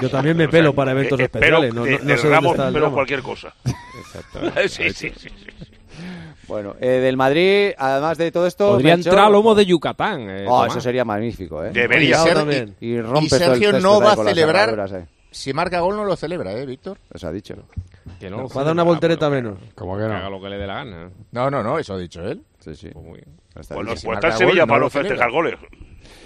Yo también me pelo para eh, eventos eh, especiales. Pero, no, no, no cualquier cosa. Exactamente. sí, sí, sí, bueno, eh, del Madrid, además de todo esto... Podría entrar lomo de Yucatán. Eh, oh, eso sería magnífico, ¿eh? Debería ser. También. Y, y, Sergio no va a celebrar... Eh. Si marca gol no lo celebra, ¿eh, Víctor? Eso ha dicho. Que no va dar una voltereta menos. ¿Cómo que no? Que haga lo que le dé la gana. No, no, no, eso ha dicho él. Sí, sí. Pues muy bien. Está pues, pues está en Sevilla para no festejar goles.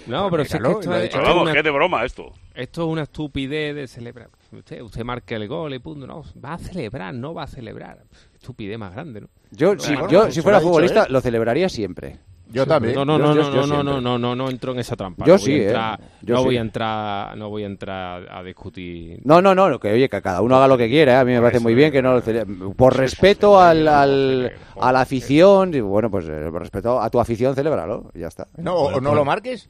No, pero si es que esto, es, vamos, una, que es de broma esto. Esto es una estupidez de celebrar. Usted, usted marca el gol y punto. No, va a celebrar, no va a celebrar. Estupidez más grande, ¿no? Yo, no, si, no, yo, si fuera futbolista, lo celebraría siempre. Yo también. No, no, yo, no, no, no, no, no, no, no, entro en esa trampa. Yo no sí, ¿eh? entrar, eh. no voy a entrar, no voy a entrar a discutir. No, no, no, que oye, que cada uno haga lo que quiera, ¿eh? a mí me parece muy bien que eh, no lo por respeto al, al, a la afición, y bueno, pues por respeto a tu afición, celébralo, ya está. No, o no lo marques.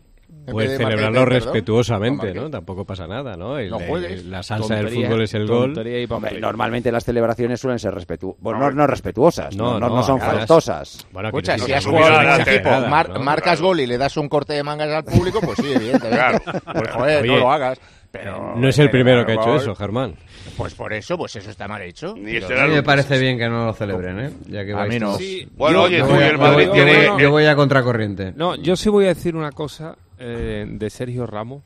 Pues celebrarlo respetuosamente, ¿no? Tampoco pasa nada, ¿no? El, no. La salsa tontería, del fútbol es el gol. Hombre, normalmente las celebraciones suelen ser respetu bueno, no, no, respetuosas, no, no, no son faltosas. Bueno, Escucha, si has jugado en equipo, mar marcas gol y le das un corte de mangas al público, pues sí, evidentemente. Claro. Pues joder, Oye, no lo hagas. Pero, eh, no es el primero que ha hecho eso, Germán. Pues por eso, pues eso está mal hecho. Y a mí me parece bien que no lo celebren, ¿eh? Ya que a mí no. Sí. Bueno, yo, oye, tú y el Madrid tiene... Yo voy a contracorriente. No, yo sí voy a decir una cosa eh, de Sergio Ramos.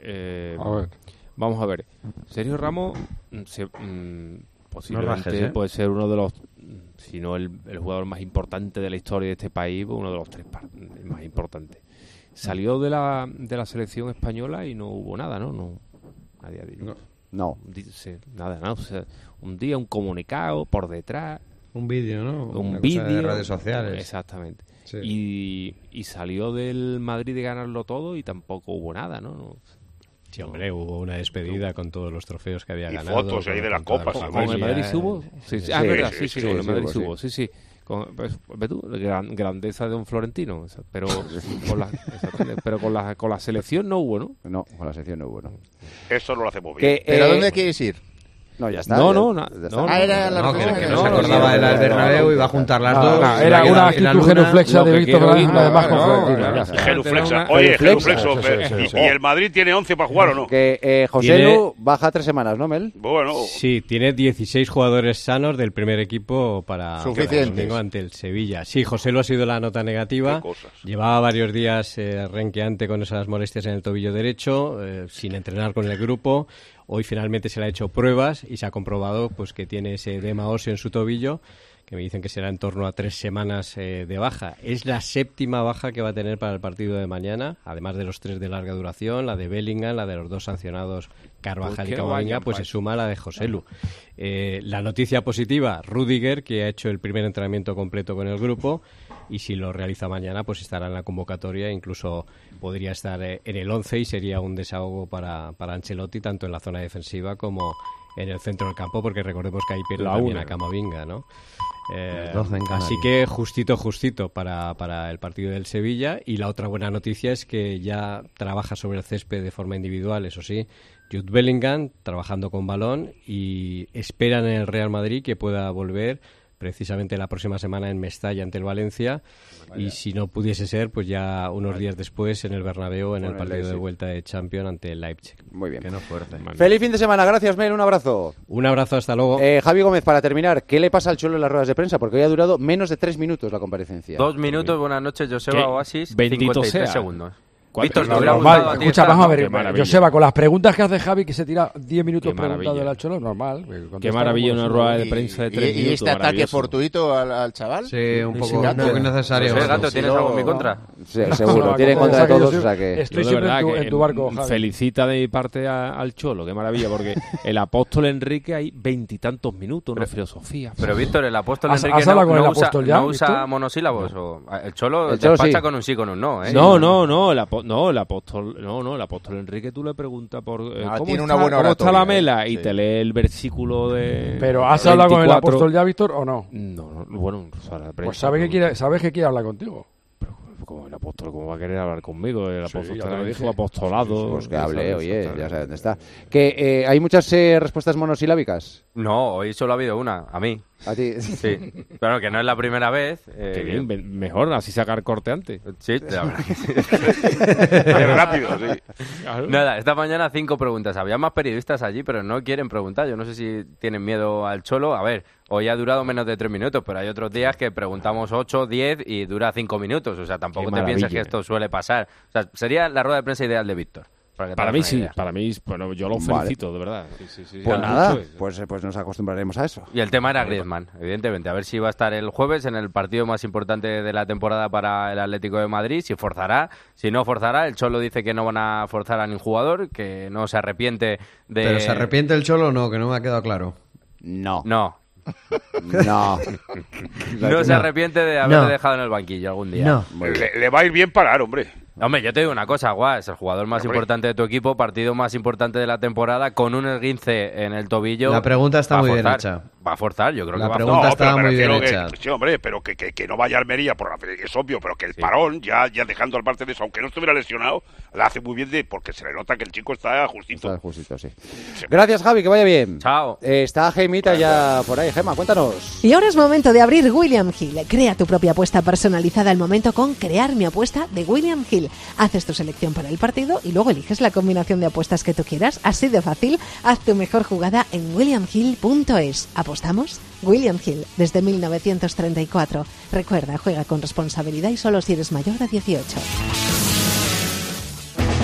Eh. Vamos a ver. Sergio Ramos mm, mm, posiblemente puede ser uno de los, mm, si no el, el, jugador más importante de la historia de este país, pues, uno de los tres más importantes. Salió de la, de la selección española y no hubo nada, ¿no? no nadie. No. Dice, nada, nada. Un día un comunicado por detrás. Un vídeo, ¿no? Un vídeo. de redes sociales. Exactamente. Y, y, salió del Madrid de ganarlo todo y tampoco hubo nada, ¿no? Sí, hombre, hubo una despedida con todos los trofeos que había ganado. fotos ahí de las copas. ¿Con el Madrid subo? Sí, sí, ah, sí, verdad, sí, sí, con el Madrid subo, sí, sí. Pues, ve tú, grandeza de un florentino, pero con la, pero con la, con la selección no hubo, ¿no? No, con la selección no hubo, ¿no? Eso no lo hacemos bien. Eh, ¿Pero a dónde quieres ir? No, ya está. No, ya, no, ya está. no. Ah, era la no, que, que no se acordaba del Bernabéu y va a juntar las ah, dos. era una actitud genuflexa de Víctor Galán, además con Genuflexa. Oye, genuflexo. ¿Y el Madrid tiene 11 para jugar o no? Que eh, José Lu baja tres semanas, ¿no, Mel? Bueno. Sí, tiene 16 jugadores sanos del primer equipo para el domingo ante el Sevilla. Sí, José Lu ha sido la nota negativa. Llevaba varios días eh, renqueante con esas molestias en el tobillo derecho, eh, sin entrenar con el grupo Hoy finalmente se le ha hecho pruebas y se ha comprobado pues que tiene ese edema óseo en su tobillo que me dicen que será en torno a tres semanas eh, de baja. Es la séptima baja que va a tener para el partido de mañana, además de los tres de larga duración, la de Bellingham, la de los dos sancionados Carvajal y Camavinga, pues se suma la de Joselu. Eh, la noticia positiva, Rudiger, que ha hecho el primer entrenamiento completo con el grupo y si lo realiza mañana, pues estará en la convocatoria, incluso podría estar eh, en el 11 y sería un desahogo para, para Ancelotti, tanto en la zona defensiva como en el centro del campo, porque recordemos que ahí pierde también a Camavinga, ¿no? Eh, así que justito, justito para, para, el partido del Sevilla. Y la otra buena noticia es que ya trabaja sobre el césped de forma individual, eso sí, Jude Bellingham trabajando con balón y esperan en el Real Madrid que pueda volver precisamente la próxima semana en Mestalla ante el Valencia y si no pudiese ser, pues ya unos días después en el Bernabéu en el partido de vuelta de Champions ante el Leipzig. Muy bien. Que no fuerte. Feliz fin de semana, gracias Mel, un abrazo. Un abrazo, hasta luego. Eh, Javi Gómez, para terminar, ¿qué le pasa al Cholo en las ruedas de prensa? Porque hoy ha durado menos de tres minutos la comparecencia. Dos minutos, buenas noches, Joseba ¿Qué? Oasis. 53 segundos. Víctor, no. Escucha, vamos a ver. Eh, Joseba, con las preguntas que hace Javi, que se tira 10 minutos preguntando al Cholo, normal. Eh, qué maravilla una rueda de prensa de 3 minutos. ¿Y este ataque fortuito al, chaval? Sí, un poco, innecesario. Gato, ¿tienes algo en mi contra? Sí, seguro, tiene contra todos. O sea que... Estoy siempre en tu barco, mm, Javi. Felicita de mi parte al Cholo, qué maravilla, porque el apóstol Enrique hay veintitantos minutos, una filosofía. Pero Víctor, el apóstol Enrique no usa monosílabos. El Cholo despacha con un sí, con un no. ¿eh? No, no, no, el apóstol no, el apóstol, no, no, el apóstol Enrique tú le preguntas por eh, ah, tiene una buena ¿cómo está la mela eh, y te lee el versículo de Pero has 24. hablado con el apóstol ya, Víctor, o no? No, bueno, pues sabes que quiere sabes que quiere hablar contigo como el apóstol, ¿cómo va a querer hablar conmigo? El Sí, apóstol dije. su apostolado. Pues que ya hable, sabes, oye, ya sabe dónde está. Que eh, hay muchas eh, respuestas monosilábicas. No, hoy solo ha habido una, a mí. A ti. Sí. Pero que no es la primera vez. eh, Qué bien, me- mejor así sacar corte antes. Sí, la verdad que sí. Rápido, sí. Nada, esta mañana cinco preguntas. Había más periodistas allí, pero no quieren preguntar. Yo no sé si tienen miedo al cholo. A ver, hoy ha durado menos de tres minutos, pero hay otros días que preguntamos ocho, diez y dura cinco minutos. O sea, tampoco te pienses que esto suele pasar. O sea, sería la rueda de prensa ideal de Víctor. para mí sí, idea. para mí, bueno, yo lo Vale. felicito, de verdad. Sí, sí, sí. Pues nada, pues, eh, pues nos acostumbraremos a eso. Y el tema era Griezmann, evidentemente. A ver si va a estar el jueves en el partido más importante de la temporada para el Atlético de Madrid, si forzará, si no forzará. El Cholo dice que no van a forzar a ningún jugador, que no se arrepiente de... ¿Pero se arrepiente el Cholo o no? Que no me ha quedado claro. No. No. No. No se arrepiente de haber No. dejado en el banquillo algún día. No. Le, le va a ir bien parar, hombre. Hombre, yo te digo una cosa, Guas, es el jugador más Hombre. importante de tu equipo, partido más importante de la temporada, con un esguince en el tobillo. La pregunta está muy bien forzar. hecha. Va a forzar, yo creo La que va a pregunta forzar. estaba pero me muy bien que- hecha. sí, hombre, pero que, que, que no vaya a Almería, por la, es obvio, pero que el parón, ya, ya dejando al parte de eso, aunque no estuviera lesionado, la hace muy bien de, porque se le nota que el chico está justito. Está justito, sí. Gracias, Javi, que vaya bien. Chao. está Gemita ya por ahí. Gema, cuéntanos. Y ahora es momento de abrir William Hill. Crea tu propia apuesta personalizada al momento con Crear mi apuesta de William Hill. Haces tu selección para el partido y luego eliges la combinación de apuestas que tú quieras. Así de fácil, haz tu mejor jugada en williamhill.es. ¿Apostamos? William Hill, desde 1934. Recuerda, juega con responsabilidad y solo si eres mayor de 18.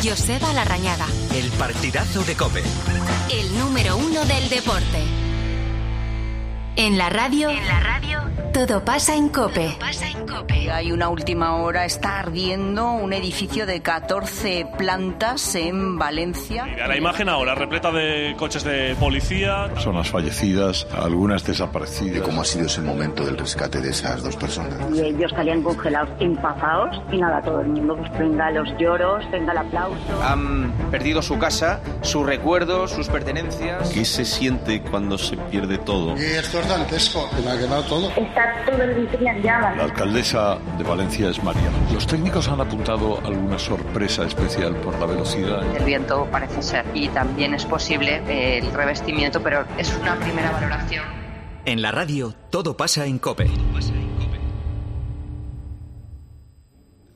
Joseba Larrañaga, El partidazo de Cope. el número uno del deporte. En la radio, en la radio, todo pasa en Cope. Hay una última hora, está ardiendo un edificio de 14 plantas en Valencia. Mira la imagen ahora, repleta de coches de policía. Personas fallecidas, algunas desaparecidas. ¿Cómo ha sido ese momento del rescate de esas dos personas? Y ellos salían congelados, empapados, y nada, todo el mundo, pues venga los lloros, venga el aplauso. Han perdido su casa, sus recuerdos, sus pertenencias. ¿Qué se siente cuando se pierde todo? Y esto dantesco, que me ha quedado todo. Está todo el edificio en llamas. La alcaldesa de Valencia es María. Los técnicos han apuntado alguna sorpresa especial por la velocidad. El viento parece ser. Y también es posible eh, el revestimiento, pero es una primera valoración. En la radio, todo pasa en Cope.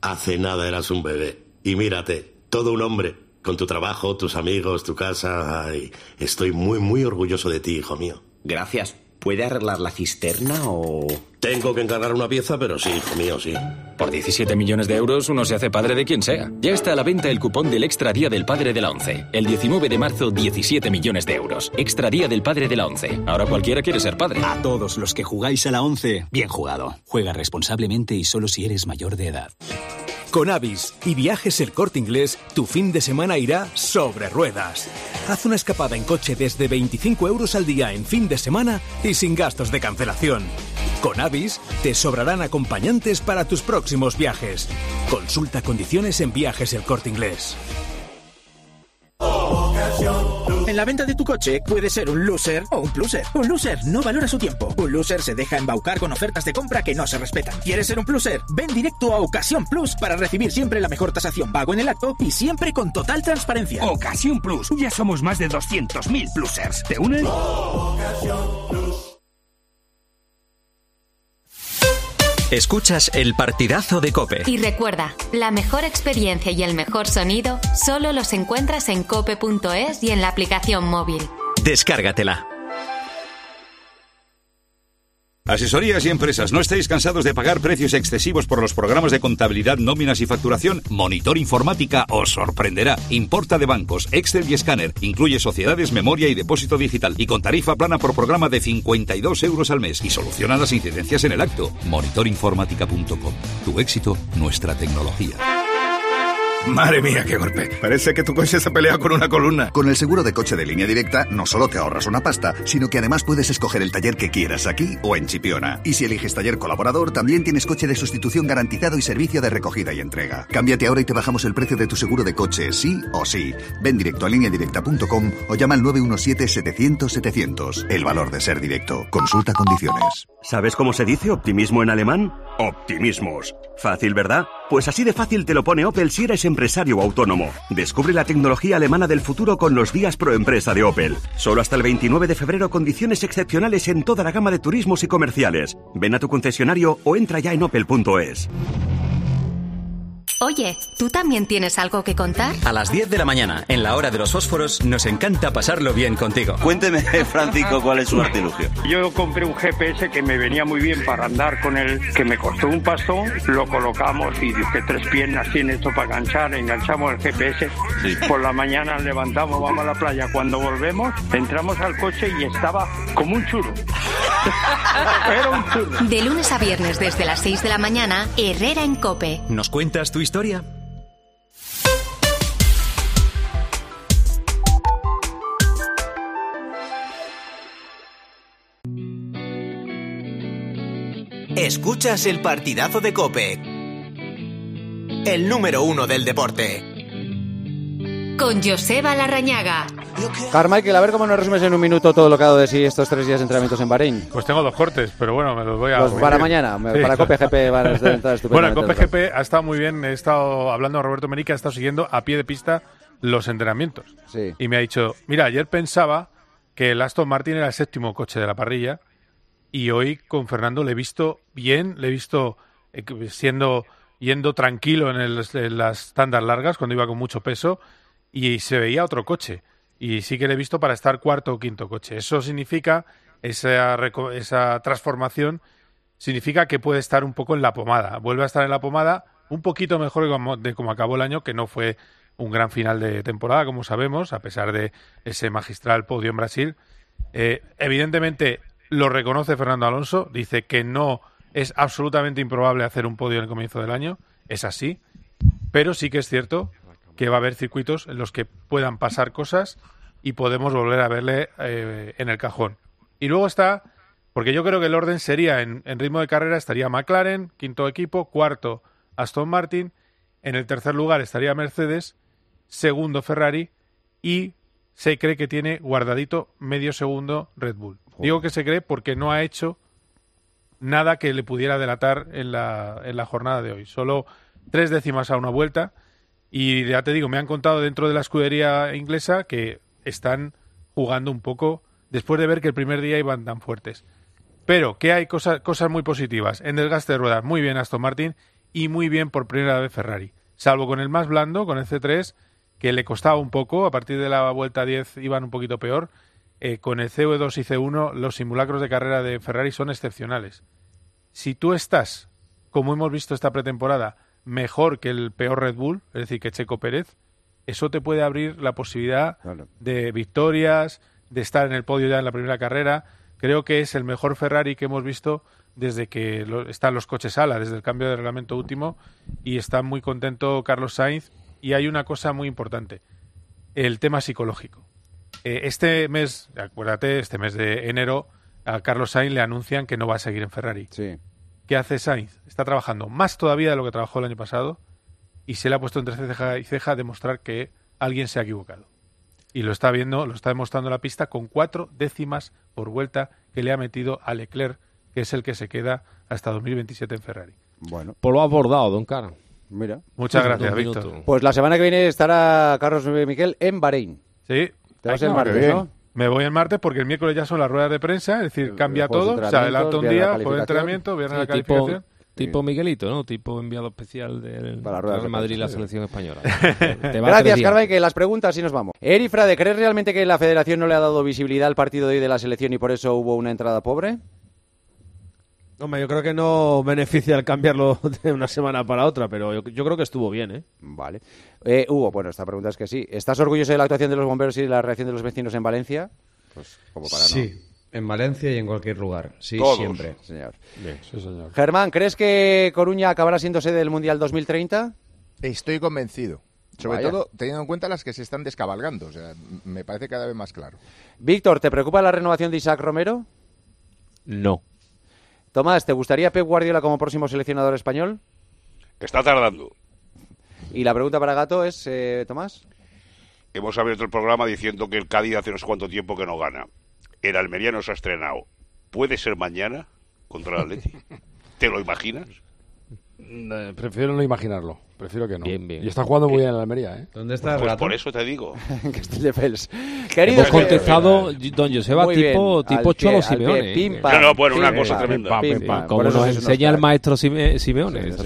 Hace nada eras un bebé. Y mírate, todo un hombre. Con tu trabajo, tus amigos, tu casa. Ay, estoy muy, muy orgulloso de ti, hijo mío. Gracias. ¿Puede arreglar la cisterna o...? Tengo que encargar una pieza, pero sí, hijo mío, sí. Por 17 millones de euros uno se hace padre de quien sea. Ya está a la venta el cupón del Extra Día del Padre de la ONCE. El 19 de marzo, 17 millones de euros. Extra Día del Padre de la ONCE. Ahora cualquiera quiere ser padre. A todos los que jugáis a la 11, bien jugado. Juega responsablemente y solo si eres mayor de edad. Con Avis y Viajes El Corte Inglés, tu fin de semana irá sobre ruedas. Haz una escapada en coche desde 25 euros al día en fin de semana y sin gastos de cancelación. Con Avis te sobrarán acompañantes para tus próximos viajes. Consulta condiciones en Viajes El Corte Inglés. En la venta de tu coche puede ser un loser o un pluser. Un loser no valora su tiempo. Un loser se deja embaucar con ofertas de compra que no se respetan. ¿Quieres ser un pluser? Ven directo a Ocasión Plus para recibir siempre la mejor tasación pago en el acto y siempre con total transparencia. Ocasión Plus. Ya somos más de 200.000 plusers. ¿Te unes? Escuchas el partidazo de Cope. Y recuerda, la mejor experiencia y el mejor sonido solo los encuentras en cope.es y en la aplicación móvil. Descárgatela. Asesorías y empresas, ¿no estáis cansados de pagar precios excesivos por los programas de contabilidad, nóminas y facturación? Monitor Informática os sorprenderá. Importa de bancos, Excel y escáner. Incluye sociedades, memoria y depósito digital. Y con tarifa plana por programa de 52 euros al mes. Y soluciona las incidencias en el acto. Monitorinformática.com. Tu éxito, nuestra tecnología. Madre mía, qué golpe. Parece que tu coche se ha peleado con una columna. Con el seguro de coche de línea directa, no solo te ahorras una pasta, sino que además puedes escoger el taller que quieras aquí o en Chipiona. Y si eliges taller colaborador, también tienes coche de sustitución garantizado y servicio de recogida y entrega. Cámbiate ahora y te bajamos el precio de tu seguro de coche, sí o sí. Ven directo a lineadirecta.com o llama al 917-700-700. El valor de ser directo. Consulta condiciones. ¿Sabes cómo se dice optimismo en alemán? Optimismos. Fácil, ¿verdad? Pues así de fácil te lo pone Opel si eres empresario o autónomo. Descubre la tecnología alemana del futuro con los días pro empresa de Opel. Solo hasta el 29 de febrero condiciones excepcionales en toda la gama de turismos y comerciales. Ven a tu concesionario o entra ya en opel.es. Oye, ¿tú también tienes algo que contar? A las 10 de la mañana, en la hora de los fósforos, nos encanta pasarlo bien contigo. Cuénteme, Francisco, cuál es su artilugio. Yo compré un GPS que me venía muy bien para andar con él, que me costó un pastón, lo colocamos y dije tres piernas tiene esto para enganchar, enganchamos el GPS. Por la mañana levantamos, vamos a la playa. Cuando volvemos, entramos al coche y estaba como un churro. Era un churro. De lunes a viernes desde las 6 de la mañana, Herrera en Cope. ¿Nos cuentas tu historia? Escuchas el partidazo de Cope. El número uno del deporte. Con Joseba Larrañaga. Carmichael, a ver cómo nos resumes en un minuto todo lo que ha dado de sí estos tres días de entrenamientos en Bahrein. Pues tengo dos cortes, pero bueno, me los voy a. Los para mañana, Sí. para Cope GP van a estar Bueno. Cope GP ha estado muy bien. He estado hablando con Roberto Merica, ha estado siguiendo a pie de pista los entrenamientos. Sí. Y me ha dicho, mira, ayer pensaba que el Aston Martin era el séptimo coche de la parrilla y hoy con Fernando le he visto bien, le he visto eh, que- siendo yendo tranquilo en, el- en las tandas largas cuando iba con mucho peso y se veía otro coche. Y sí que le he visto para estar cuarto o quinto coche. Eso significa, esa, esa transformación significa que puede estar un poco en la pomada. Vuelve a estar en la pomada un poquito mejor de como, de como acabó el año, que no fue un gran final de temporada, como sabemos, a pesar de ese magistral podio en Brasil. Eh, evidentemente lo reconoce Fernando Alonso, dice que no es absolutamente improbable hacer un podio en el comienzo del año, es así, pero sí que es cierto que va a haber circuitos en los que puedan pasar cosas y podemos volver a verle eh, en el cajón. Y luego está, porque yo creo que el orden sería en, en ritmo de carrera, estaría McLaren, quinto equipo, cuarto Aston Martin, en el tercer lugar estaría Mercedes, segundo Ferrari y se cree que tiene guardadito medio segundo Red Bull. Digo que se cree porque no ha hecho nada que le pudiera delatar en la, en la jornada de hoy. Solo tres décimas a una vuelta. Y ya te digo, me han contado dentro de la escudería inglesa que están jugando un poco después de ver que el primer día iban tan fuertes. Pero que hay cosas, cosas muy positivas. En desgaste de ruedas, muy bien Aston Martin y muy bien por primera vez Ferrari. Salvo con el más blando, con el C3, que le costaba un poco. A partir de la vuelta 10 iban un poquito peor. Eh, con el CO2 y C1, los simulacros de carrera de Ferrari son excepcionales. Si tú estás, como hemos visto esta pretemporada, mejor que el peor Red Bull, es decir, que Checo Pérez, eso te puede abrir la posibilidad de victorias, de estar en el podio ya en la primera carrera. Creo que es el mejor Ferrari que hemos visto desde que lo- están los coches ala, desde el cambio de reglamento último, y está muy contento Carlos Sainz. Y hay una cosa muy importante, el tema psicológico. Eh, este mes, acuérdate, este mes de enero, a Carlos Sainz le anuncian que no va a seguir en Ferrari. ¿Qué hace Sainz? Está trabajando más todavía de lo que trabajó el año pasado y se le ha puesto entre ceja y ceja demostrar que alguien se ha equivocado. Y lo está viendo, lo está demostrando la pista con cuatro décimas por vuelta que le ha metido a Leclerc, que es el que se queda hasta 2027 en Ferrari. Bueno. Pues lo ha abordado, don Cara. Mira. Muchas gracias, Víctor. Pues la semana que viene estará Carlos Miquel en Bahrein. Sí. Te vas Ay, el no, martes. ¿no? Me voy el martes porque el miércoles ya son las ruedas de prensa, es decir, cambia todo, se adelanta un día, viernes la juego de calificación. entrenamiento, viernes la Sí, tipo- calificación. Tipo Miguelito, ¿no? Tipo enviado especial del Para ruedas Real de Madrid y la selección española. Te va tres Gracias. Carmen, que las preguntas y nos vamos. Eri Frade, ¿crees realmente que la federación no le ha dado visibilidad al partido de hoy de la selección y por eso hubo una entrada pobre? Hombre, yo creo que no beneficia el cambiarlo de una semana para otra, pero yo, yo creo que estuvo bien, ¿eh? Vale. Eh, Hugo, bueno, esta pregunta es que sí. ¿Estás orgulloso de la actuación de los bomberos y de la reacción de los vecinos en Valencia? Pues como para Sí, en Valencia y en cualquier lugar. Sí, Todos. siempre. Señor. Sí, señor. Germán, ¿crees que Coruña acabará siendo sede del Mundial 2030? Estoy convencido. Sobre Vaya. todo teniendo en cuenta las que se están descabalgando. O sea, me parece cada vez más claro. Víctor, ¿te preocupa la renovación de Isaac Romero? No. Tomás, ¿te gustaría Pep Guardiola como próximo seleccionador español? Está tardando. Y la pregunta para Gato es, eh, Tomás. Hemos abierto el programa diciendo que el Cádiz hace no sé cuánto tiempo que no gana. El Almería no se ha estrenado. ¿Puede ser mañana contra el Atleti? ¿Te lo imaginas? Eh, Prefiero no imaginarlo. Prefiero que no. Bien, bien. Y está jugando muy bien en la Almería, ¿eh? ¿Dónde está Pues gato? por eso te digo. Castelldefels. Hemos Queridos contestado, don Joseba, Muy tipo, tipo pie, Cholo pie, Simeone. pim, pam, No, no, bueno, una pim, cosa pam, tremenda. pim, pam. Como nos enseña el maestro Sime- Simeone. sí.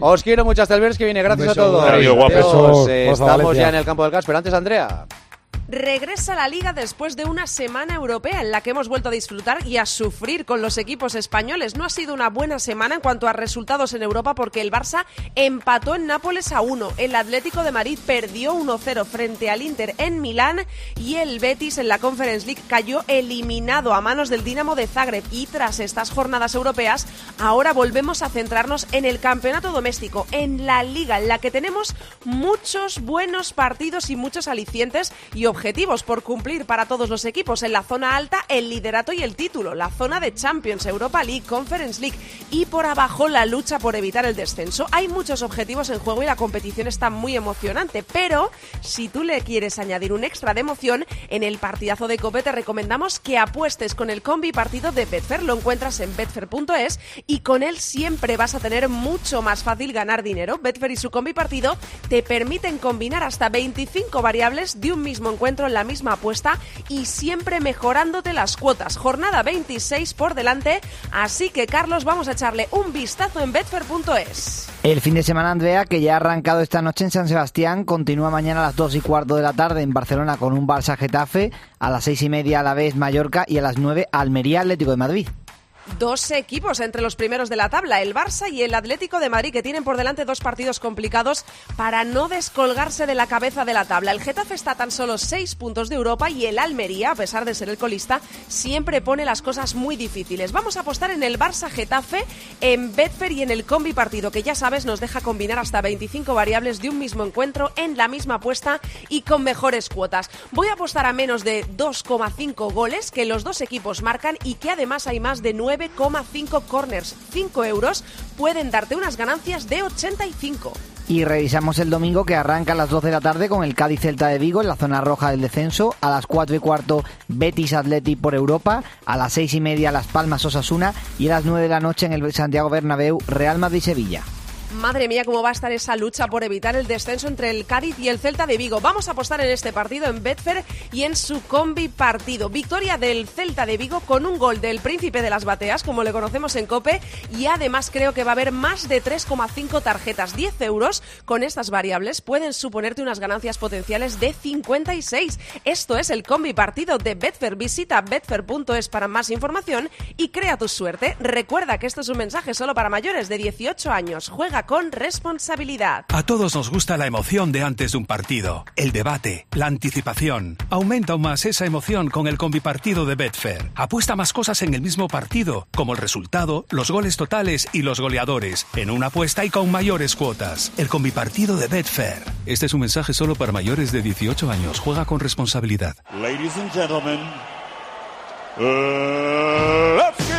Os quiero mucho hasta el viernes que viene. Gracias a todos. Adiós. Adiós. Besos, Eh, Estamos ya en el campo del gas, pero antes, Andrea. Regresa la liga después de una semana europea en la que hemos vuelto a disfrutar y a sufrir con los equipos españoles. No ha sido una buena semana en cuanto a resultados en Europa porque el Barça empató en Nápoles a 1, el Atlético de Madrid perdió 1-0 frente al Inter en Milán y el Betis en la Conference League cayó eliminado a manos del Dinamo de Zagreb. Y tras estas jornadas europeas, ahora volvemos a centrarnos en el campeonato doméstico, en la liga en la que tenemos muchos buenos partidos y muchos alicientes y objetivos por cumplir para todos los equipos. En la zona alta, el liderato y el título, la zona de Champions, Europa League, Conference League y por abajo la lucha por evitar el descenso. Hay muchos objetivos en juego y la competición está muy emocionante, pero si tú le quieres añadir un extra de emoción, en el partidazo de Cope te recomendamos que apuestes con el combi partido de Betfair. Lo encuentras en betfair.es y con él siempre vas a tener mucho más fácil ganar dinero. Betfair y su combi partido te permiten combinar hasta 25 variables de un mismo encuentro en la misma apuesta y siempre mejorándote las cuotas. Jornada 26 por delante, así que Carlos, vamos a echarle un vistazo en betfair.es. El fin de semana, Andrea, que ya ha arrancado esta noche en San Sebastián, continúa mañana a las 2 y cuarto de la tarde en Barcelona con un Barça Getafe, a las 6 y media a la vez Mallorca y a las 9 Almería Atlético de Madrid. Dos equipos entre los primeros de la tabla, el Barça y el Atlético de Madrid, que tienen por delante dos partidos complicados para no descolgarse de la cabeza de la tabla. El Getafe está a tan solo seis puntos de Europa y el Almería, a pesar de ser el colista, siempre pone las cosas muy difíciles. Vamos a apostar en el Barça Getafe, en Betfair y en el combi partido, que ya sabes nos deja combinar hasta 25 variables de un mismo encuentro en la misma apuesta y con mejores cuotas. Voy a apostar a menos de 2,5 goles que los dos equipos marcan y que además hay más de 9,5 corners. 5 euros pueden darte unas ganancias de 85. Y revisamos el domingo que arranca a las 12 de la tarde con el Cádiz Celta de Vigo en la zona roja del descenso. A las 4 y cuarto Betis Atleti por Europa. A las 6 y media Las Palmas Osasuna. Y a las 9 de la noche en el Santiago Bernabéu Real Madrid Sevilla. Madre mía, cómo va a estar esa lucha por evitar el descenso entre el Cádiz y el Celta de Vigo. Vamos a apostar en este partido en Betfair y en su combi partido. Victoria del Celta de Vigo con un gol del príncipe de las bateas, como le conocemos en Cope, y además creo que va a haber más de 3,5 tarjetas. 10 euros con estas variables pueden suponerte unas ganancias potenciales de 56. Esto es el combi partido de Betfair. Visita betfair.es para más información y crea tu suerte. Recuerda que esto es un mensaje solo para mayores de 18 años. Juega con responsabilidad. A todos nos gusta la emoción de antes de un partido, el debate, la anticipación. Aumenta aún más esa emoción con el combipartido de Betfair. Apuesta más cosas en el mismo partido, como el resultado, los goles totales y los goleadores, en una apuesta y con mayores cuotas. El combipartido de Betfair. Este es un mensaje solo para mayores de 18 años. Juega con responsabilidad. Ladies and gentlemen, uh,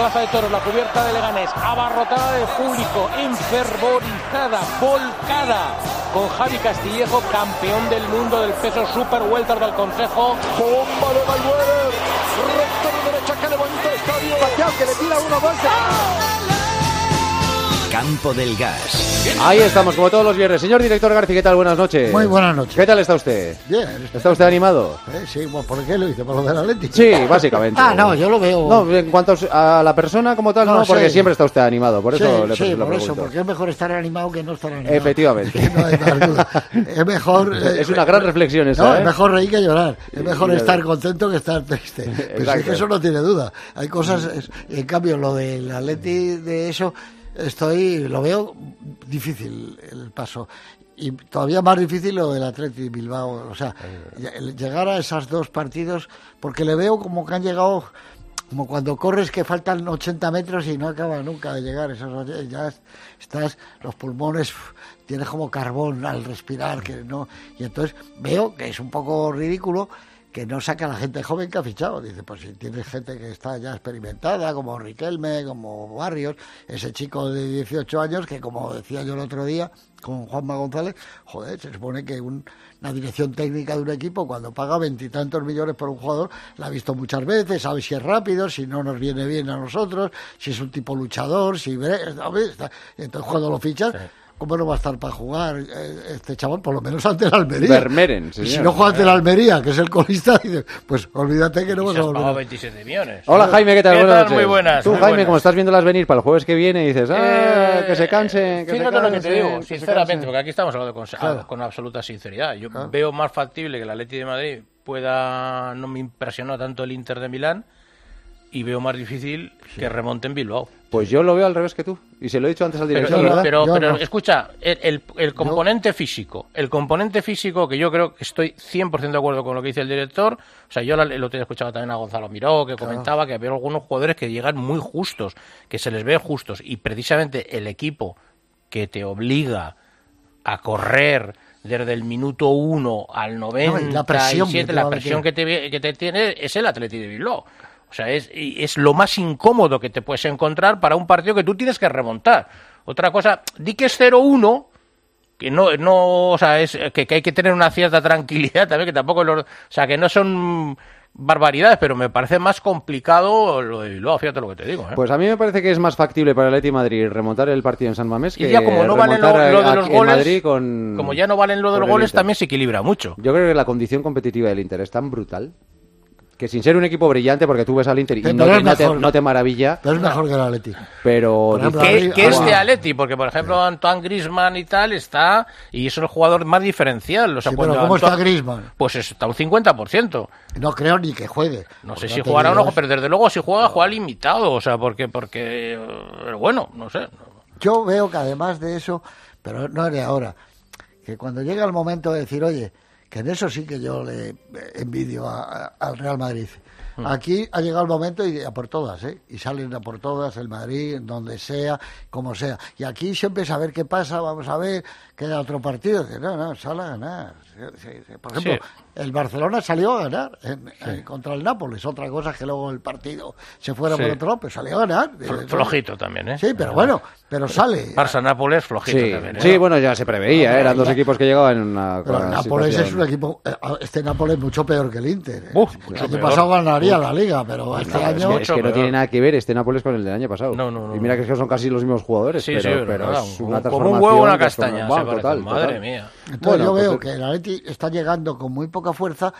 plaza de toros, la cubierta de Leganés, abarrotada de público, enfervorizada, volcada, con Javi Castillejo, campeón del mundo del peso super welter del Consejo. Bomba de Mayweather, de derecha que levanta el estadio, que le tira uno, dos, Campo del Gas. Ahí estamos, como todos los viernes. Señor director García, ¿qué tal? Buenas noches. Muy buenas noches. ¿Qué tal está usted? Bien. ¿Está usted animado? Eh, sí, bueno, ¿por qué lo hice? ¿Por lo del Atlético? Sí, básicamente. ah, no, yo lo veo... No, en cuanto a la persona como tal, no, No, porque sí. siempre está usted animado. Por eso sí, le, sí, lo por eso, porque es mejor estar animado que no estar animado. Efectivamente. No hay tal duda. Es mejor... eh, Es una gran reflexión esa, No, ¿eh? es mejor reír que llorar. Es mejor estar contento que estar triste. Pero sí Exacto. que eso no tiene duda. Hay cosas... en cambio, lo del Atleti de eso, estoy... Lo veo difícil el paso. Y todavía más difícil lo del Atleti Bilbao. O sea, llegar a esos dos partidos, porque le veo como que han llegado como cuando corres que faltan 80 metros y no acaba nunca de llegar. Esos, ya es- estás, los pulmones, tienes como carbón al respirar, que no. Y entonces veo que es un poco ridículo que no saca a la gente joven que ha fichado. Dice, pues si tienes gente que está ya experimentada, como Riquelme, como Barrios, ese chico de 18 años que, como decía yo el otro día con Juanma González, joder, se supone que un- una dirección técnica de un equipo, cuando paga veintitantos millones por un jugador, la ha visto muchas veces, sabe si es rápido, si no nos viene bien a nosotros, si es un tipo luchador, si... Entonces, cuando lo fichas... ¿Cómo no va a estar para jugar eh, este chaval? Por lo menos ante el Almería. Vermeeren, Y señor. si no juega ante el Almería, que es el colista, dice, pues olvídate que no vas a volver. pagado a- 27 millones. Hola Jaime, ¿qué tal? ¿Qué Buenas tal? noches. Muy buenas. Tú, muy Jaime, buenas. como estás viéndolas venir para el jueves que viene, dices, ah, que se cansen, que se Fíjate lo que te digo, sinceramente, porque aquí estamos hablando con, Claro. con absoluta sinceridad. Yo Claro. veo más factible que el Atleti de Madrid pueda, no me impresionó tanto el Inter de Milán, y veo más difícil que remonte en Bilbao. Pues yo lo veo al revés que tú. Y se lo he dicho antes al Pero, director. pero, Yo pero no. escucha, el, el- el componente físico, el componente físico que yo creo que estoy 100% de acuerdo con lo que dice el director, o sea, yo la- el otro día escuchaba también a Gonzalo Miró, que comentaba que había algunos jugadores que llegan muy justos, que se les ve justos, y precisamente el equipo que te obliga a correr desde el minuto 1 al No, y 97, la presión que te la va a presión que te, que te tiene es el Atleti de Bilbao. O sea, es, y es lo más incómodo que te puedes encontrar para un partido que tú tienes que remontar. Otra cosa, di que es 0-1, que no, no, o sea, es que, que hay que tener una cierta tranquilidad también, que tampoco, los- o sea, que no son barbaridades, pero me parece más complicado lo de Bilbao, fíjate lo que te digo. ¿eh? Pues a mí me parece que es más factible para el Atleti Madrid remontar el partido en San Mamés y que ya como no valen lo, de los goles, con, como ya no valen lo de los goles, también se equilibra mucho. Yo creo que la condición competitiva del Inter es tan brutal que sin ser un equipo brillante, porque tú ves al Inter y no, es te, no te- mejor. no te maravilla, Pero es mejor que el Atleti. pero ejemplo, que Ah, este Atleti, porque por ejemplo Antoine Griezmann y tal está, y es el jugador más diferencial. O sea, Sí, pero ¿cómo está Antoine- Griezmann? Pues está un 50%. No creo ni que juegue. No sé Porque si jugará o no, es- pero desde luego si juega, juega limitado. O sea, porque, porque, eh, bueno, no sé. Yo veo que además de eso, pero no es de ahora, que cuando llega el momento de decir, oye, que en eso sí que yo le envidio a- a- al Real Madrid. Hmm. Aquí ha llegado el momento y a por todas, ¿eh? Y salen a por todas, el Madrid, donde sea, como sea. Y aquí siempre ver qué pasa, vamos a ver, queda otro partido. No, no, sale a ganar. Sí, sí. El Barcelona salió a ganar en- en- contra el Nápoles. Otra cosa es que luego el partido se fuera Sí. por otro lado, pero salió a ganar. Fl- Flojito también, ¿eh? Sí, pero bueno, pero sale. Barça-Nápoles, flojito sí, también. ¿eh? sí, bueno, ya se preveía, ¿eh? eran dos equipos que llegaban en una Pero el Nápoles es un equipo. eh, Este Nápoles es mucho peor que el Inter. ¿eh? Uf, el año peor. pasado ganaría Uf. la liga, pero este No, es año. que, es que no tiene nada que ver este Nápoles con el del año pasado. No, no, no, y mira que es son casi los mismos jugadores, Sí, pero, sí, pero es como- una como un transformación huevo una es castaña, Madre mía. Entonces yo veo es- que el Atleti está llegando con muy poca fuerza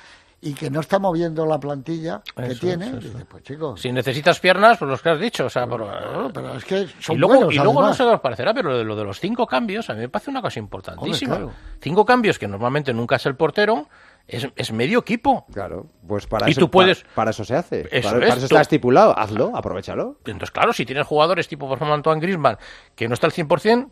y que no está moviendo la plantilla que Eso, tiene. eso, eso. Dice, pues chicos. Si necesitas piernas, pues los que has dicho. O sea, por- pero es que son y luego, buenos, y luego no qué os parecerá, pero lo de, lo de los cinco cambios a mí me parece una cosa importantísima. Hombre, Cinco cambios que normalmente nunca es el portero, es, es medio equipo. Claro, pues para Y eso, tú puedes- para, para eso se hace. Eso para, es, para eso tú- está estipulado. Hazlo, aprovechalo. Entonces, claro, si tienes jugadores tipo, por ejemplo, Antoine Griezmann, que no está al 100%,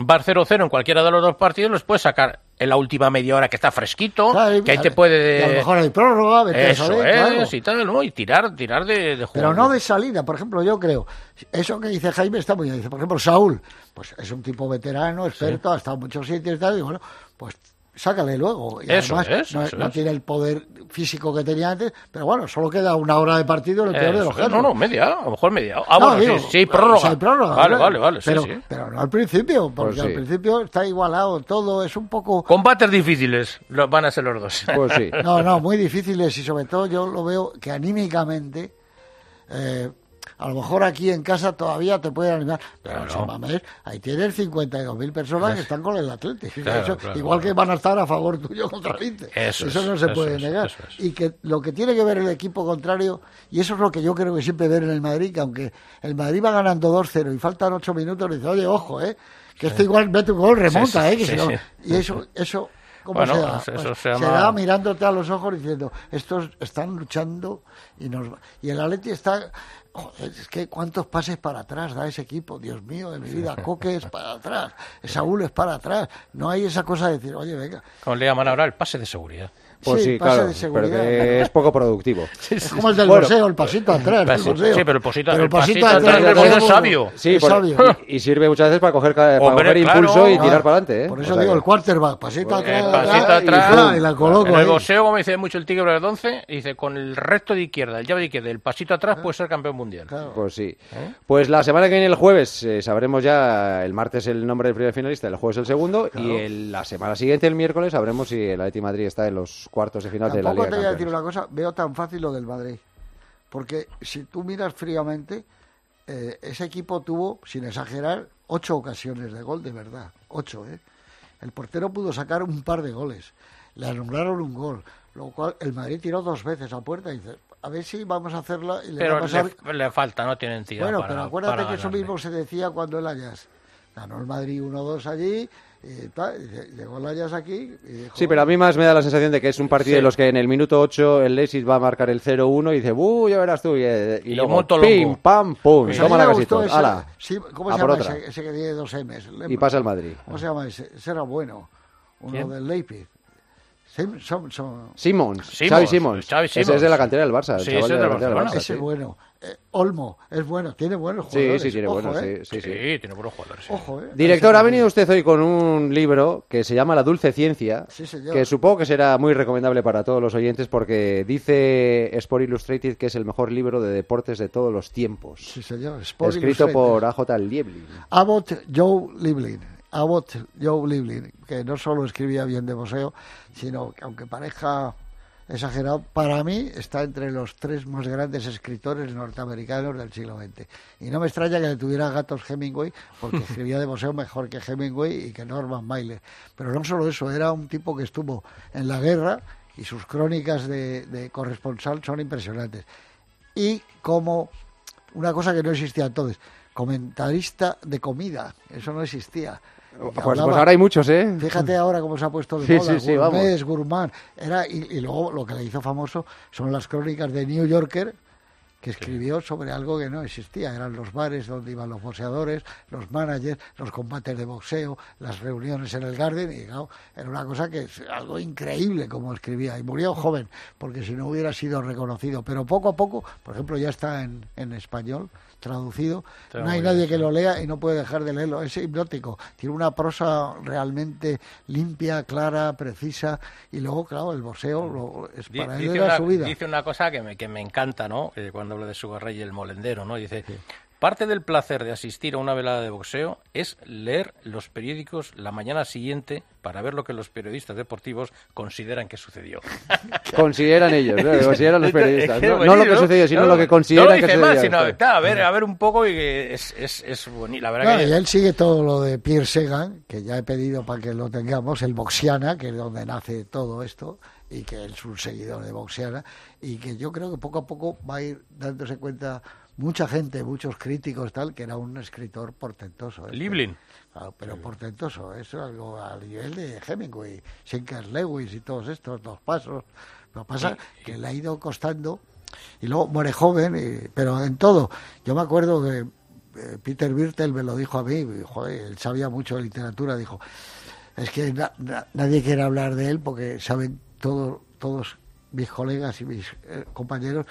vas 0-0 en cualquiera de los dos partidos, los puedes sacar en la última media hora que está fresquito, Claro, que ahí te puede... a lo mejor hay prórroga, vete a Eso saber, es, claro. y tal, ¿no? Y tirar, tirar de, de Pero no de salida, por ejemplo, yo creo, eso que dice Jaime está muy bien. Dice, por ejemplo, Saúl, pues es un tipo veterano, experto, ha estado en muchos sitios y tal, y bueno, pues sácale luego. Y Eso además es, no, eso no es. tiene el poder físico que tenía antes, pero bueno, solo queda una hora de partido en el peor de los casos. no, no, media, a lo mejor media. Ah, No, bueno, digo, sí, sí, prórroga. si hay prórroga, Vale, vale, vale, pero, sí. pero no al principio, porque Pues sí. al principio está igualado todo, es un poco... Combates difíciles lo- van a ser los dos. Pues sí. No, no, muy difíciles y sobre todo yo lo veo que anímicamente, eh, a lo mejor aquí en casa todavía te pueden animar, pero en San Mamés ahí tienes 52.000 personas que están con el Atlético. Claro, Eso, claro, igual claro. que van a estar a favor tuyo contra el Inter. Eso es, no se eso puede es, negar. Y que lo que tiene que ver el equipo contrario, y eso es lo que yo creo que siempre ver en el Madrid, que aunque el Madrid va ganando 2-0 y faltan 8 minutos, dice, oye, ojo, eh, que esto igual mete un gol, remonta, Sí, sí, eh, que sí, no-. Y eso, eso ¿Cómo Bueno, se da? pues se da mirándote a los ojos diciendo, estos están luchando y nos y el Atleti está Joder, es que cuántos pases para atrás da ese equipo, Dios mío de mi vida, Coque es para atrás, Saúl es para atrás, no hay esa cosa de decir, oye, venga, Como le llaman ahora el pase de seguridad. Pues Sí, sí, pase claro, de pero que es poco productivo. es como el del Bueno, boxeo, el pasito atrás, el Sí, pero el pasito- Pero el pasito atrás atrás del es sabio. Sí, es por- sabio. y, y sirve muchas veces para coger, para Hombre, coger claro. impulso y Ah, tirar para adelante. ¿eh? Por O eso sea digo, el quarterback, pasito El atrás, pasito atrás, y, atrás, ¡pla! y la coloco en el boxeo, como dice mucho el tigre Bredonce, dice con el recto de izquierda, el llave de izquierda, el pasito atrás puede ser campeón mundial. Pues sí. ¿Eh? Pues la semana que viene, el jueves, eh, sabremos ya el martes el nombre del primer finalista, el jueves el segundo, y el- la semana siguiente, el miércoles, sabremos si el Atleti Madrid está en los cuartos de final de la Tampoco Liga te voy a decir una cosa, veo tan fácil lo del Madrid. Porque si tú miras fríamente, eh, ese equipo tuvo, sin exagerar, ocho ocasiones de gol, de verdad. Ocho, ¿eh? El portero pudo sacar un par de goles. Le anularon un gol. Lo cual, el Madrid tiró dos veces a puerta y dice, a ver si vamos a hacerla y le va Pero a pasar... le, le falta, no tiene entidad Bueno, para- pero acuérdate para que eso mismo se decía cuando el Ajax ganó el Madrid 1-2 allí, y llegó el Ajax aquí y dijo, Sí, pero a mí más me da la sensación de que es un partido Sí. de los que en el minuto 8 el Leipzig va a marcar el 0-1 y dice, ¡uh, ya verás tú! Y, eh, y Y luego, pim, pam, pum, Pues toma la ala, sí, ¿Cómo a se llama otra. ese, ese que tiene dos M's? Y pasa el Madrid. ¿Cómo se llama ese? Era bueno. Uno ¿Quién? del Leipzig. Simons, Simons, Xavi Simons. Xavi Ese es de la cantera del Barça. el Sí, ese de es la del cantera del Barcelona. Barça, ese sí. es bueno. Eh, Olmo, es bueno, tiene buenos jugadores. sí, tiene Ojo, buenos, ¿eh? sí, sí, sí. Sí, tiene buenos jugadores. sí. Ojo, ¿eh? Director, ha venido usted hoy con un libro que se llama La Dulce Ciencia, Sí, señor. que supongo que será muy recomendable para todos los oyentes porque dice Sport Illustrated que es el mejor libro de deportes de todos los tiempos. Sí, señor. Sport Escrito Illustrated. por AJ Lieblin. Abbott Joe Livlin. Abbott Joe Livlin, que no solo escribía bien de boxeo, sino que aunque parezca exagerado, para mí está entre los tres más grandes escritores norteamericanos del siglo XX. Y no me extraña que le tuviera gatos Hemingway, porque escribía de boxeo mejor que Hemingway y que Norman Mailer. Pero no solo eso, era un tipo que estuvo en la guerra y sus crónicas de, de corresponsal son impresionantes. Y como una cosa que no existía entonces, comentarista de comida, eso no existía. Pues, pues ahora hay muchos, ¿eh? Fíjate ahora cómo se ha puesto de Sí, moda, sí, sí, gourmet, gourmand. Era, y, y luego lo que le hizo famoso son las crónicas de New Yorker que escribió sobre algo que no existía. Eran los bares donde iban los boxeadores, los managers, los combates de boxeo, las reuniones en el Garden. Y claro, era una cosa que es algo increíble como escribía. Y murió joven, porque si no hubiera sido reconocido. Pero poco a poco, por ejemplo, ya está en, en español traducido. Está no hay nadie bien, que lo lea y no puede dejar de leerlo. Es hipnótico. Tiene una prosa realmente limpia, clara, precisa. Y luego, claro, el boxeo lo- es, para él Dice era una, su vida. dice una cosa que me, que me encanta, ¿no? Eh, cuando habla de su y el molendero, ¿no? Dice, parte del placer de asistir a una velada de boxeo es leer los periódicos la mañana siguiente para ver lo que los periodistas deportivos consideran que sucedió. Consideran ellos, ¿no? Consideran los periodistas. No, no lo que sucedió, sino No, lo que no consideran lo que dice sucedió. más, sino, claro, a ver, a ver un poco y que es, es, es bonito. La verdad Claro, que... y él sigue todo lo de Pierre Segan, que ya he pedido para que lo tengamos, el Boxiana, que es donde nace todo esto, y que es un seguidor de Boxiana, y que yo creo que poco a poco va a ir dándose cuenta mucha gente, muchos críticos, tal, que era un escritor portentoso. ¿eh? Liblin. Pero portentoso, eso es algo al nivel de Hemingway, Sinclair Lewis y todos estos dos pasos. Lo que pasa que le ha ido costando y luego muere joven, y- pero en todo. Yo me acuerdo que eh, Peter Birtel me lo dijo a mí, joder, él sabía mucho de literatura, dijo, es que na- na- nadie quiere hablar de él porque saben todo- todos mis colegas y mis eh, compañeros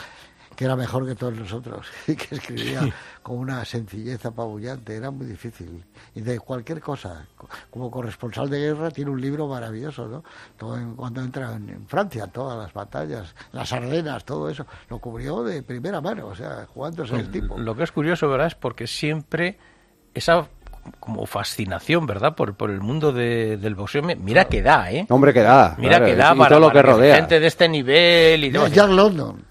que era mejor que todos nosotros y que escribía con una sencillez apabullante, era muy difícil. Y de cualquier cosa, co- como corresponsal de guerra tiene un libro maravilloso, ¿no? Todo en- cuando entra en, en Francia, todas las batallas, las Ardenas, todo eso, lo cubrió de primera mano, o sea, jugándose el tipo. Lo que es curioso, ¿verdad? Es porque siempre esa como fascinación, ¿verdad? Por, por el mundo de- del boxeo. Me- Mira que da, ¿eh? Hombre, que da. Mira claro, que da y para, todo lo que para rodea. gente de este nivel y demás. Jack London.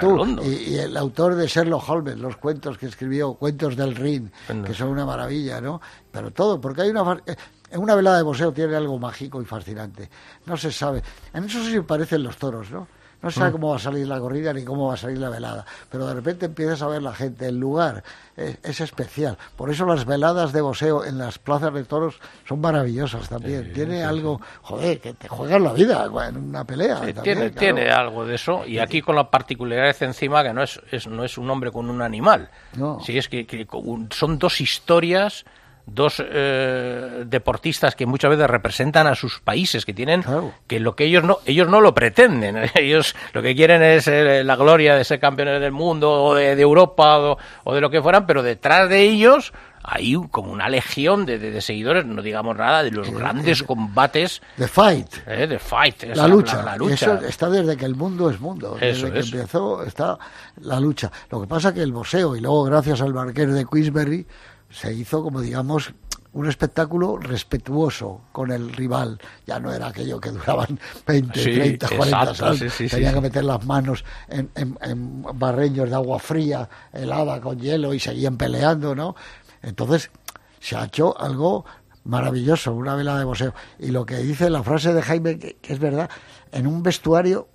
Tú. Y, y el autor de Sherlock Holmes, los cuentos que escribió, cuentos del Rin, que son una maravilla, ¿no? Pero todo, porque hay una... fa- eh, En una velada de boxeo tiene algo mágico y fascinante. No se sabe. En eso sí parecen los toros, ¿no? No sabe Mm. cómo va a salir la corrida ni cómo va a salir la velada, pero de repente empiezas a ver la gente, el lugar es, es especial. Por eso las veladas de boxeo en las plazas de toros son maravillosas también. Tiene algo, joder, que te juegas la vida en una pelea. Sí, también, tiene, claro. tiene algo de eso y aquí con la particularidad encima que no es, es- no es un hombre con un animal. No. Sí, es que, que son dos historias, dos eh, deportistas que muchas veces representan a sus países, que tienen que lo que ellos no ellos no lo pretenden. Ellos lo que quieren es eh, la gloria de ser campeones del mundo o de, de Europa o, o de lo que fueran, pero detrás de ellos hay un- como una legión de, de- de seguidores, no digamos nada, de los grandes combates. The Fight. Eh, The Fight. esa, La lucha. La, lucha. Eso está desde que el mundo es mundo. Eso desde que empezó está la lucha. Lo que pasa que el boxeo, y luego gracias al barquero de Queensberry, se hizo como digamos un espectáculo respetuoso con el rival. Ya no era aquello que duraban 20, Sí, 30, 40 exacto, sí, sí, sí. que meter las manos en, en- en barreños de agua fría, helada, con hielo, y seguían peleando, ¿no? Entonces, se ha hecho algo maravilloso, una vela de boxeo. Y lo que dice la frase de Jaime, que, que es verdad, en un vestuario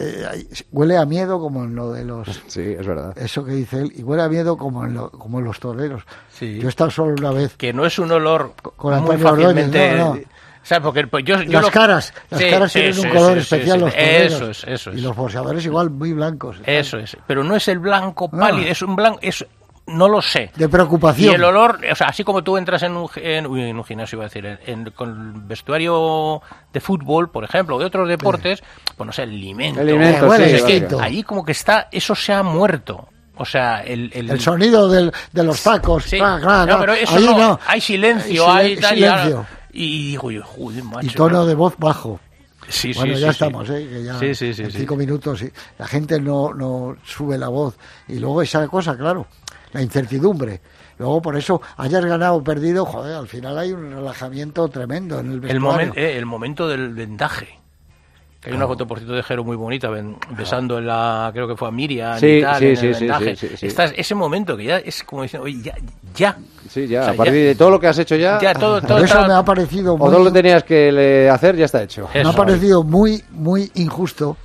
eh, huele a miedo como en lo de los... Sí, es verdad. Eso que dice él, y huele a miedo como en, lo- como en los toreros. Sí. Yo he estado solo una vez. que no es un olor con muy fácilmente no, no. ¿sabes? porque pues, yo, yo las lo- caras, las Sí, caras tienen un color especial, sí. los toreros. eso es eso Y es los boxeadores igual muy blancos. eso es pero no es el blanco pálido es un blanco es no lo sé De preocupación. y el olor o sea así como tú entras en un, en, uy, en un gimnasio iba a decir en, con el vestuario de fútbol por ejemplo o de otros deportes pues no sé el alimento El alimento, Huele sí, es que ahí como que está eso se ha muerto o sea el, el, El sonido del, de los tacos. Sí. cla, cla, No, pero eso Ahí no, no. hay silencio, Hay hay, silen- tal, y ahora- silencio. y digo yo, joder, macho. Y tono de voz bajo. Sí, bueno, sí, ya sí, sí. estamos, ¿eh? Que ya Sí, sí, sí, en sí. cinco minutos sí. la gente no, no sube la voz. Y luego esa cosa, claro, la incertidumbre. Luego, por eso, hayas ganado o perdido, joder, al final hay un relajamiento tremendo en el El, vestuario. momento el momento del vendaje. Que hay una foto, por cierto, de Jero muy bonita, besando en la, creo que fue a Miriam Sí, y tal, sí, en sí, el sí, vendaje. sí, sí, sí. Estás- ese momento que ya es como diciendo, oye, ya, ya. Sí, ya, O sea, a partir ya- de todo lo que has hecho ya, Ya, todo- eso está- me ha parecido o muy, todo lo que tenías que le- hacer ya está hecho. me ha parecido muy, muy injusto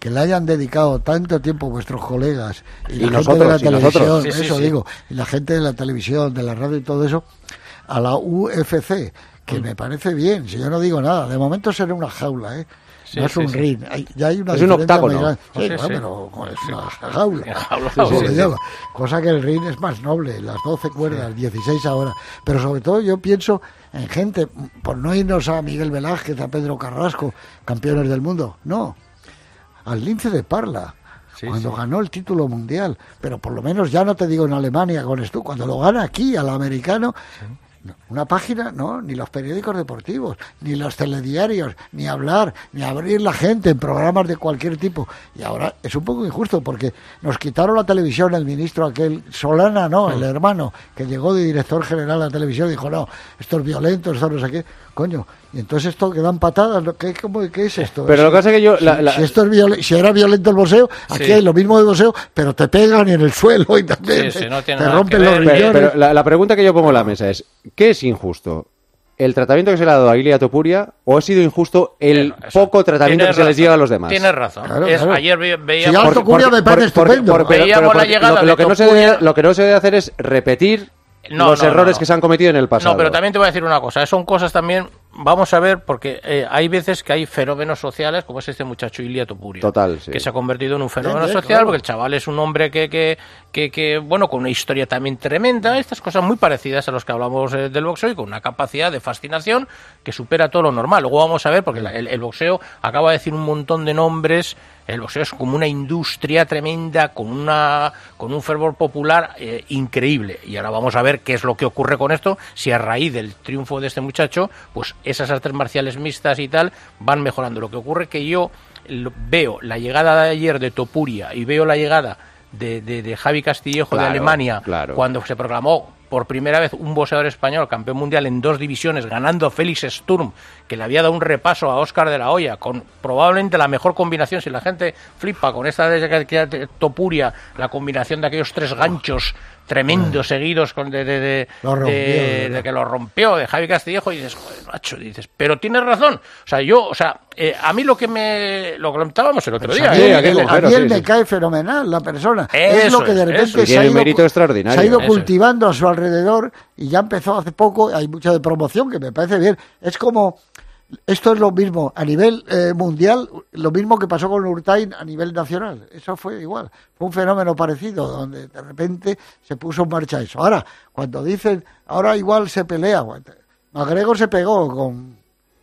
que le hayan dedicado tanto tiempo vuestros colegas y, Y la gente de la televisión, Sí, eso sí. digo, y la gente de la televisión, de la radio y todo eso, a la UFC, que Mm. me parece bien, si yo no digo nada, de momento será una jaula, ¿eh? Sí, no es sí, un sí. ring, hay- ya hay una Es un octágono. Sí, pero es una jaula. Cosa que el ring es más noble, las 12 cuerdas, 16 ahora. Pero sobre todo yo pienso en gente, por no irnos a Miguel Velázquez, a Pedro Carrasco, campeones del mundo, no, al lince de Parla. cuando ganó el título mundial, pero por lo menos ya no te digo en Alemania con esto, cuando lo gana aquí al americano, no, Una página, no, ni los periódicos deportivos, ni los telediarios, ni hablar, ni abrir la gente en programas de cualquier tipo. Y ahora es un poco injusto porque nos quitaron la televisión el ministro aquel, Solana, no, el hermano, que llegó de director general a la televisión y dijo, no, esto es violento, esto no sé qué, coño. Y entonces esto que dan patadas. ¿qué, cómo- qué es esto? Pero lo que pasa es que yo- Si, la- la- si esto es violen- si era violento el boxeo, aquí Sí. hay lo mismo de boxeo, pero te pegan en el suelo y también Sí, sí, no tiene te nada rompen los riñones. Pero, pero la, la pregunta que yo pongo en la mesa es, ¿qué es injusto? ¿El tratamiento que se le ha dado a Ilia Topuria o ha sido injusto el poco tratamiento que se les lleva a los demás? Tienes razón. Claro, Es- claro. Ayer ve- Si veíamos... ya Topuria me parece estupendo. lo, que no se debe, lo que no se debe hacer es repetir No, los no, no, errores no. que se han cometido en el pasado. No, pero también te voy a decir una cosa. Son cosas también, vamos a ver, porque eh, hay veces que hay fenómenos sociales, como es este muchacho Ilia Topuria. Total, sí. Que se ha convertido en un fenómeno social, claro. porque el chaval es un hombre que, que, que, que, bueno, con una historia también tremenda, estas cosas muy parecidas a los que hablamos eh, del boxeo y con una capacidad de fascinación que supera todo lo normal. Luego vamos a ver, porque la- el, el boxeo acaba de decir un montón de nombres. El boxeo es como una industria tremenda, con una con un fervor popular eh, increíble. Y ahora vamos a ver qué es lo que ocurre con esto, si a raíz del triunfo de este muchacho, pues esas artes marciales mixtas y tal van mejorando. Lo que ocurre que yo veo la llegada de ayer de Topuria y veo la llegada de, de- de Javi Castillejo de Alemania claro. cuando se proclamó por primera vez un boxeador español campeón mundial en dos divisiones, ganando a Félix Sturm, que le había dado un repaso a Óscar de la Hoya, con probablemente la mejor combinación, si la gente flipa con esta de, Topuria, la combinación de aquellos tres ganchos tremendos seguidos con de, de, de, Lo rompió, de- de verdad. de que lo rompió, de Javi Castillejo, y dices, joder, macho, dices, pero tienes razón. O sea, yo, o sea, eh, a mí lo que me. Lo comentábamos el otro Pues día. a mí, ¿eh? a mí él me sí. cae fenomenal, la persona. es lo que de repente se ha ido, mérito extraordinario. se ha ido Eso es. cultivando a su alrededor y ya empezó hace poco. Hay mucho de promoción que me parece bien. Es como. Esto es lo mismo a nivel eh, mundial, lo mismo que pasó con Urtain a nivel nacional. Eso fue igual. Fue un fenómeno parecido, donde de repente se puso en marcha eso. Ahora, cuando dicen, ahora igual se pelea, McGregor se pegó con,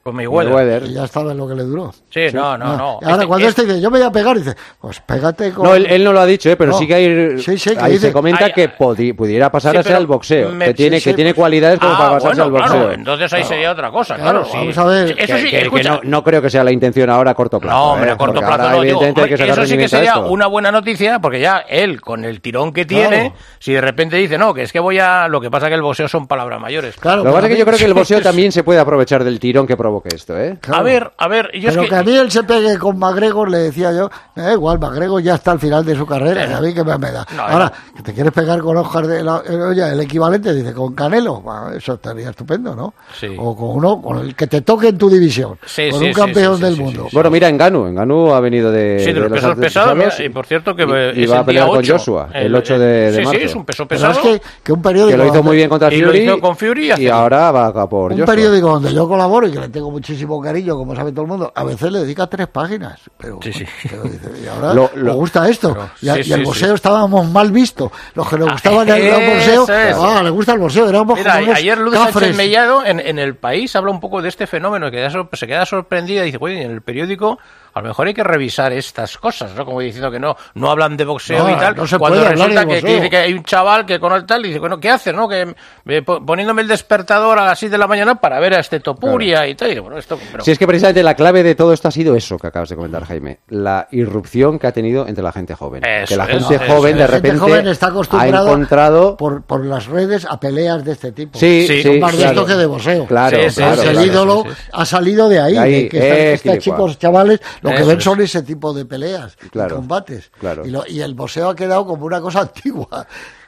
Con Mayweather. Mayweather. y ya estaba en lo que le duró. Sí, no, no, no. Y ahora Este- cuando este- este dice, yo me voy a pegar, dice, pues pégate con... No, él, él no lo ha dicho, ¿eh? pero No. sí que hay, Sí, sí, que ahí dice- se comenta Hay- que podi- pudiera pasar Sí, a ser pero al boxeo, me- que tiene, sí, que sí, tiene pues- cualidades como Ah, para pasarse bueno, al boxeo. claro, entonces ahí sería otra cosa, Claro, claro. sí. vamos a ver. Eso Que- sí, que- que escucha, no, no creo que sea la intención ahora a corto plazo. No, hombre, ¿eh? a corto plazo ahora, no, digo, que eso sí que sería una buena noticia, porque ya él, con el tirón que tiene, si de repente dice, no, que es que voy a... Lo que pasa que el boxeo son palabras mayores. Claro, Lo que pasa es que yo creo que el boxeo también se puede aprovechar del tirón que provoque esto, ¿eh? Claro. A ver, a ver, yo Pero es que... que... a mí él se pegue con McGregor, le decía yo, me da igual, McGregor ya está al final de su carrera, y a mí que me, me da. No, Ahora, que te quieres pegar con Oscar de la, eh, oye, el equivalente, dice, con Canelo, eso estaría estupendo, ¿no? Sí. O con uno, con el que te toque en tu división, Sí, con sí, un sí, campeón sí, sí, del sí, mundo. Bueno, mira, Enganu, Enganu ha venido de, Sí, de los los pesos pesados, y por cierto que y- es va a el pelear con 8, Joshua, el 8 de, de sí, marzo. Sí, es un peso Pero pesado. es que, que un periódico... que lo hizo muy bien contra Fury, hizo con Fury y ahora va a por un Joshua. periódico donde yo colaboro y que le tengo muchísimo cariño, como sabe todo el mundo, a veces le dedica tres páginas. Pero, Sí, sí. pero dice, y ahora Lo- lo- me gusta esto. Pero- y, a- sí, y el boxeo estábamos mal vistos. Los que nos gustaban el gran boxeo, ah, le gusta el boxeo. Éramos Mira, ayer Luz. Sánchez Mellado en, en el país habla un poco de este fenómeno, que se queda sorprendida y dice, oye, en el periódico a lo mejor hay que revisar estas cosas, ¿no? Como diciendo que no, no hablan de boxeo No, y tal. no se cuando puede resulta de que, que dice que hay un chaval que con el tal y dice, bueno, ¿qué haces, no? Que eh, po- poniéndome el despertador a las 6 de la mañana para ver a este Topuria y tal. Y digo, bueno, esto, pero- Si es que precisamente la clave de todo esto ha sido eso que acabas de comentar, Jaime. La irrupción que ha tenido entre la gente joven. Eso que la es, gente eso joven es. de La gente repente joven está ha acostumbrado encontrado... por, por las redes a peleas de este tipo. Sí, Sí, sí, más de claro. esto que de boxeo. Claro, Sí, sí, claro, el claro. ídolo sí, sí. ha salido de ahí, De ahí, de que esta- eh, chicos chavales lo que ven es. son ese tipo de peleas Claro, y combates. claro. Y, lo- y el boxeo ha quedado como una cosa antigua.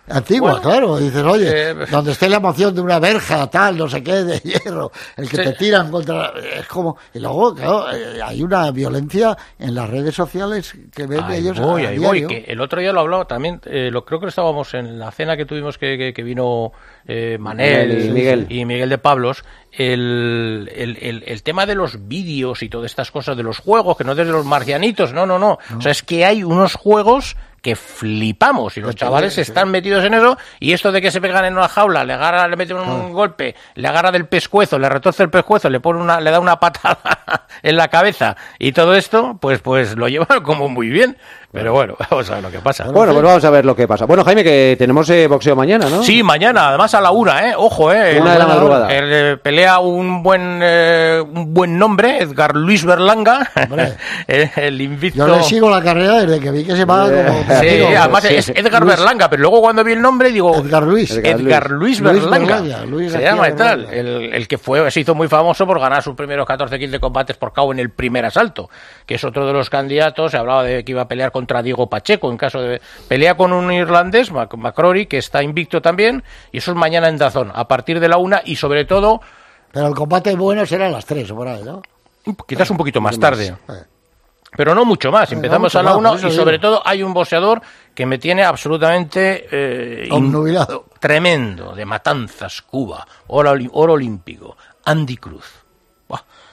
Antigua, Bueno, claro. Dices, oye, eh, donde esté la emoción de una verja, tal, no sé qué, de hierro, el que Sí. te tiran contra. Es como. Y luego, claro, eh, hay una violencia en las redes sociales que ven Ahí ellos. voy, ahí voy, que el otro día lo hablaba también, eh, lo, creo que estábamos en la cena que tuvimos que, que, que vino eh, Manel Manel y Miguel. y Miguel de Pablos, el, el, el, el tema de los vídeos y todas estas cosas de los juegos, que no desde los marcianitos, no, no, no, O sea, es que hay unos juegos que flipamos y los chavales están metidos en eso y esto de que se pegan en una jaula, le agarra, le meten un golpe, le agarra del pescuezo, le retorce el pescuezo, le pone una, le da una patada en la cabeza y todo esto, pues pues lo llevan como muy bien. Pero bueno, vamos a ver lo que pasa. Bueno, pues vamos a ver lo que pasa. Bueno, Jaime, que tenemos eh, boxeo mañana, ¿no? Sí, mañana, además a la una, ¿eh? Ojo, ¿eh? Una de la madrugada. el, eh, pelea un buen eh, un buen nombre, Edgar Luis Berlanga, el, el invicto. Yo le sigo la carrera desde que vi que se va como. Sí, digo, además sí. es Edgar Luis- Berlanga, pero luego cuando vi el nombre digo Edgar Luis. Edgar Luis, Luis Berlanga, Berlanga, Luis se llama y tal, el, el que fue se hizo muy famoso por ganar sus primeros 14 kills de combates por KO en el primer asalto, que es otro de los candidatos, se hablaba de que iba a pelear contra Diego Pacheco en caso de pelea con un irlandés, Mac- McCrory, que está invicto también, y eso es mañana en Dazón, a partir de la una y sobre todo Pero el combate bueno será a las 3 o por ahí, ¿no? quizás un poquito más tarde. Eh. Pero no mucho más. No Empezamos mucho a la más, una y digo. sobre todo hay un boxeador que me tiene absolutamente eh, Obnubilado. tremendo, de Matanzas, Cuba, oro, oro olímpico, Andy Cruz.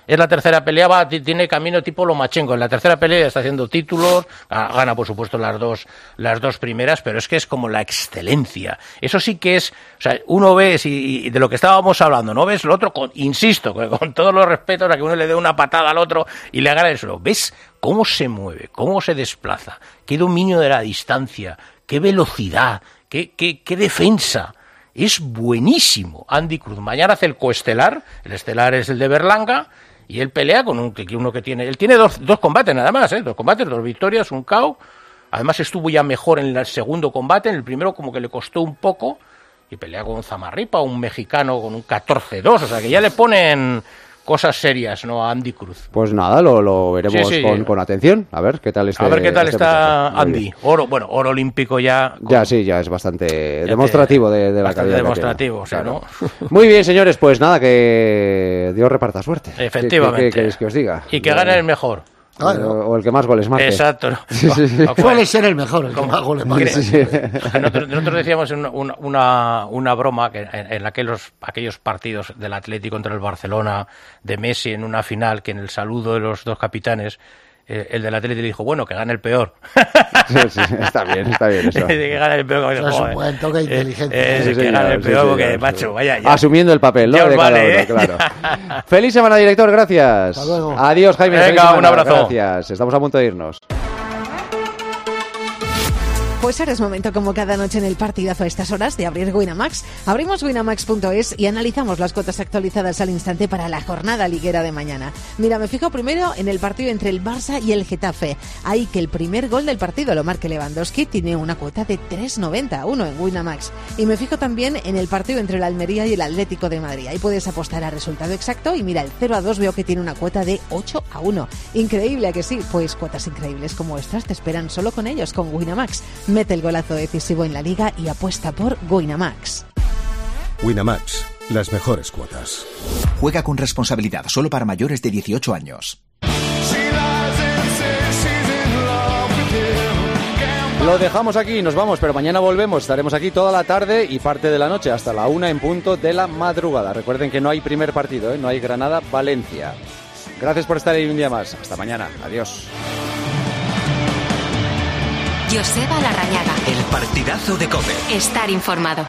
Es la tercera pelea, va, ti- tiene camino tipo Lomachenko. En la tercera pelea está haciendo títulos, ga- gana por supuesto las dos, las dos primeras, pero es que es como la excelencia. Eso sí que es, o sea, uno ve, si, de lo que estábamos hablando, ¿no ves? Lo otro, con, insisto, con, todos los respetos a que uno le dé una patada al otro y le agarre el suelo. ¿Ves cómo se mueve, cómo se desplaza? ¿Qué dominio de la distancia? ¿Qué velocidad? ¿Qué, qué, qué defensa? Es buenísimo. Andy Cruz. Mañana hace el coestelar. El estelar es el de Berlanga. Y él pelea con un, uno que tiene. Él tiene dos, dos combates nada más, ¿eh? Dos combates, dos victorias, un KO. Además estuvo ya mejor en el segundo combate. En el primero, como que le costó un poco. Y pelea con Zamarripa, un mexicano con un 14-2. O sea que ya le ponen. Cosas serias, ¿no? A Andy Cruz. Pues nada, lo, lo veremos Sí, sí. Con, con atención. A ver qué tal está. A ver qué tal está Muy Andy. Oro, bueno, oro olímpico ya. Ya, sí, ya es bastante demostrativo de, de la bastante calidad. demostrativo, tiene. sí, ¿no? Muy bien, señores, pues nada, que Dios reparta suerte. ¿Qué- Efectivamente. ¿Qué, qué queréis que os diga? Y que gane el mejor. O, o el que más goles marque. Exacto. ¿no? Sí, sí, sí. Suele ser el mejor, el que más goles. Sí, sí. Nosotros, nosotros decíamos una, una- una, una broma que en, en aquellos, aquellos partidos del Atlético contra el Barcelona, de Messi en una final, que en el saludo de los dos capitanes, eh, el del Atlético le dijo, bueno, que gane el peor. Sí, sí, está bien, está bien eso. que gane el peor. Eso es un buen toque Eh, inteligente. eh, Sí, que señor, gane el peor, porque, sí. macho, vaya, ya. Asumiendo el papel, ¿no? De cada vale, uno, ¿eh? claro. Feliz semana, director, gracias. Hasta luego. Adiós, Jaime. Venga, un abrazo. Gracias. Estamos a punto de irnos. Pues ahora es momento, como cada noche en el partidazo a estas horas, de abrir Winamax. Abrimos winamax.es y analizamos las cuotas actualizadas al instante para la jornada liguera de mañana. Mira, me fijo primero en el partido entre el Barça y el Getafe. Ahí que el primer gol del partido lo marque Lewandowski tiene una cuota de 3.90, uno en Winamax. Y me fijo también en el partido entre el Almería y el Atlético de Madrid. Ahí puedes apostar al resultado exacto y mira, el 0 a 2 veo que tiene una cuota de 8 a 1. Increíble ¿a que sí, pues cuotas increíbles como estas te esperan solo con ellos, con Winamax. Mete el golazo decisivo en la liga y apuesta por Winamax. Winamax, las mejores cuotas. Juega con responsabilidad solo para mayores de 18 años. Lo dejamos aquí, nos vamos, pero mañana volvemos. Estaremos aquí toda la tarde y parte de la noche, hasta la una en punto de la madrugada. Recuerden que no hay primer partido, ¿eh? no hay Granada-Valencia. Gracias por estar ahí un día más. Hasta mañana. Adiós. Joseba Larrañaga. El partidazo de Cope. Estar informado.